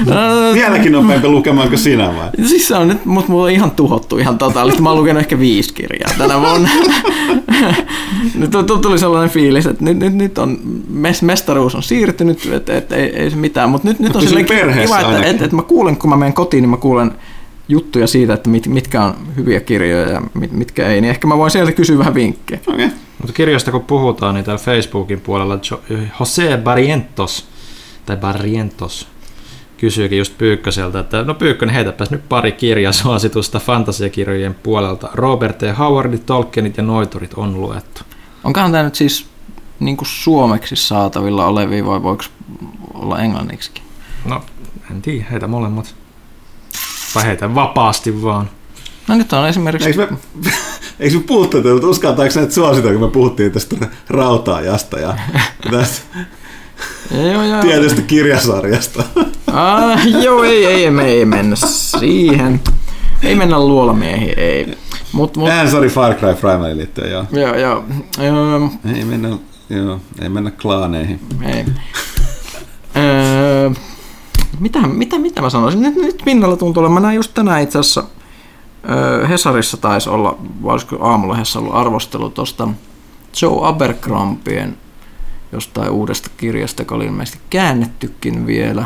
[LAUGHS] Vieläkin nopeampi lukemaan kuin sinä vai? [LAUGHS] Siis se on nyt, mutta mulla on ihan tuhottu ihan totaalisesti. Mä oon lukenut ehkä viisi kirjaa tänä vuonna. [LAUGHS] nyt tuli sellainen fiilis, että nyt, nyt, nyt on, mestaruus on siirtynyt, että et, ei, ei se mitään. Mutta nyt, nyt on silleen kiva, että et, et mä kuulen, kun mä menen kotiin, niin mä kuulen juttuja siitä, että mit, mitkä on hyviä kirjoja ja mit, mitkä ei, niin ehkä mä voin sieltä kysyä vähän vinkkejä. Okay. Mutta kirjoista kun puhutaan, niin täällä Facebookin puolella Jose Barrientos, tai Barrientos, kysyykin just Pyykköseltä, että no Pyykkönen heitäpäs nyt pari kirjasuositusta fantasiakirjojen puolelta. Robert T. Howardit, Tolkienit ja Noiturit on luettu. Onkohan tämä nyt siis niin kuin suomeksi saatavilla olevia vai voiko olla englanniksikin? No, en tiedä, heitä molemmat. Tai heitä vapaasti vaan. No nyt on esimerkiksi... Eikö me, [LAUGHS] eikö me puhuttu, että uskaltaako näitä suosita, kun me puhuttiin tästä rautaajasta ja [LAUGHS] tästä joo, joo. tietystä kirjasarjasta? [LAUGHS] Ah, joo, ei, ei, me ei mennä siihen. Ei mennä luolamiehiin, ei. Mut, mut... Eihän sori Far Cry Primal liittyen, joo. Joo, joo. joo. Ei mennä, joo, ei mennä klaaneihin. Ei. öö, mitä, mitä, mitä mä sanoisin? Nyt, nyt pinnalla tuntuu olevan. Mä näin just tänään itse asiassa Hesarissa taisi olla, olisiko aamulehdessä ollut arvostelu tuosta Joe Abercrombien jostain uudesta kirjasta, joka oli ilmeisesti käännettykin vielä.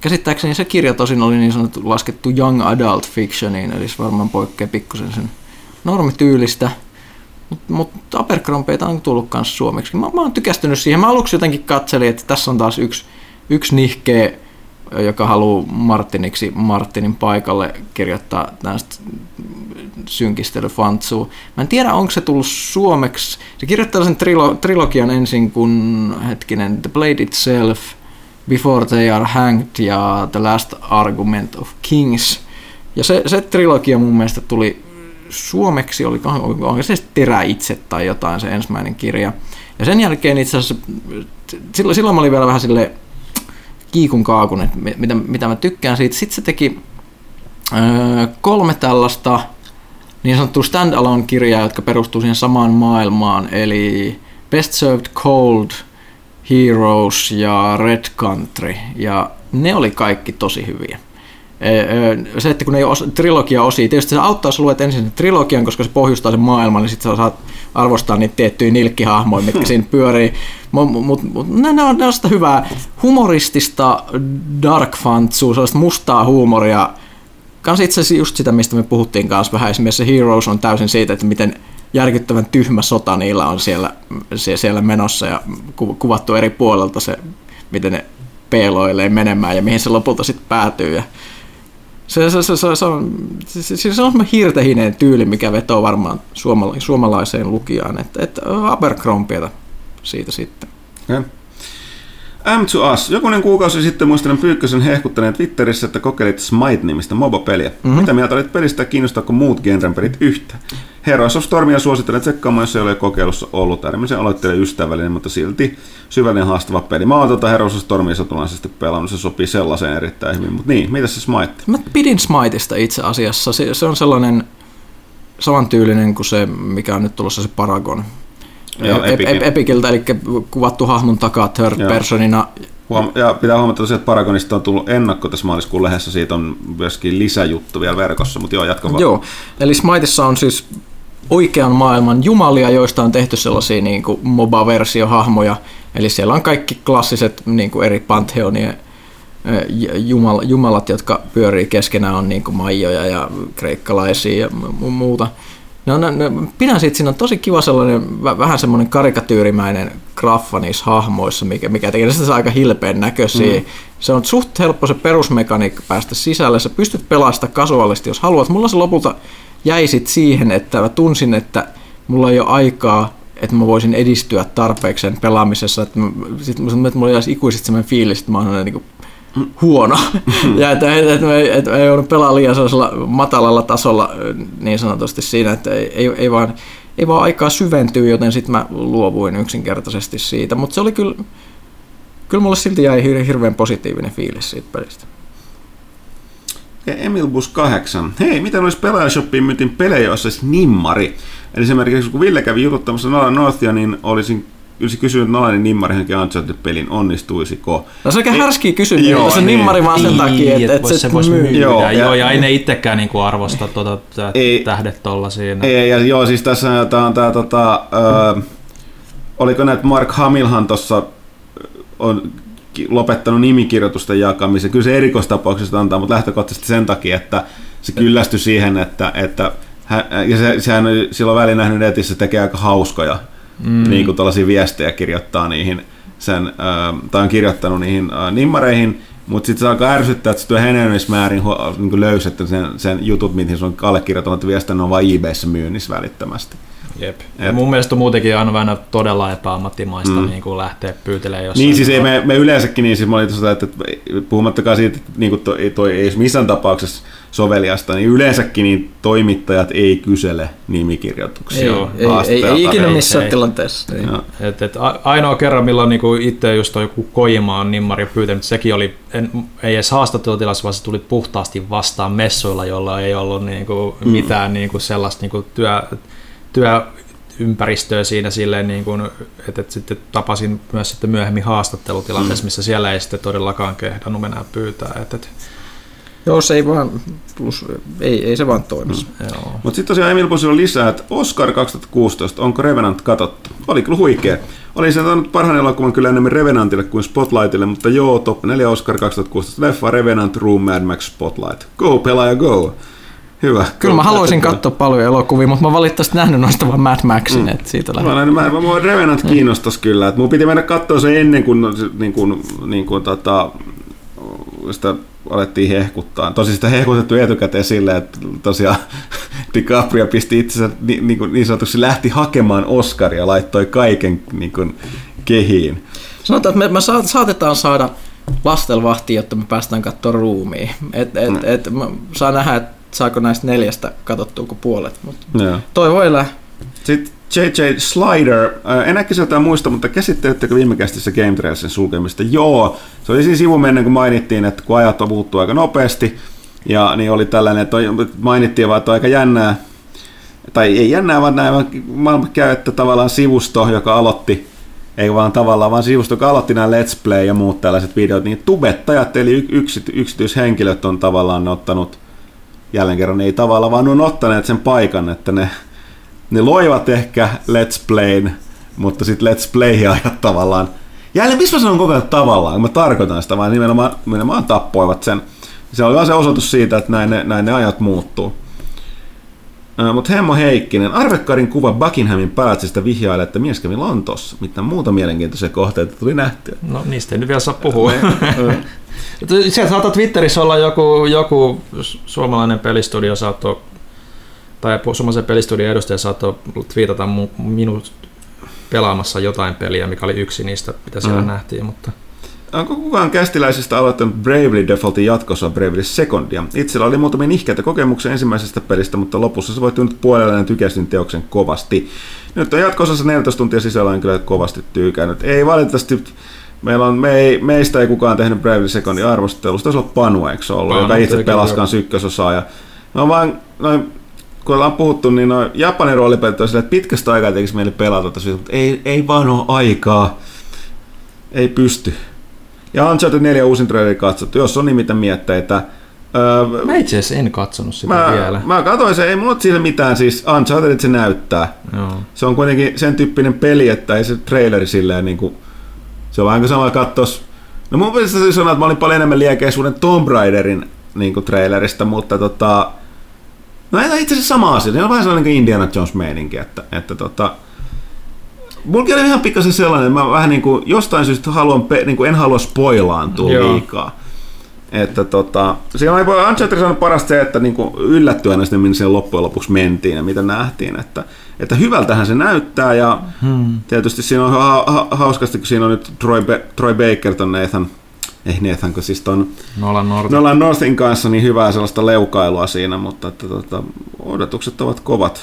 Käsittääkseni se kirja tosin oli niin sanottu laskettu young adult fictioniin, eli se varmaan poikkeaa pikkusen sen normityylistä. Mutta mut Abercrombieita on tullut myös suomeksi. Mä, mä oon tykästynyt siihen. Mä aluksi jotenkin katselin, että tässä on taas yksi, yksi nihkeä joka haluaa Martiniksi Martinin paikalle kirjoittaa tästä synkistelyfantsua. Mä en tiedä, onko se tullut suomeksi. Se kirjoittaa sen trilo- trilogian ensin kun hetkinen The Blade Itself, Before They Are Hanged ja The Last Argument of Kings. Ja se, se trilogia mun mielestä tuli suomeksi, oli, onko se Terä itse tai jotain se ensimmäinen kirja. Ja sen jälkeen itse asiassa, silloin, silloin mä olin vielä vähän silleen, kiikun kaakun, että mitä, mitä mä tykkään siitä. Sitten se teki öö, kolme tällaista niin sanottua standalone-kirjaa, jotka perustuu siihen samaan maailmaan, eli Best Served Cold, Heroes ja Red Country, ja ne oli kaikki tosi hyviä. Se, että kun ei ole trilogia osia, tietysti se auttaa, jos luet ensin sen trilogian, koska se pohjustaa sen maailman, niin sitten sä saat arvostaa niitä tiettyjä nilkkihahmoja, mitkä siinä pyörii. Mutta mut, mut, ne, on, ne on sitä hyvää humoristista dark fantsua, sellaista mustaa huumoria. Kans itse asiassa just sitä, mistä me puhuttiin kanssa vähän. Esimerkiksi Heroes on täysin siitä, että miten järkyttävän tyhmä sota niillä on siellä, siellä menossa ja kuvattu eri puolelta se, miten ne peloilee menemään ja mihin se lopulta sitten päätyy. Ja se, se, se, se, se, on, se, se, se on hirtehinen tyyli, mikä vetoo varmaan suomala, suomalaiseen lukijaan. Että, että Abercrombieta siitä sitten. Okay. M to Us. Jokunen kuukausi sitten muistelen Pyykkösen hehkuttaneen Twitterissä, että kokeilit Smite-nimistä MOBA-peliä. Mm-hmm. Mitä mieltä olit pelistä kiinnostaako muut genren pelit yhtä? Heroes of Stormia suosittelen tsekkaamaan, jos ei ole kokeilussa ollut. Äärimmäisen aloitteelle ystävällinen, mutta silti syvällinen haastava peli. Mä oon tuota Heroes of Stormia satunnaisesti pelannut, se sopii sellaiseen erittäin hyvin. Mutta niin, mitä se Smite? Mä pidin Smiteista itse asiassa. Se, se on sellainen samantyylinen kuin se, mikä on nyt tulossa se Paragon Joo, Epikiltä, eli kuvattu hahmon takaa third Joo. personina. Ja pitää huomata että Paragonista on tullut ennakko tässä maaliskuun lehdessä, siitä on myöskin lisäjuttu vielä verkossa, mutta joo, jatka vaan. Joo, eli Smiteissa on siis oikean maailman jumalia, joista on tehty sellaisia niin kuin MOBA-versiohahmoja, Eli siellä on kaikki klassiset niin kuin eri pantheonien jumal, jumalat, jotka pyörii keskenään, on niin kuin maijoja ja kreikkalaisia ja muuta. No, no, no, pidän siitä, siinä on tosi kiva sellainen, vähän semmoinen karikatyyrimäinen graffa niissä hahmoissa, mikä, mikä tekee sitä aika hilpeen näköisiä. Mm. Se on suht helppo se perusmekaniikka päästä sisälle, sä pystyt pelaamaan kasuaalisti, jos haluat. Mulla se lopulta jäi sit siihen, että mä tunsin, että mulla ei ole aikaa, että mä voisin edistyä tarpeeksi sen pelaamisessa. Että mä, sit, että mulla jäisi ikuisesti semmoinen fiilis, että mä oon niin kuin huono. ja että, että, me, että ei joudut pelaa liian sellaisella matalalla tasolla niin sanotusti siinä, että ei, ei, ei, vaan, ei vaan aikaa syventyä, joten sitten mä luovuin yksinkertaisesti siitä. Mutta se oli kyllä, kyllä mulle silti jäi hirveän positiivinen fiilis siitä pelistä. Ja Emil Bus 8. Hei, miten olisi pelaajashoppiin myytin pelejä, joissa olisi nimmari? Eli esimerkiksi kun Ville kävi jututtamassa Nolan Northia, niin olisin Ylsi kysynyt Nolanin Nimmarihankin Uncharted-pelin, onnistuisiko? No se on aika härski kysymys, joo, se niin, Nimmari vaan sen takia, että, että, se, voisi myydä. Joo, joo, ja ei ne itsekään niinku arvosta tuota, ei, tähdet tuolla siinä. Ei, ja joo, siis tässä tämä on tämä, tota, ö, oliko näitä Mark Hamilhan tuossa on lopettanut nimikirjoitusten jakamisen. Kyllä se erikoistapauksessa antaa, mutta lähtökohtaisesti sen takia, että se kyllästyi siihen, että, että hän, ja se, sehän silloin välin nähnyt netissä tekee aika hauskoja mm. niin kuin tällaisia viestejä kirjoittaa niihin sen, äh, tai on kirjoittanut niihin äh, nimmareihin, mutta sitten se alkaa ärsyttää, että se työ enenemismäärin niin löysetty sen, sen jutut, mihin se on allekirjoittanut, että viestin on vain eBayssä myynnissä välittömästi. Jep. Et, mun mielestä muutenkin on vähän todella epäammattimaista mm. niin kuin lähteä pyytelemään jossain. Niin siis ei, me, me, yleensäkin, niin siis mä olin tuossa, että, että puhumattakaan siitä, että niin kuin toi, toi ei missään tapauksessa soveliasta, niin yleensäkin niin toimittajat ei kysele nimikirjoituksia. Ei, ei, ei, ei, ikinä missään ei, tilanteessa. Ei. Et, et ainoa kerran, milloin niinku itse just on joku Kojimaan nimmari pyytänyt, sekin oli, en, ei edes haastattelutilassa, vaan se tuli puhtaasti vastaan messuilla, jolla ei ollut niinku mm. mitään niinku sellaista niinku työ, työ ympäristöä siinä silleen, niin kuin, että, että sitten tapasin myös sitten myöhemmin haastattelutilanteessa, mm. missä siellä ei sitten todellakaan kehdannut enää pyytää. Että, että Joo, se ei vaan, plus, ei, ei se vaan toimi. Mm. Mutta sitten tosiaan Emil Pusilla lisää, että Oscar 2016, onko Revenant katsottu? Oli kyllä huikea. Oli se antanut parhaan elokuvan kyllä enemmän Revenantille kuin Spotlightille, mutta joo, top 4 Oscar 2016, leffa Revenant, Room, Mad Max, Spotlight. Go, pelaaja, go! Hyvä. Kyllä mä haluaisin katsoa paljon elokuvia, mutta mä valitettavasti nähnyt noista vaan Mad Maxin, mm. että siitä lähtee. Mä, mä, mä, mä Revenant kiinnostas mm. kyllä, että mun piti mennä katsoa se ennen kuin, niin kuin, niin kuin tota, sitä alettiin hehkuttaa. Tosi sitä hehkutettu etukäteen silleen, että tosiaan [LAUGHS] DiCaprio pisti itsensä niin, niin, kuin, niin sanotusti lähti hakemaan Oscaria, laittoi kaiken niin kuin, kehiin. Sanotaan, että me, me saatetaan saada lastelvahti, jotta me päästään katsomaan ruumiin. Et, et, mm. et, saa nähdä, että saako näistä neljästä katsottua kuin puolet, mutta toi voi elää. Sitten JJ Slider, en äkkiseltään muista, mutta käsittelettekö viime kästissä Game Trailsin sulkemista? Joo, se oli siinä sivumennen, kun mainittiin, että kun ajat on muuttuu aika nopeasti, ja niin oli tällainen, että mainittiin vaan, että on aika jännää, tai ei jännää, vaan näin maailman käy, että tavallaan sivusto, joka aloitti, ei vaan tavallaan, vaan sivusto, joka aloitti nämä Let's Play ja muut tällaiset videot, niin tubettajat, eli yksityishenkilöt on tavallaan ottanut, jälleen kerran ei tavallaan, vaan on ottaneet sen paikan, että ne ne loivat ehkä Let's Playn, mutta sitten Let's Play ajat tavallaan. Jälleen, missä mä sanon koko ajan tavallaan, mä tarkoitan sitä, vaan nimenomaan, nimenomaan tappoivat sen. Se oli vaan se osoitus siitä, että näin ne, näin ne ajat muuttuu. Mutta Hemmo Heikkinen, Arvekkarin kuva Buckinghamin palatsista vihjailee, että mies kävi Lontossa. Mitä muuta mielenkiintoisia kohteita tuli nähtyä? No niistä ei nyt vielä saa puhua. [LAUGHS] Sieltä saattaa Twitterissä olla joku, joku suomalainen pelistudio saattoi tai suomalaisen pelistudion edustaja saattoi twiitata minut pelaamassa jotain peliä, mikä oli yksi niistä, mitä siellä mm. nähtiin, mutta... Onko kukaan kästiläisistä aloittanut Bravely Defaultin jatkossa Bravely Secondia? Itsellä oli muutamia nihkeitä kokemuksia ensimmäisestä pelistä, mutta lopussa se voitti nyt puolella ja tykästin teoksen kovasti. Nyt on jatkossa 14 tuntia sisällä on kyllä kovasti tyykännyt. Ei valitettavasti Meillä on, me ei, meistä ei kukaan tehnyt Bravely Secondin arvostelusta, taisi olla Panu, eikö ollut, Panu, joka itse pelaskaan ykkösosaa. Ja no vaan noin kun ollaan puhuttu, niin no, Japanin roolipelit on sille, että pitkästä aikaa tekisi meille pelata mutta ei, ei vaan ole aikaa. Ei pysty. Ja Uncharted 4 uusin traileri katsottu, jos on niin mitä mietteitä. Öö, mä itse asiassa en katsonut sitä mä, vielä. Mä katsoin se, ei mulla ole mitään, siis Uncharted se näyttää. Joo. Se on kuitenkin sen tyyppinen peli, että ei se traileri silleen niin kuin, se on vähän kuin sama kattos. No mun mielestä se sanoa, että mä olin paljon enemmän liekeisuuden Tomb Raiderin niin kuin trailerista, mutta tota, no ei itse asiassa sama asia. Se on vähän sellainen kuin Indiana Jones meininki, että, että tota, Mulla oli ihan pikkasen sellainen, että mä vähän niin kuin, jostain syystä haluan, niin kuin en halua spoilaantua Joo. liikaa. Että tota, siinä oli Uncharted on parasta se, että niinku yllättyä näistä, minne se loppujen lopuksi mentiin ja mitä nähtiin. Että, että hyvältähän se näyttää ja hmm. tietysti siinä on ha- ha- hauskasti, kun siinä on nyt Troy, Be- Troy Baker ton Nathan, ei Nathan, kun siis ton Nolan, North. Nolan Northin kanssa niin hyvää sellaista leukailua siinä, mutta että, tota, odotukset ovat kovat.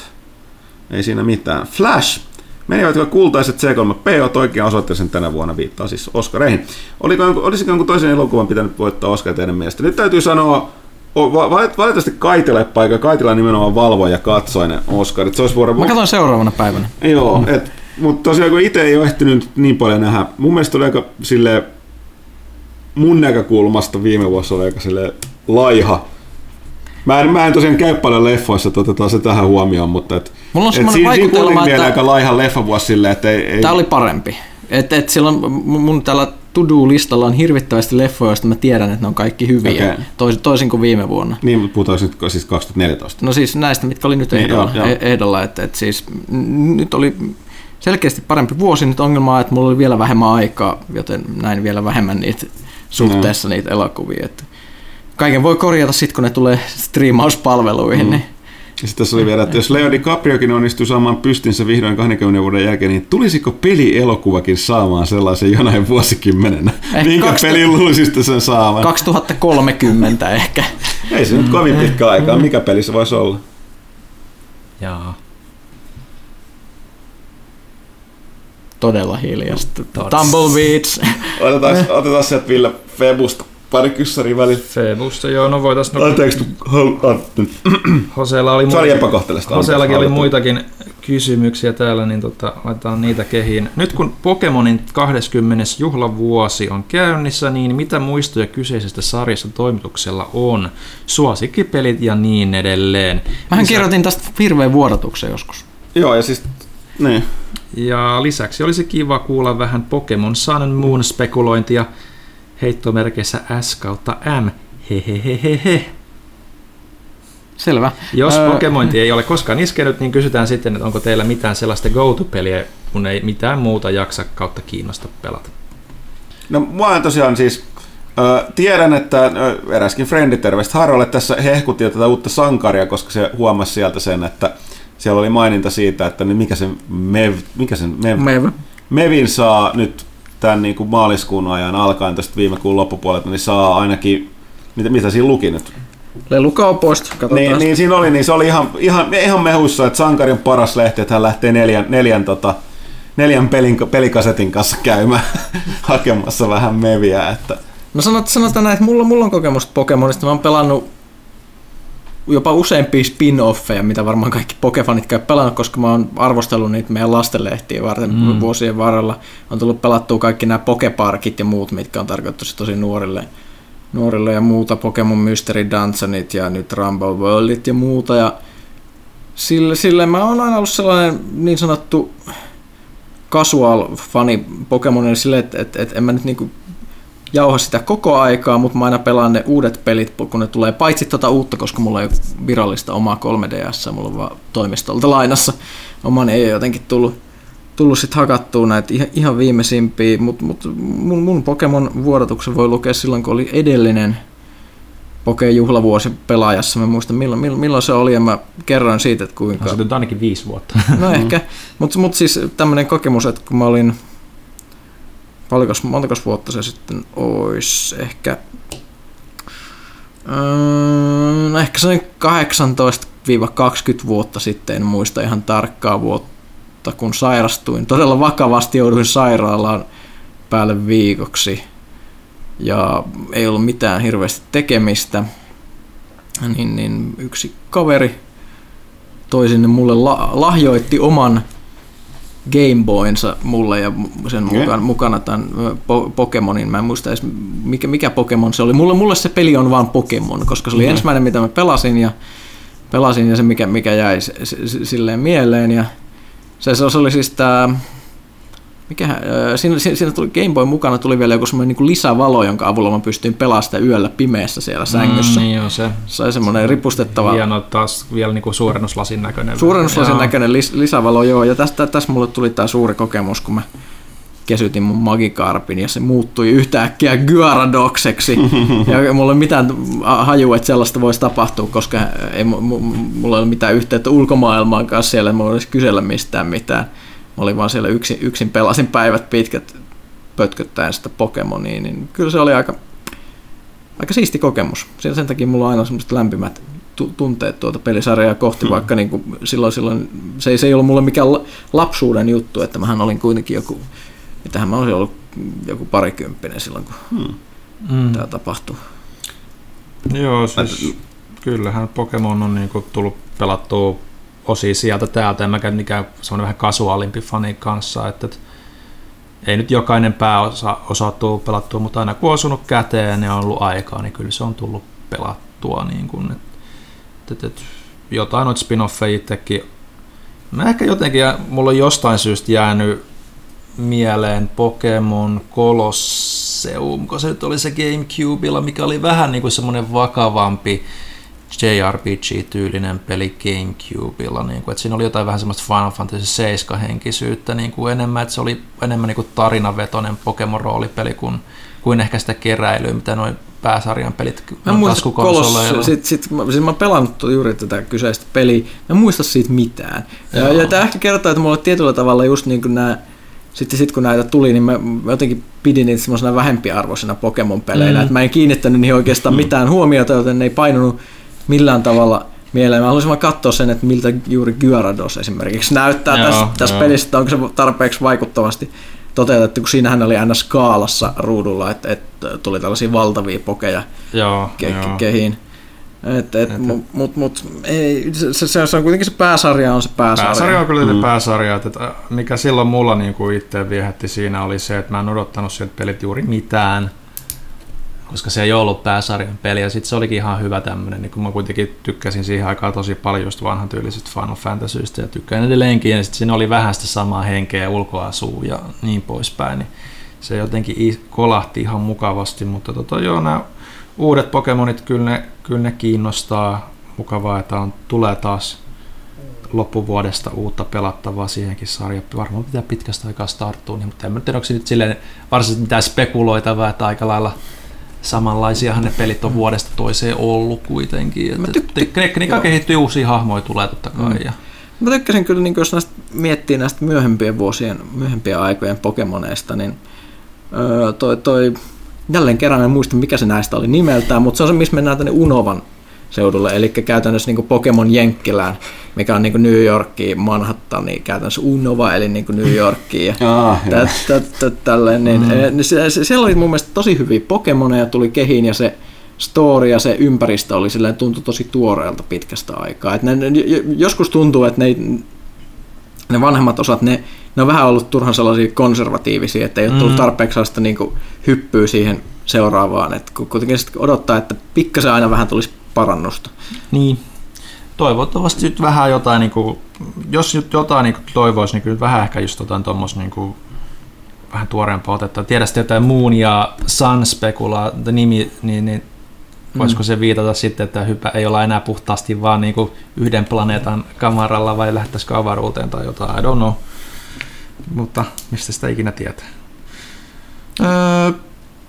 Ei siinä mitään. Flash Menivätkö kultaiset C3PO oikein osoitti sen tänä vuonna viittaa siis Oscareihin. Oliko, olisiko jonkun toisen elokuvan pitänyt voittaa Oscar teidän mielestä? Nyt täytyy sanoa, valitettavasti Kaitile paikka, Kaitila nimenomaan valvoi ja katsoi ne Oscarit. Se olisi vuoro... Mä katsoin seuraavana päivänä. Joo, et, mutta tosiaan kun itse ei ole ehtinyt niin paljon nähdä, mun mielestä oli aika sille mun näkökulmasta viime vuosi oli aika sille laiha Mä en, mä en tosiaan käy paljon leffoissa, että otetaan se tähän huomioon, mutta et, Mulla on et siinä, vaikutelma, että... aika laiha leffavuosi silleen, että ei, ei... Tämä oli parempi. Et, et silloin mun täällä to-do-listalla on hirvittävästi leffoja, joista mä tiedän, että ne on kaikki hyviä, okay. toisin, toisin kuin viime vuonna. Niin, mutta puhutaan nyt siis 2014. No siis näistä, mitkä oli nyt niin, ehdolla, joo, joo. ehdolla että, että siis nyt oli selkeästi parempi vuosi, nyt ongelma on, että mulla oli vielä vähemmän aikaa, joten näin vielä vähemmän niitä suhteessa no. niitä elokuvia. Että kaiken voi korjata sitten, kun ne tulee striimauspalveluihin. Mm. Niin. Ja sitten tässä oli vielä, että jos Leo DiCapriokin onnistuu saamaan pystinsä vihdoin 20 vuoden jälkeen, niin tulisiko pelielokuvakin saamaan sellaisen jonain vuosikymmenenä? Ehkä Minkä 20... pelin luulisitte sen saamaan? 2030 ehkä. Ei se nyt kovin pitkä aikaa. Mikä peli se voisi olla? Jaa. Todella hiljasta. Tumbleweeds. Otetaan, otetaan sieltä Ville Febusta pari kyssäriä välillä. Febusta, joo, no voitais... No, Anteeksi, Hoseella oli, muitakin, epäkohtelista. Hoseellakin oli muitakin kysymyksiä täällä, niin tota, laitetaan niitä kehiin. Nyt kun Pokemonin 20. juhlavuosi on käynnissä, niin mitä muistoja kyseisestä sarjasta toimituksella on? Suosikkipelit ja niin edelleen. Mähän Lisä... kirjoitin tästä hirveän vuodatuksen joskus. Joo, ja siis niin. Ja lisäksi olisi kiva kuulla vähän Pokemon Sun and Moon spekulointia heittomerkeissä S kautta M. Hehehehehe. Selvä. Jos öö... Pokemointi ei ole koskaan iskenyt, niin kysytään sitten, että onko teillä mitään sellaista go-to-peliä, kun ei mitään muuta jaksa kautta kiinnosta pelata. No mä tosiaan siis tiedän, että eräskin frendi terveistä Harolle tässä hehkutti jo tätä uutta sankaria, koska se huomasi sieltä sen, että siellä oli maininta siitä, että mikä sen Mev, mikä sen Mev, Mev. Mevin saa nyt tämän niin kuin maaliskuun ajan alkaen tästä viime kuun loppupuolelta, niin saa ainakin, mitä, mitä siinä luki nyt? Lelukaupoista, katsotaan. Niin, niin, siinä oli, niin se oli ihan, ihan, ihan mehussa, että Sankarin paras lehti, että hän lähtee neljän, neljän, tota, neljän pelin, pelikasetin kanssa käymään [LAUGHS] hakemassa vähän meviä. Että. No sanot, sanotaan näin, että mulla, mulla on kokemusta Pokemonista, mä oon pelannut jopa useampia spin-offeja, mitä varmaan kaikki Pokefanit käy pelannut, koska mä oon arvostellut niitä meidän lastenlehtiä varten mm. vuosien varrella. On tullut pelattua kaikki nämä Pokeparkit ja muut, mitkä on tarkoitettu tosi nuorille, nuorille ja muuta, Pokemon Mystery Dungeonit ja nyt Rumble Worldit ja muuta. Ja sille, sille mä oon aina ollut sellainen niin sanottu casual fani Pokemonille silleen, että et, et en mä nyt niinku jauha sitä koko aikaa, mutta mä aina pelaan ne uudet pelit, kun ne tulee paitsi tuota uutta, koska mulla ei ole virallista omaa 3DS, mulla on vaan toimistolta lainassa. Oman ei ole jotenkin tullut, tullut sit hakattua näitä ihan, ihan viimeisimpiä, mutta mut mun, mun Pokemon vuodatuksen voi lukea silloin, kun oli edellinen Poke juhlavuosi pelaajassa. Mä muistan milloin, milloin, milloin se oli ja mä kerroin siitä, että kuinka... No, se on ainakin viisi vuotta. No ehkä, mutta mut siis tämmöinen kokemus, että kun mä olin paljonko, montakos vuotta se sitten olisi, ehkä, öö, no ehkä se 18-20 vuotta sitten, en muista ihan tarkkaa vuotta, kun sairastuin. Todella vakavasti jouduin sairaalaan päälle viikoksi ja ei ollut mitään hirveästi tekemistä, niin, niin yksi kaveri toi sinne mulle la- lahjoitti oman Game Boynsa mulle ja sen okay. mukana, mukana tämän po- Pokemonin. Mä en muista edes, mikä, mikä Pokemon se oli. Mulle, mulle se peli on vaan Pokemon, koska se oli okay. ensimmäinen, mitä mä pelasin ja pelasin ja se, mikä, mikä jäi silleen mieleen. Ja se, se oli siis tämä mikä, siinä, siinä, tuli Game Boy mukana tuli vielä joku semmoinen niin lisävalo, jonka avulla mä pystyin pelastamaan yöllä pimeässä siellä sängyssä. Mm, niin joo, se. Sai semmoinen ripustettava... Hieno taas vielä niin kuin suurennuslasin näköinen. Suurennuslasin joo. näköinen lis, lisävalo, joo. Ja tästä, tässä mulle tuli tämä suuri kokemus, kun mä kesytin mun Magikarpin ja se muuttui yhtäkkiä Gyaradoxeksi. [LAUGHS] ja mulla ei mitään hajua, että sellaista voisi tapahtua, koska ei mulla ole mitään yhteyttä ulkomaailmaan kanssa siellä, mulla olisi kysellä mistään mitään. Mä olin vaan siellä yksin, yksin pelasin päivät pitkät pötköttäen sitä Pokemonia, niin kyllä se oli aika, aika siisti kokemus. Sen, sen takia mulla on aina semmoiset lämpimät tunteet tuota pelisarjaa kohti, hmm. vaikka niin kuin silloin, silloin se, ei, se ei ollut mulle mikään lapsuuden juttu, että mähän olin kuitenkin joku Mitähän mä olisin ollut joku parikymppinen silloin, kun hmm. hmm. tämä tapahtui. Joo, siis kyllähän Pokemon on niinku tullut pelattua osia sieltä täältä, en mäkään mikään semmoinen vähän kasuaalimpi fani kanssa, että, että ei nyt jokainen pääosa tullut pelattua, mutta aina kun on osunut käteen ja on ollut aikaa, niin kyllä se on tullut pelattua. Niin kuin, että, että, että jotain noita spin-offeja itsekin. Mä ehkä jotenkin, mulla on jostain syystä jäänyt mieleen Pokemon Colosseum, kun se nyt oli se Gamecubella, mikä oli vähän niin kuin semmoinen vakavampi JRPG-tyylinen peli Gamecubella, niin kuin, että siinä oli jotain vähän semmoista Final Fantasy 7-henkisyyttä niin kuin enemmän, että se oli enemmän niin kuin tarinavetoinen Pokemon-roolipeli kuin, kuin ehkä sitä keräilyä, mitä noin pääsarjan pelit mä muistan, Kolos, sit, sit, mä, siis mä oon pelannut juuri tätä kyseistä peliä, mä en muista siitä mitään. Ja, ja tämä ehkä kertoo, että mulla on tietyllä tavalla just niin kuin nämä sitten sit kun näitä tuli, niin mä, mä jotenkin pidin niitä semmoisena vähempiarvoisena Pokemon-peleinä, mm. että mä en kiinnittänyt niihin oikeastaan mm. mitään huomiota, joten ne ei painunut millään tavalla mieleen. Mä haluaisin vaan katsoa sen, että miltä juuri Gyarados esimerkiksi näyttää joo, tässä, tässä pelissä, että onko se tarpeeksi vaikuttavasti toteutettu, kun siinähän oli aina skaalassa ruudulla, että, että tuli tällaisia valtavia pokeja joo, ke- joo. kehiin. Et, et, et, mut, mut, mut, ei, se, se, se, on kuitenkin se pääsarja on se pääsarja. Pääsarja on kyllä mm. pääsarja, että, että mikä silloin mulla niin kuin itse viehätti siinä oli se, että mä en odottanut sieltä pelit juuri mitään, koska se ei ollut pääsarjan peli ja sitten se olikin ihan hyvä tämmöinen, niin kun mä kuitenkin tykkäsin siihen aikaan tosi paljon just vanhan tyylisistä Final Fantasyistä ja tykkään edelleenkin ja sitten siinä oli vähän sitä samaa henkeä ulkoasuu ja niin poispäin, niin se jotenkin kolahti ihan mukavasti, mutta tota, joo, nämä uudet Pokemonit kyllä ne, kyllä ne kiinnostaa. Mukavaa, että on, tulee taas loppuvuodesta uutta pelattavaa siihenkin sarja. Varmaan pitää pitkästä aikaa starttua, niin, mutta en tiedä, onko se nyt silleen varsinaisesti mitään spekuloitavaa, että aika lailla samanlaisiahan ne pelit on vuodesta toiseen ollut kuitenkin. Että tyk- tekniikka kehittyy, uusia hahmoja tulee totta kai. Mm. Ja... Mä tykkäsin kyllä, niin jos näistä miettii näistä myöhempien vuosien, myöhempien aikojen Pokemoneista, niin öö, toi, toi jälleen kerran en muista mikä se näistä oli nimeltään, mutta se on se, missä mennään tänne Unovan seudulle, eli käytännössä niin Pokemon Jenkkilään, mikä on niin New Yorkiin, Manhattan, niin käytännössä Unova, eli niin New Yorkiin. Ja [LAUGHS] tälleen, niin, mm. Eh, niin siellä oli mun mielestä tosi hyviä Pokemoneja tuli kehiin, ja se story ja se ympäristö oli silleen, tuntui tosi tuoreelta pitkästä aikaa. Et ne, joskus tuntuu, että ne, ne vanhemmat osat, ne ne on vähän ollut turhan sellaisia konservatiivisia, että ei ole tullut mm. tarpeeksi sellaista niin kuin hyppyä siihen seuraavaan. Että kuitenkin odottaa, että pikkasen aina vähän tulisi parannusta. Niin. Toivottavasti nyt vähän jotain, niin kuin, jos nyt jotain niin toivoisi, niin kyllä vähän ehkä just jotain tuommoista niin kuin, vähän tuoreempaa otetta. Tiedä jotain Moon ja Sun spekulaa, nimi, niin, niin voisiko mm. se viitata sitten, että hypä ei olla enää puhtaasti vaan niin kuin yhden planeetan kamaralla vai lähtäisikö avaruuteen tai jotain, I don't know mutta mistä sitä ikinä tietää. Öö,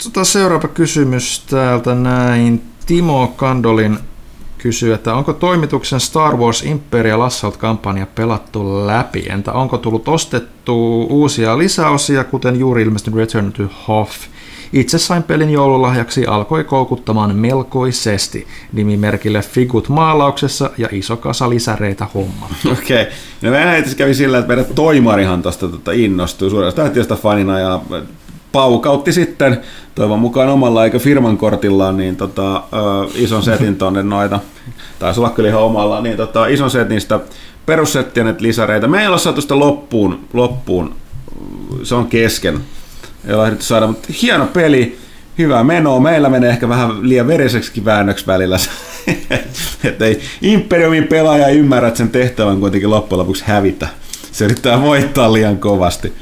tota seuraava kysymys täältä näin. Timo Kandolin kysyy, että onko toimituksen Star Wars Imperial Assault-kampanja pelattu läpi? Entä onko tullut ostettu uusia lisäosia, kuten juuri ilmestynyt Return to Hoth? Itse sain pelin joululahjaksi alkoi koukuttamaan melkoisesti nimimerkille Figut maalauksessa ja iso kasa lisäreitä homma. [LAUGHS] Okei. Okay. No meidän kävi sillä, että meidän toimarihan tuosta tota innostui suuresta sitä fanina ja paukautti sitten toivon mukaan omalla eikä firman kortillaan niin tota, ö, ison setin tonne noita, taisi olla kyllä ihan omalla, niin tota, ison setin sitä perussettiä näitä lisäreitä. Me ei ole saatu sitä loppuun, loppuun, se on kesken ei ole saada, mutta hieno peli, hyvä meno. Meillä menee ehkä vähän liian veriseksi väännöksi välillä. [LAUGHS] että ei Imperiumin pelaaja ymmärrä, että sen tehtävän kuitenkin loppujen lopuksi hävitä. Se yrittää voittaa liian kovasti.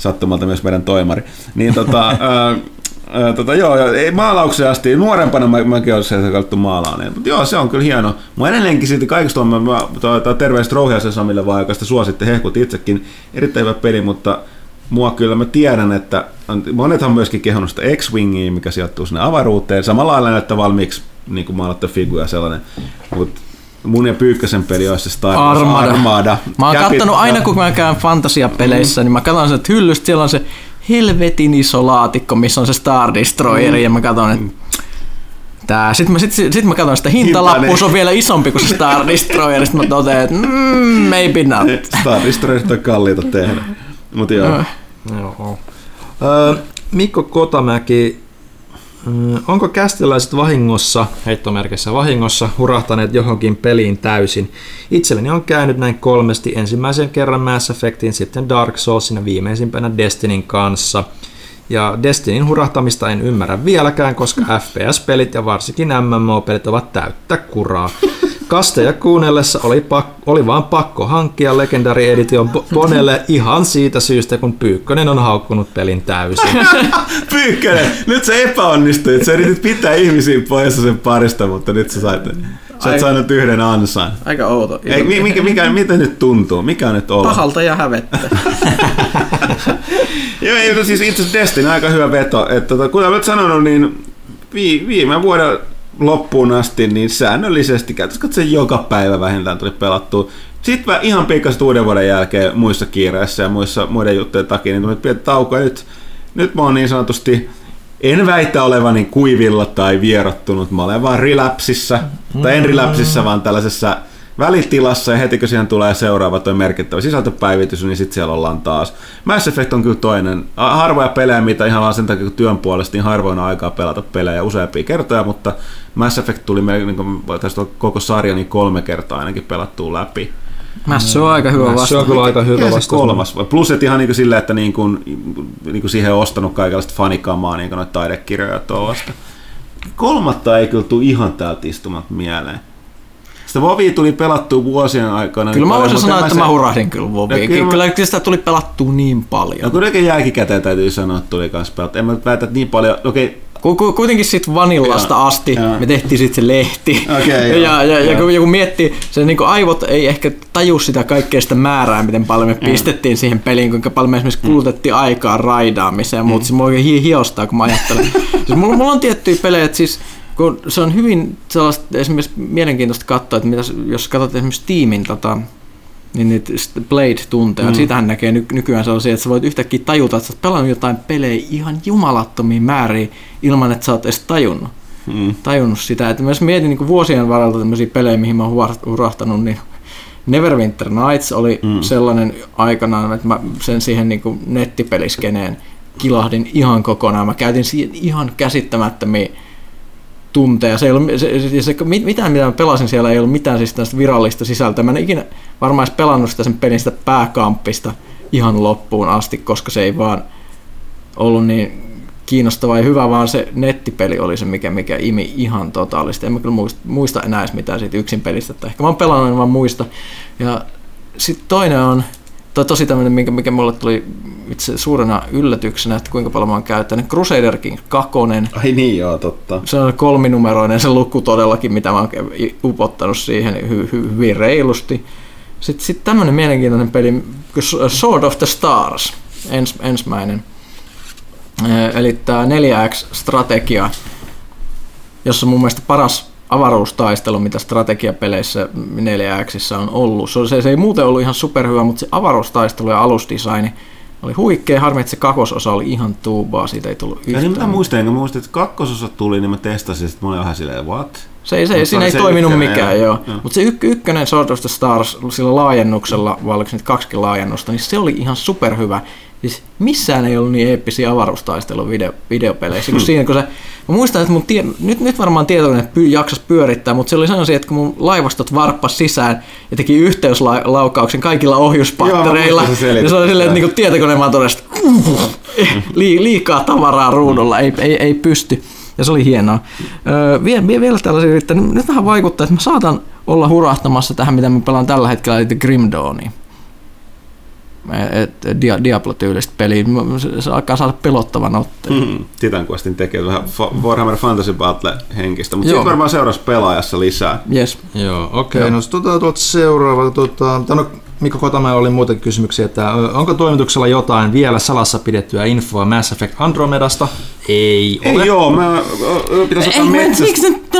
Sattumalta myös meidän toimari. Niin tota, [LAUGHS] ää, ää, tota, joo, ei maalauksia asti, nuorempana mä, mäkin olisin se katsottu maalaaneen, mutta joo, se on kyllä hieno. Mä edelleenkin silti kaikista on, mä, mä to, terveistä Rouhiasen Samille vaan, joka sitä suositte, hehkut itsekin, erittäin hyvä peli, mutta mua kyllä mä tiedän, että monethan myöskin kehonnut sitä X-Wingia, mikä sijoittuu sinne avaruuteen, samalla lailla näyttää valmiiksi niin kuin maalattu figura sellainen, mutta mun ja Pyykkösen peli olisi se Star Wars Armada. Armada. Mä oon Käpit- kattonut aina, kun mä käyn fantasiapeleissä, niin mä katson sen, että hyllystä siellä on se helvetin iso laatikko, missä on se Star Destroyer, ja mä katson, että tää. Sitten mä, sit, sit mä katson sitä hintalappua, se on vielä isompi kuin se Star Destroyer, sitten mä totean, että mm, maybe not. Star Destroyerit on kalliita tehdä. Mutta joo. Äh. Joo. Öö, Mikko Kotamäki, onko kästiläiset vahingossa, heittomerkissä vahingossa, hurahtaneet johonkin peliin täysin? Itselleni on käynyt näin kolmesti ensimmäisen kerran Mass Effectin, sitten Dark Soulsin ja viimeisimpänä Destinin kanssa. Ja Destinin hurahtamista en ymmärrä vieläkään, koska [LAUGHS] FPS-pelit ja varsinkin MMO-pelit ovat täyttä kuraa. Kasteja kuunnellessa oli, pak- oli vaan pakko hankkia Legendary Edition Bo- Bonelle ihan siitä syystä, kun Pyykkönen on haukkunut pelin täysin. [LAUGHS] Pyykkönen, nyt sä epäonnistuit. Sä yritit pitää ihmisiä pois sen parista, mutta nyt sä sait, sä oot saanut yhden ansan. Aika outo. Ei, mi- mikä, mikä, mitä nyt tuntuu? Mikä on nyt olo? Pahalta ja hävettä. [LAUGHS] Joo, ei, no siis itse on aika hyvä veto. Että, tota, kuten olet sanonut, niin vi, viime vuoden loppuun asti niin säännöllisesti käytännössä katsoen joka päivä vähintään tuli pelattua. Sitten mä ihan pikkasen uuden vuoden jälkeen muissa kiireissä ja muissa muiden juttujen takia, niin tuli pieni tauko. Ja nyt, nyt mä oon niin sanotusti, en väitä olevani kuivilla tai vierottunut, mä olen vaan relapsissa, tai en relapsissa, vaan tällaisessa välitilassa ja heti kun siihen tulee seuraava toi merkittävä sisältöpäivitys, niin sitten siellä ollaan taas. Mass Effect on kyllä toinen. Harvoja pelejä, mitä ihan vaan sen takia kun työn puolesta, niin harvoin on aikaa pelata pelejä useampia kertoja, mutta Mass Effect tuli meillä niin kuin, tästä koko sarja niin kolme kertaa ainakin pelattua läpi. Mässä on aika hyvä Se on vastaus. kyllä aika hyvä vastaus. kolmas? vai? Plus, että ihan niin kuin silleen, että niin kuin, niin kuin siihen on ostanut kaikenlaista fanikamaa, niin kuin noita taidekirjoja ja tuollaista. Kolmatta ei kyllä tule ihan täältä istumat mieleen. Sitä Vovia tuli pelattua vuosien aikana. Kyllä niin mä voisin sanoa, että se- mä hurahdin kyllä Voviin. No kyllä mä- Kyllä, sitä tuli pelattua niin No paljon. kuitenkin jälkikäteen täytyy sanoa, että tuli kans pelattua. En mä nyt väitä, että niin paljon, okei, ku, kuitenkin sit Vanillasta Joo, asti joo. me tehtiin sitten se lehti. [LAUGHS] Joo, ja, ja, ja, joo. kun, ja kun miettii, se niinku aivot ei ehkä taju sitä kaikkea sitä määrää, miten paljon me pistettiin siihen peliin, kuinka paljon me esimerkiksi kulutettiin aikaa raidaamiseen, mutta se mua oikein hiostaa, kun mä ajattelen. [LAUGHS] siis mulla, mulla on tiettyjä pelejä, että siis kun se on hyvin sellaista esimerkiksi mielenkiintoista katsoa, että mitä, jos katsot esimerkiksi Steamin tota, niin niitä Blade-tunteja, mm. siitähän näkee ny- nykyään sellaisia, että sä voit yhtäkkiä tajuta, että sä oot pelannut jotain pelejä ihan jumalattomia määriä ilman, että sä oot edes tajunnut, mm. tajunnut sitä. Että jos mietin niin vuosien varrelta tämmöisiä pelejä, mihin mä oon hurahtanut, niin Neverwinter Nights oli mm. sellainen aikanaan, että mä sen siihen niin nettipeliskeneen kilahdin ihan kokonaan. Mä käytin siihen ihan käsittämättömiä tunteja. Se ei ollut, se, se, se, mit- mitään, mitä mä pelasin siellä, ei ollut mitään siis tästä virallista sisältöä. Mä en ikinä varmaan edes pelannut sitä sen pelin sitä pääkamppista ihan loppuun asti, koska se ei vaan ollut niin kiinnostava ja hyvä, vaan se nettipeli oli se, mikä, mikä imi ihan totaalisesti. En mä kyllä muista, muista enää edes mitään siitä yksin pelistä, että ehkä mä oon pelannut, en vaan muista. Ja sitten toinen on, toi tosi tämmöinen, mikä, mikä mulle tuli itse suurena yllätyksenä, että kuinka paljon mä oon käyttänyt. Crusader King 2, Ai niin, joo, totta. se on kolminumeroinen se luku todellakin, mitä mä oon upottanut siihen hy, hy, hyvin reilusti. Sitten sit tämmönen mielenkiintoinen peli, Sword of the Stars, ens, ensimmäinen. Eli tämä 4X-strategia, jossa mun mielestä paras avaruustaistelu, mitä strategiapeleissä 4Xissä on ollut. Se, se, se ei muuten ollut ihan superhyvä, mutta se avaruustaistelu ja alusdesigni oli huikea. Harmi, että se kakososa oli ihan tuubaa, siitä ei tullut Ja yhtään. niin mitä muistan, enkä muista, että kakkososa tuli, niin mä testasin, että mä olin vähän silleen, what? Se ei, se, Mutta siinä oli ei se toiminut ykkönen, mikään, joo. Mutta se yk, ykkönen Sword of the Stars sillä laajennuksella, vai oliko se nyt kaksikin laajennusta, niin se oli ihan superhyvä. Siis missään ei ollut niin eeppisiä avaruustaistelun video, videopeleissä, Hmm. kun siinä kun se, mä muistan, että mun tie, nyt, nyt varmaan tietoinen py, jaksas pyörittää, mutta se oli sellaisia, että kun mun laivastot varppas sisään ja teki yhteyslaukauksen kaikilla ohjuspattereilla, Joo, se ja se oli silleen, että selittää. niinku tietokonemotorista li, liikaa tavaraa ruudulla, ei, ei, ei pysty. Ja se oli hienoa. Öö, vielä, vielä, vielä tällaisia yrittää. Nyt vähän vaikuttaa, että mä saatan olla hurahtamassa tähän, mitä mä pelaan tällä hetkellä, eli Grim Dawnia. Diablo-tyylistä peliä. Se alkaa saada pelottavan otteen. Mm-hmm. Titan Questin tekee vähän Warhammer Fantasy Battle henkistä, mutta sitten varmaan seuraavassa pelaajassa lisää. Yes. Joo, okei. Okay. No tuota, tuota seuraava. Tuota, no, Mikko Kotamäellä oli muuten kysymyksiä, että onko toimituksella jotain vielä salassa pidettyä infoa Mass Effect Andromedasta? Ei ole. Ei joo, mä, pitäisi ottaa metsästä. Miksi nyt,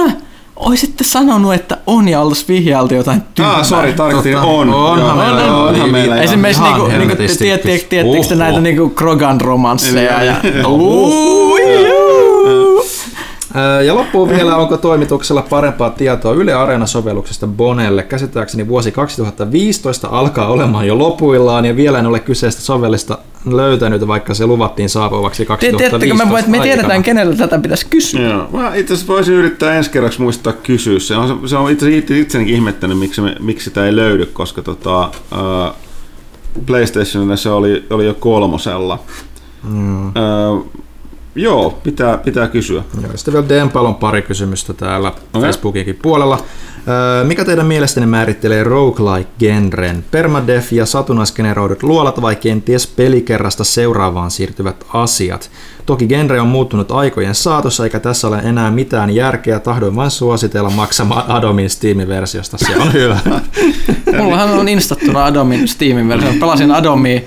Oisitte sanonut, että on ja oltaisiin vihjailtu jotain tyhmää. Ah, sori, tarkoitin on. Onhan meillä, on, onhan meillä. Esimerkiksi niinku, niinku, tiedättekö te näitä niinku Krogan romansseja? Ja, ja loppuun vielä, onko toimituksella parempaa tietoa Yle Areena-sovelluksesta Bonelle? Käsittääkseni vuosi 2015 alkaa olemaan jo lopuillaan ja vielä en ole kyseistä sovellista löytänyt, vaikka se luvattiin saapuvaksi 2015 Tiedättekö, me, me tiedetään, kenelle tätä pitäisi kysyä. Joo. Mä itse asiassa voisin yrittää ensi kerraksi muistaa kysyä. Se on, se on itse asiassa itsenikin ihmettänyt, miksi, me, miksi sitä ei löydy, koska tota, uh, PlayStationilla se oli, oli jo kolmosella. Mm. Uh, Joo, pitää, pitää kysyä. Joo, sitten vielä Dempal on pari kysymystä täällä okay. Facebookinkin puolella. Mikä teidän mielestänne määrittelee roguelike-genren? Permadeath ja satunnaisgeneroidut luolat vai kenties pelikerrasta seuraavaan siirtyvät asiat? Toki genre on muuttunut aikojen saatossa, eikä tässä ole enää mitään järkeä. Tahdoin vain suositella maksamaan Adomin Steam-versiosta. Se on hyvä. [LAUGHS] Mullahan on instattuna Adomin Steam-versio. Pelasin Adomia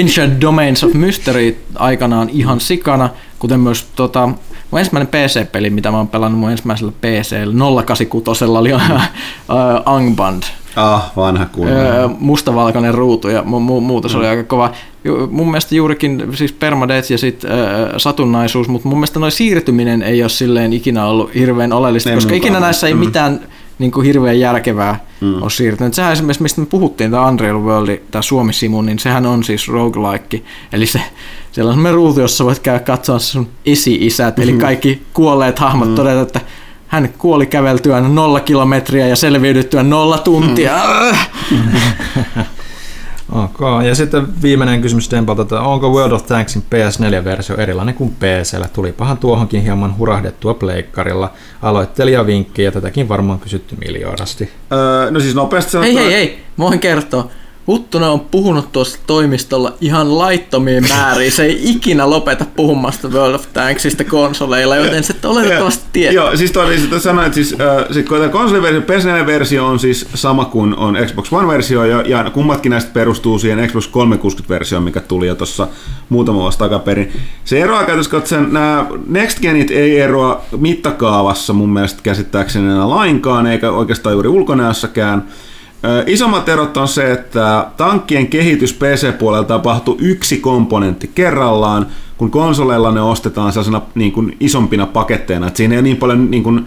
Ancient Domains of Mystery aikanaan ihan sikana, kuten myös tota, mun ensimmäinen PC-peli, mitä mä oon pelannut mun ensimmäisellä PC-llä, 086 oli [LAUGHS] uh, Angband. Ah, vanha kunnolla. Uh, mustavalkoinen ruutu ja mu- mu- muuta, se mm. oli aika kova. Mun mielestä juurikin siis permadeath ja sit, uh, satunnaisuus, mutta mun mielestä noin siirtyminen ei ole silleen ikinä ollut hirveän oleellista, en koska ikinä näissä ei mm. mitään niin kuin hirveän järkevää mm. on siirtynyt. Sehän esimerkiksi, mistä me puhuttiin, tämä Unreal World, tämä Suomi-simu, niin sehän on siis roguelike. Eli se, siellä on semmoinen ruutu, jossa voit käydä katsoa sun esi-isät, eli kaikki kuolleet hahmot mm. todeta, että hän kuoli käveltyään nolla kilometriä ja selviydyttyään nolla tuntia. Mm. [LAUGHS] [LAUGHS] Okay. Ja sitten viimeinen kysymys Dempalta, että onko World of Tanksin PS4-versio erilainen kuin PCllä? Tulipahan tuohonkin hieman hurahdettua pleikkarilla. Aloittelijavinkki ja tätäkin varmaan kysytty miljoonasti. Öö, no siis nopeasti Hei, hei, hei, voin kertoa. Huttunen on puhunut tuossa toimistolla ihan laittomiin määriin. Se ei ikinä lopeta puhumasta World of Tanksista konsoleilla, joten se oletettavasti tiedä. Joo, siis toi oli sanoa, että siis, äh, sit, kun tämä konsoliversio, PS4-versio on siis sama kuin on Xbox One-versio, ja, ja kummatkin näistä perustuu siihen Xbox 360-versioon, mikä tuli jo tuossa muutama vuosi takaperin. Se eroaa käytössä katsoen, nämä Next Genit ei eroa mittakaavassa mun mielestä käsittääkseni enää lainkaan, eikä oikeastaan juuri ulkonäössäkään. Isommat erot on se, että tankkien kehitys PC-puolella tapahtuu yksi komponentti kerrallaan, kun konsoleilla ne ostetaan sellaisena niin kuin isompina paketteina. Että siinä ei niin paljon, niin kuin,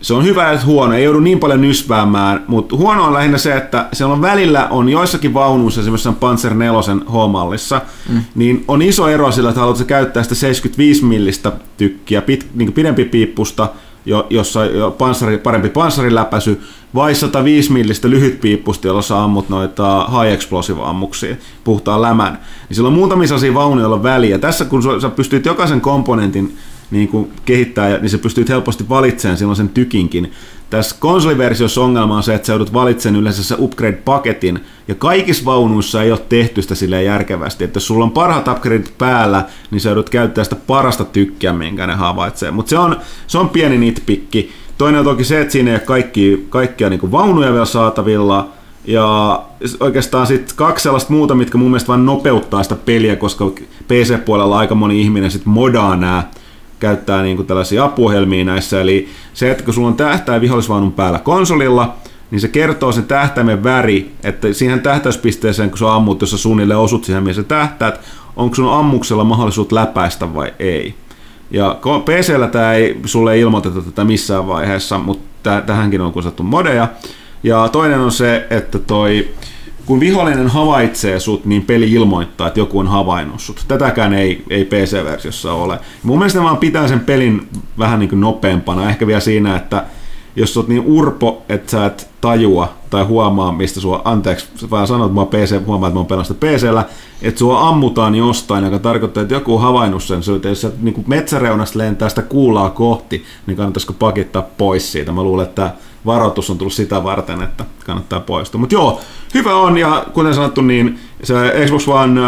se on hyvä ja huono, ei joudu niin paljon nysväämään, mutta huono on lähinnä se, että siellä on välillä on joissakin vaunuissa, esimerkiksi Panzer 4 H-mallissa, mm. niin on iso ero sillä, että haluatko käyttää sitä 75 millistä tykkiä, pit, niin pidempi piippusta, jo, jossa on panssari, parempi panssariläpäisy, vai 105 millistä lyhytpiippusta, jolla sä ammut noita high explosive ammuksia, puhtaan lämän. Niin sillä on muutamia sellaisia on väliä. Tässä kun sä pystyt jokaisen komponentin niin kuin kehittää, niin sä pystyt helposti valitsemaan silloin sen tykinkin. Tässä konsoliversiossa ongelma on se, että sä joudut valitsemaan yleensä se upgrade-paketin, ja kaikissa vaunuissa ei ole tehty sitä silleen järkevästi, että jos sulla on parhaat upgradeit päällä, niin sä joudut käyttää sitä parasta tykkiä, minkä ne havaitsee. Mutta se on, se on pieni nitpikki. Toinen on toki se, että siinä ei ole kaikki, kaikkia niin kuin vaunuja vielä saatavilla, ja oikeastaan sitten kaksi sellaista muuta, mitkä mun mielestä vain nopeuttaa sitä peliä, koska PC-puolella aika moni ihminen sitten modaa nämä käyttää niin kuin tällaisia apuohjelmia näissä. Eli se, että kun sulla on tähtäin vihollisvaunun päällä konsolilla, niin se kertoo sen tähtäimen väri, että siihen tähtäyspisteeseen, kun sä ammut, jos sä suunnilleen osut siihen, missä sä tähtäät, onko sun ammuksella mahdollisuus läpäistä vai ei. Ja PCllä tämä ei sulle ei ilmoiteta tätä missään vaiheessa, mutta tähänkin on kutsattu modeja. Ja toinen on se, että toi, kun vihollinen havaitsee sut, niin peli ilmoittaa, että joku on havainnut sut. Tätäkään ei, ei PC-versiossa ole. Mun mielestä vaan pitää sen pelin vähän niin kuin nopeampana. Ehkä vielä siinä, että jos sä oot niin urpo, että sä et tajua tai huomaa, mistä sua, anteeksi, vaan sanot, että mä PC, huomaa, että mä oon pelannut PCllä, että sua ammutaan jostain, joka tarkoittaa, että joku on havainnut sen, että jos sä niin metsäreunasta lentää sitä kuulaa kohti, niin kannattaisiko pakittaa pois siitä. Mä luulen, että varoitus on tullut sitä varten, että kannattaa poistua. Mutta joo, hyvä on, ja kuten sanottu, niin se Xbox One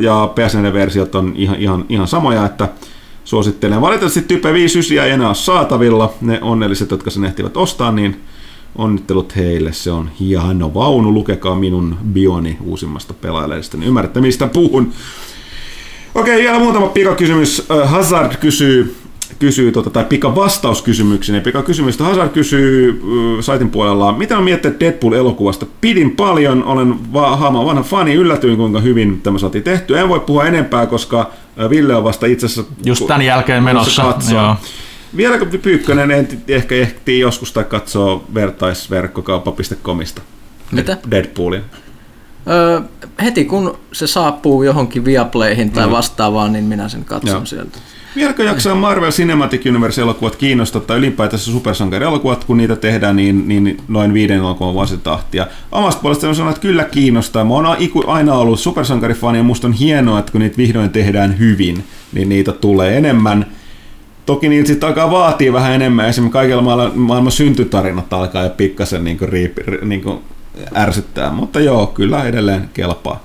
ja PS4-versiot on ihan, ihan, ihan samoja, että. Valitettavasti Type 59 ei enää ole saatavilla. Ne onnelliset, jotka sen ehtivät ostaa, niin onnittelut heille. Se on hieno vaunu. Lukekaa minun bioni uusimmasta pelaajalehdestä, niin ymmärrätte mistä puhun. Okei, vielä muutama pikakysymys. Hazard kysyy, kysyy tota, tai pika vastauskysymyksen. Pika kysymystä Hazard kysyy uh, saitin puolella, mitä on miettinyt Deadpool-elokuvasta? Pidin paljon, olen va- haama vanha fani, yllätyin kuinka hyvin tämä saatiin tehty. En voi puhua enempää, koska Ville on vasta itse asiassa... Just tämän jälkeen menossa. Joo. Vieläkö Pyykkönen en ehkä ehtii joskus tai katsoo vertaisverkkokauppa.comista? Mitä? Deadpoolin. Öö, heti kun se saapuu johonkin Viaplayhin tai mm. vastaavaan, niin minä sen katson Joo. sieltä. Vieläkö jaksaa Marvel Cinematic Universe-elokuvat kiinnostaa ylipäätänsä supersankari-elokuvat, kun niitä tehdään niin, niin noin viiden elokuvan vuositahtia? Omasta puolesta on sanonut, että kyllä kiinnostaa. Mä oon aina ollut supersankarifani ja musta on hienoa, että kun niitä vihdoin tehdään hyvin, niin niitä tulee enemmän. Toki niitä sitten alkaa vaatii vähän enemmän. Esimerkiksi kaikilla maailman, maailman syntytarinat alkaa jo pikkasen niin kuin niin kuin ärsyttää. Mutta joo, kyllä edelleen kelpaa.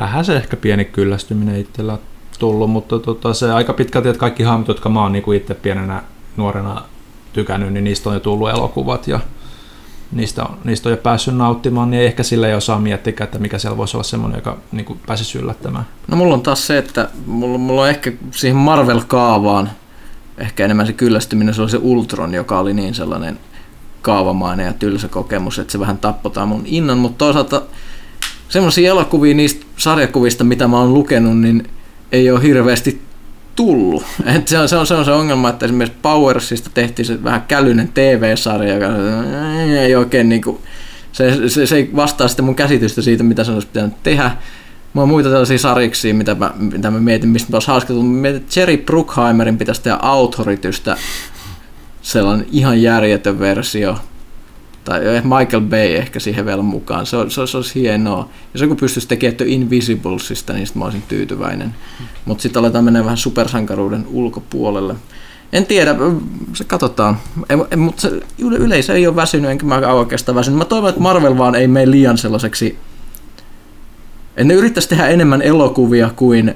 Vähän se ehkä pieni kyllästyminen itsellä tullut, mutta tota, se aika pitkälti, että kaikki hahmot, jotka mä oon niin itse pienenä nuorena tykännyt, niin niistä on jo tullut elokuvat ja niistä on, niistä on jo päässyt nauttimaan, niin ehkä sillä ei osaa miettiä, että mikä siellä voisi olla semmoinen, joka niin kuin pääsisi yllättämään. No mulla on taas se, että mulla, mulla on ehkä siihen Marvel-kaavaan ehkä enemmän se kyllästyminen, se oli se Ultron, joka oli niin sellainen kaavamainen ja tylsä kokemus, että se vähän tappotaan mun innon, mutta toisaalta semmoisia elokuvia niistä sarjakuvista, mitä mä oon lukenut, niin ei ole hirveästi tullut. [LAUGHS] Et se, on, se, on, se on se ongelma, että esimerkiksi Powersista tehtiin se vähän kälyinen TV-sarja, joka ei oikein niin kuin, se, se, se ei vastaa sitten mun käsitystä siitä, mitä se olisi pitänyt tehdä. Mulla on muita tällaisia sariksia, mitä mä, mitä mä mietin, mistä olisi hauska. Mä mietin, että Jerry Bruckheimerin pitäisi tehdä Authoritystä sellainen ihan järjetön versio. Tai Michael Bay ehkä siihen vielä mukaan. Se, se, se olisi hienoa. Jos joku pystyisi tekemään The Invisiblesista, niin mä olisin tyytyväinen. Mutta sitten aletaan mennä vähän supersankaruuden ulkopuolelle. En tiedä, se katsotaan. Mutta yleisö ei ole väsynyt, enkä mä oikeastaan väsynyt. Mä toivon, että Marvel vaan ei mene liian sellaiseksi että ne yrittäisi tehdä enemmän elokuvia kuin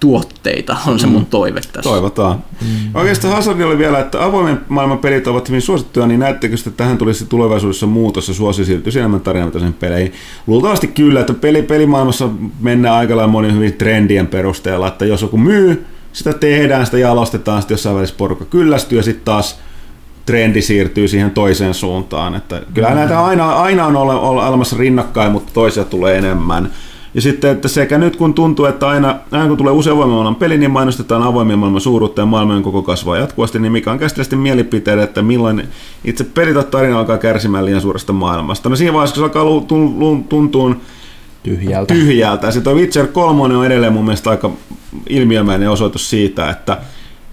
tuotteita, on se mun mm. toive tässä. Toivotaan. Mm. Oikeastaan Hazard oli vielä, että avoimen maailman pelit ovat hyvin suosittuja, niin näettekö, että tähän tulisi tulevaisuudessa muutos ja suosi siirtyisi enemmän tarinavetoisen peleihin? Luultavasti kyllä, että peli, pelimaailmassa mennään aika lailla monin hyvin trendien perusteella, että jos joku myy, sitä tehdään, sitä jalostetaan, sitten jossain välissä porukka kyllästyy ja sitten taas trendi siirtyy siihen toiseen suuntaan. Että kyllä mm. näitä aina, aina on olemassa rinnakkain, mutta toisia tulee enemmän. Ja sitten, että sekä nyt kun tuntuu, että aina, aina kun tulee usein maailman peli, niin mainostetaan avoimien maailman suuruutta ja maailman koko kasvaa jatkuvasti, niin mikä on käsittelysti mielipiteet, että milloin itse pelit tarina alkaa kärsimään liian suuresta maailmasta. No siinä vaiheessa, kun se alkaa tuntua tyhjältä. tyhjältä. Sitten Witcher 3 on edelleen mun mielestä aika ilmiömäinen osoitus siitä, että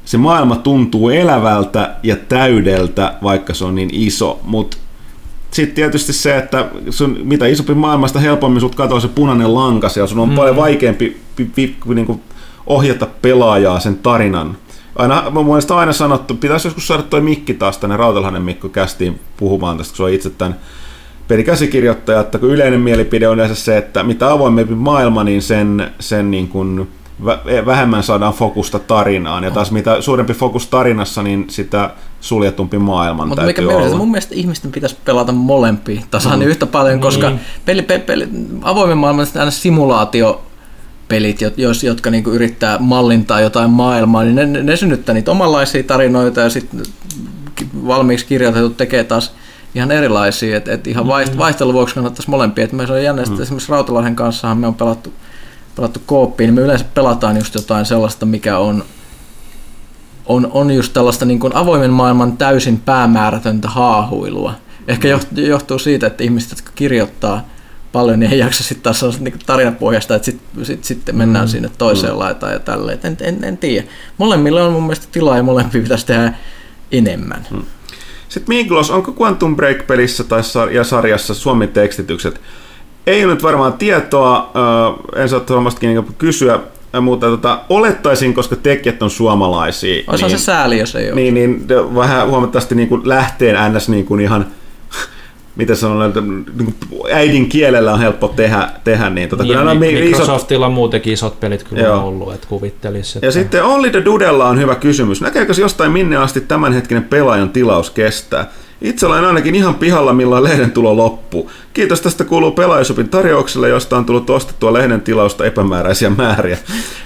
se maailma tuntuu elävältä ja täydeltä, vaikka se on niin iso, mutta sitten tietysti se, että sun, mitä isompi maailmasta helpommin sut katoo se punainen lankas ja sun on mm. paljon vaikeampi pi, pi, niin kuin ohjata pelaajaa sen tarinan. Aina, mun mielestä aina sanottu, pitäisi joskus saada toi Mikki taas tänne Rautalhanen Mikko kästiin puhumaan tästä, kun se on itse tämän pelikäsikirjoittaja, että kun yleinen mielipide on yleensä se, että mitä avoimempi maailma, niin sen, sen niin kuin vähemmän saadaan fokusta tarinaan. Ja taas mitä suurempi fokus tarinassa, niin sitä suljetumpi maailman Mutta mikä olla. mun mielestä ihmisten pitäisi pelata molempia tasan mm. yhtä paljon, koska niin. peli, peli, peli, avoimen maailman aina simulaatio pelit, jos, jotka niinku yrittää mallintaa jotain maailmaa, niin ne, ne synnyttää niitä omanlaisia tarinoita ja sitten valmiiksi kirjoitetut tekee taas ihan erilaisia, että et ihan mm-hmm. vaihtelun vuoksi kannattaisi molempia. Et me se on jännä, mm. esimerkiksi Rautalahden kanssa me on pelattu pelattu kooppiin, niin me yleensä pelataan just jotain sellaista, mikä on, on, on just tällaista niin kuin avoimen maailman täysin päämäärätöntä haahuilua. Ehkä johtuu siitä, että ihmiset, jotka kirjoittaa paljon, niin ei jaksa sitten taas sellaista niin tarinapohjasta, että sitten sit, sit mennään mm. sinne toiseen mm. laitaan ja tälleen. En, en, en tiedä. Molemmilla on mun mielestä tilaa ja molempia pitäisi tehdä enemmän. Mm. Sitten Miglos, onko Quantum Break-pelissä tai sar- ja sarjassa suomen tekstitykset ei ole nyt varmaan tietoa, äh, en saa varmastikin niin kysyä. mutta tota, olettaisin, koska tekijät on suomalaisia. Olisi niin, se sääli, jos ei ole. Niin, niin vähän huomattavasti niin kuin lähteen ns. Niin kuin ihan [LAUGHS] mitä sanon, että niin äidin kielellä on helppo tehdä, tehdä niin. Tota, niin, kyllä Microsoftilla isot... muutenkin isot pelit kyllä Joo. on ollut, että kuvittelisi. Että... Ja sitten Only the Dudella on hyvä kysymys. Näkeekö jostain minne asti tämänhetkinen pelaajan tilaus kestää? Itse olen ainakin ihan pihalla, milloin lehden tulo loppuu. Kiitos tästä kuuluu pelaajasopin tarjoukselle, josta on tullut ostettua lehden tilausta epämääräisiä määriä.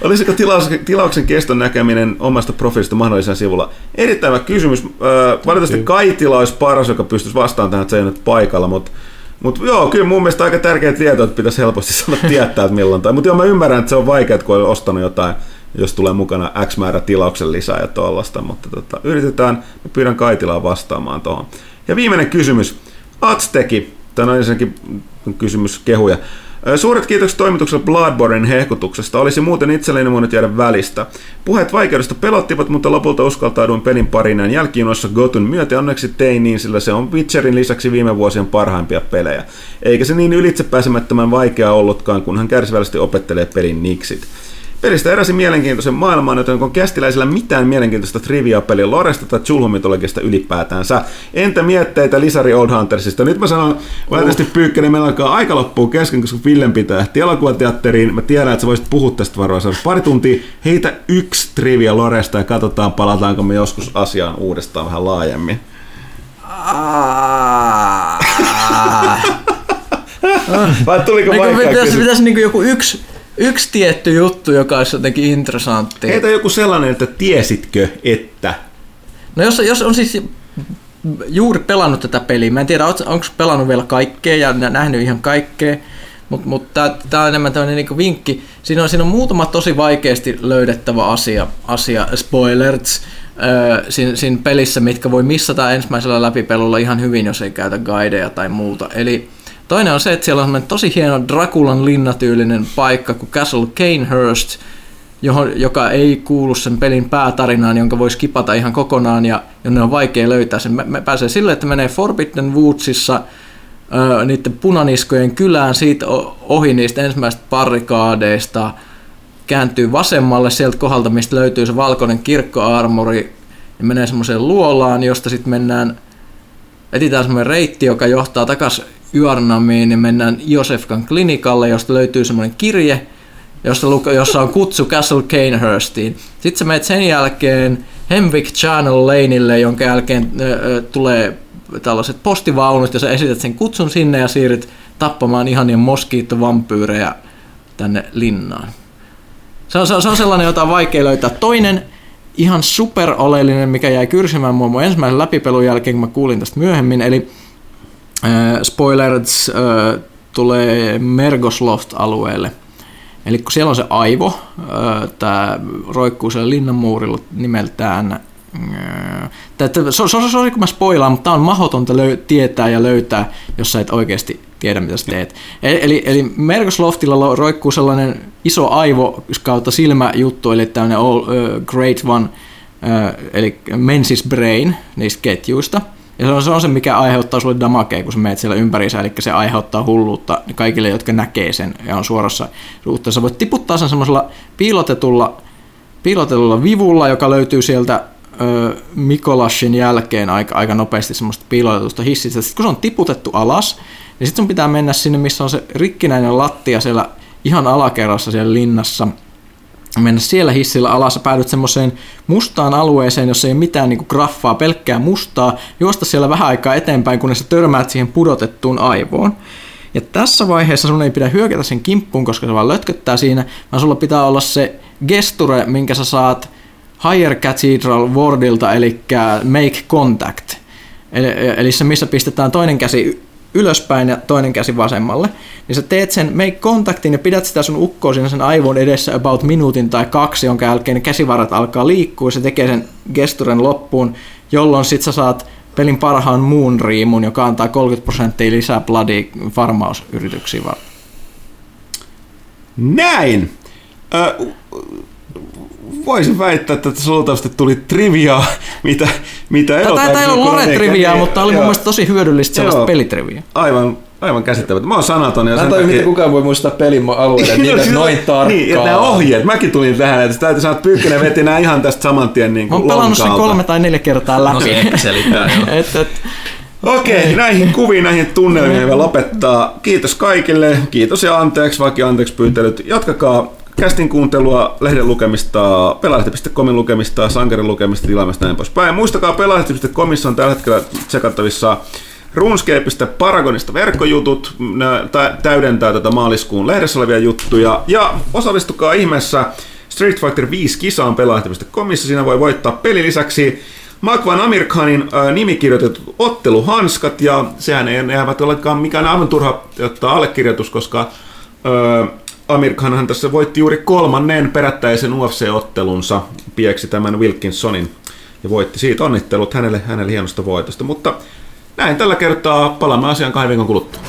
Olisiko tilaus, tilauksen keston näkeminen omasta profiilista mahdollisella sivulla? Erittäin hyvä kysymys. Äh, valitettavasti Kaitila olisi paras, joka pystyisi vastaan tähän, että se ei nyt paikalla, mutta mutta joo, kyllä mun mielestä aika tärkeä tieto, että pitäisi helposti [LAUGHS] sanoa tietää, että milloin. Mutta joo, mä ymmärrän, että se on vaikea, kun on ostanut jotain, jos tulee mukana X määrä tilauksen lisää ja tuollaista. Mutta tota, yritetään, mä pyydän Kaitilaa vastaamaan tuohon. Ja viimeinen kysymys. Azteki, tämä on ensinnäkin kysymys kehuja. Suuret kiitokset toimitukselle Bloodbornein hehkutuksesta. Olisi muuten itselleni voinut jäädä välistä. Puheet vaikeudesta pelottivat, mutta lopulta uskaltauduin pelin parinaan jälkiinoissa Gotun myötä. Onneksi tein niin, sillä se on Witcherin lisäksi viime vuosien parhaimpia pelejä. Eikä se niin ylitsepääsemättömän vaikea ollutkaan, kun hän kärsivällisesti opettelee pelin niksit. Pelistä eräsi mielenkiintoisen maailman, joten on kästiläisillä mitään mielenkiintoista trivia-pelin loresta tai chulhumitologiasta ylipäätänsä. Entä mietteitä Lisari Old Huntersista? Nyt mä sanon valitettavasti uh. Pyykkönen, meillä alkaa aika loppuu kesken, koska Villen pitää ehtiä elokuvateatteriin. Mä tiedän, että sä voisit puhua tästä varoa pari tuntia. Heitä yksi trivia loresta ja katsotaan, palataanko me joskus asiaan uudestaan vähän laajemmin. [LAUGHS] Vai tuliko vaikea pitäisi, pitäisi niin joku yksi yksi tietty juttu, joka olisi jotenkin interessantti. Heitä joku sellainen, että tiesitkö, että... No jos, jos on siis juuri pelannut tätä peliä, mä en tiedä, onko pelannut vielä kaikkea ja nähnyt ihan kaikkea, mutta mut, tämä on enemmän tämmöinen niinku vinkki. Siinä on, siinä on muutama tosi vaikeasti löydettävä asia, asia spoilers, siinä, siinä pelissä, mitkä voi missata ensimmäisellä läpipelulla ihan hyvin, jos ei käytä guideja tai muuta. Eli Toinen on se, että siellä on tosi hieno Drakulan linnatyylinen paikka kuin Castle Canehurst, johon, joka ei kuulu sen pelin päätarinaan, jonka voisi kipata ihan kokonaan ja jonne on vaikea löytää sen. Me, me pääsee että menee Forbidden Woodsissa ö, niiden punaniskojen kylään siitä ohi niistä ensimmäistä parikaadeista, kääntyy vasemmalle sieltä kohdalta, mistä löytyy se valkoinen kirkkoarmori ja menee semmoiseen luolaan, josta sitten mennään, etitään semmoinen reitti, joka johtaa takaisin Yarnamiin, niin mennään Josefkan klinikalle, josta löytyy semmoinen kirje, jossa, jossa on kutsu Castle Canehurstiin. Sitten sä menet sen jälkeen Hemwick Channel Laneille, jonka jälkeen äh, tulee tällaiset postivaunut, ja sä esität sen kutsun sinne ja siirryt tappamaan ihania moskiittovampyyrejä tänne linnaan. Se on, se on sellainen, jota on vaikea löytää. Toinen ihan super oleellinen, mikä jäi kyrsimään mua ensimmäisen läpipelun jälkeen, kun mä kuulin tästä myöhemmin, eli Äh, spoilers äh, tulee Mergosloft-alueelle. Eli kun siellä on se aivo, äh, tämä roikkuu siellä linnanmuurilla nimeltään se, se, se, se, kun mä spoilaan, mutta tämä on mahdotonta löy- tietää ja löytää, jos sä et oikeasti tiedä, mitä sä teet. Eli, eli Mergosloftilla roikkuu sellainen iso aivo kautta silmäjuttu, eli tämmöinen all, uh, Great One, uh, eli Mensis Brain niistä ketjuista – ja se on, se on se, mikä aiheuttaa sulle damakea, kun sä meet siellä ympärissä, eli se aiheuttaa hulluutta kaikille, jotka näkee sen ja on suorassa suhteessa. Voit tiputtaa sen semmoisella piilotetulla, piilotetulla vivulla, joka löytyy sieltä Mikolashin jälkeen aika, aika nopeasti semmoista piilotetusta hissistä. Sitten kun se on tiputettu alas, niin sitten sun pitää mennä sinne, missä on se rikkinäinen lattia siellä ihan alakerrassa siellä linnassa – mennä siellä hissillä alas ja päädyt semmoiseen mustaan alueeseen, jossa ei ole mitään niin kuin graffaa, pelkkää mustaa, juosta siellä vähän aikaa eteenpäin, kunnes sä törmäät siihen pudotettuun aivoon. Ja tässä vaiheessa sun ei pidä hyökätä sen kimppuun, koska se vaan lötköttää siinä, vaan sulla pitää olla se gesture, minkä sä saat Higher Cathedral Wardilta, eli Make Contact. Eli, eli se, missä pistetään toinen käsi ylöspäin ja toinen käsi vasemmalle, niin sä teet sen make kontaktin ja pidät sitä sun ukkoa siinä sen aivon edessä about minuutin tai kaksi, jonka jälkeen ne käsivarat alkaa liikkua ja se tekee sen gesturen loppuun, jolloin sit sä saat pelin parhaan muun riimun, joka antaa 30 prosenttia lisää bloody farmausyrityksiä varten. Näin! Ö, voisin väittää, että tässä luultavasti tuli triviaa, mitä, mitä Tätä ei ollut lore triviaa, mutta oli mun mielestä tosi hyödyllistä sellaista pelitriviaa. Aivan aivan käsittämättä. Mä oon sanaton. Ja Mä sen en takia- miten kukaan voi muistaa pelin alueita Niin, [LAUGHS] niitä siis- noin tarkkaan. Niin, että nämä ohjeet. Mäkin tulin tähän, että täytyy sanoa, että Pyykkönen veti nämä ihan tästä saman tien niin Mä kuin oon pelannut sen kolme tai neljä kertaa läpi. No se ehkä selittää, [LAUGHS] et, et, Okei, näihin kuviin, näihin tunnelmiin vielä lopettaa. Kiitos kaikille. Kiitos ja anteeksi, vaikka anteeksi pyytelyt. Jatkakaa kästin kuuntelua, lehden lukemista, pelaajalehti.comin lukemista, sankarin lukemista, tilaamista näin poispäin. Muistakaa pelaajalehti.comissa on tällä hetkellä tsekattavissa RuneScapeista Paragonista verkkojutut, ne tä- täydentää tätä maaliskuun lehdessä olevia juttuja. Ja osallistukaa ihmeessä Street Fighter 5 kisaan pelaajalehti.comissa, siinä voi voittaa pelin lisäksi Makvan Amir Khanin äh, nimikirjoitetut otteluhanskat, ja sehän ei eivät olekaan mikään aivan turha ottaa allekirjoitus, koska äh, Amir Khanhan tässä voitti juuri kolmannen perättäisen UFC-ottelunsa, pieksi tämän Wilkinsonin, ja voitti siitä onnittelut hänelle, hänelle hienosta voitosta, mutta näin tällä kertaa palaamme asian kahden viikon kuluttua.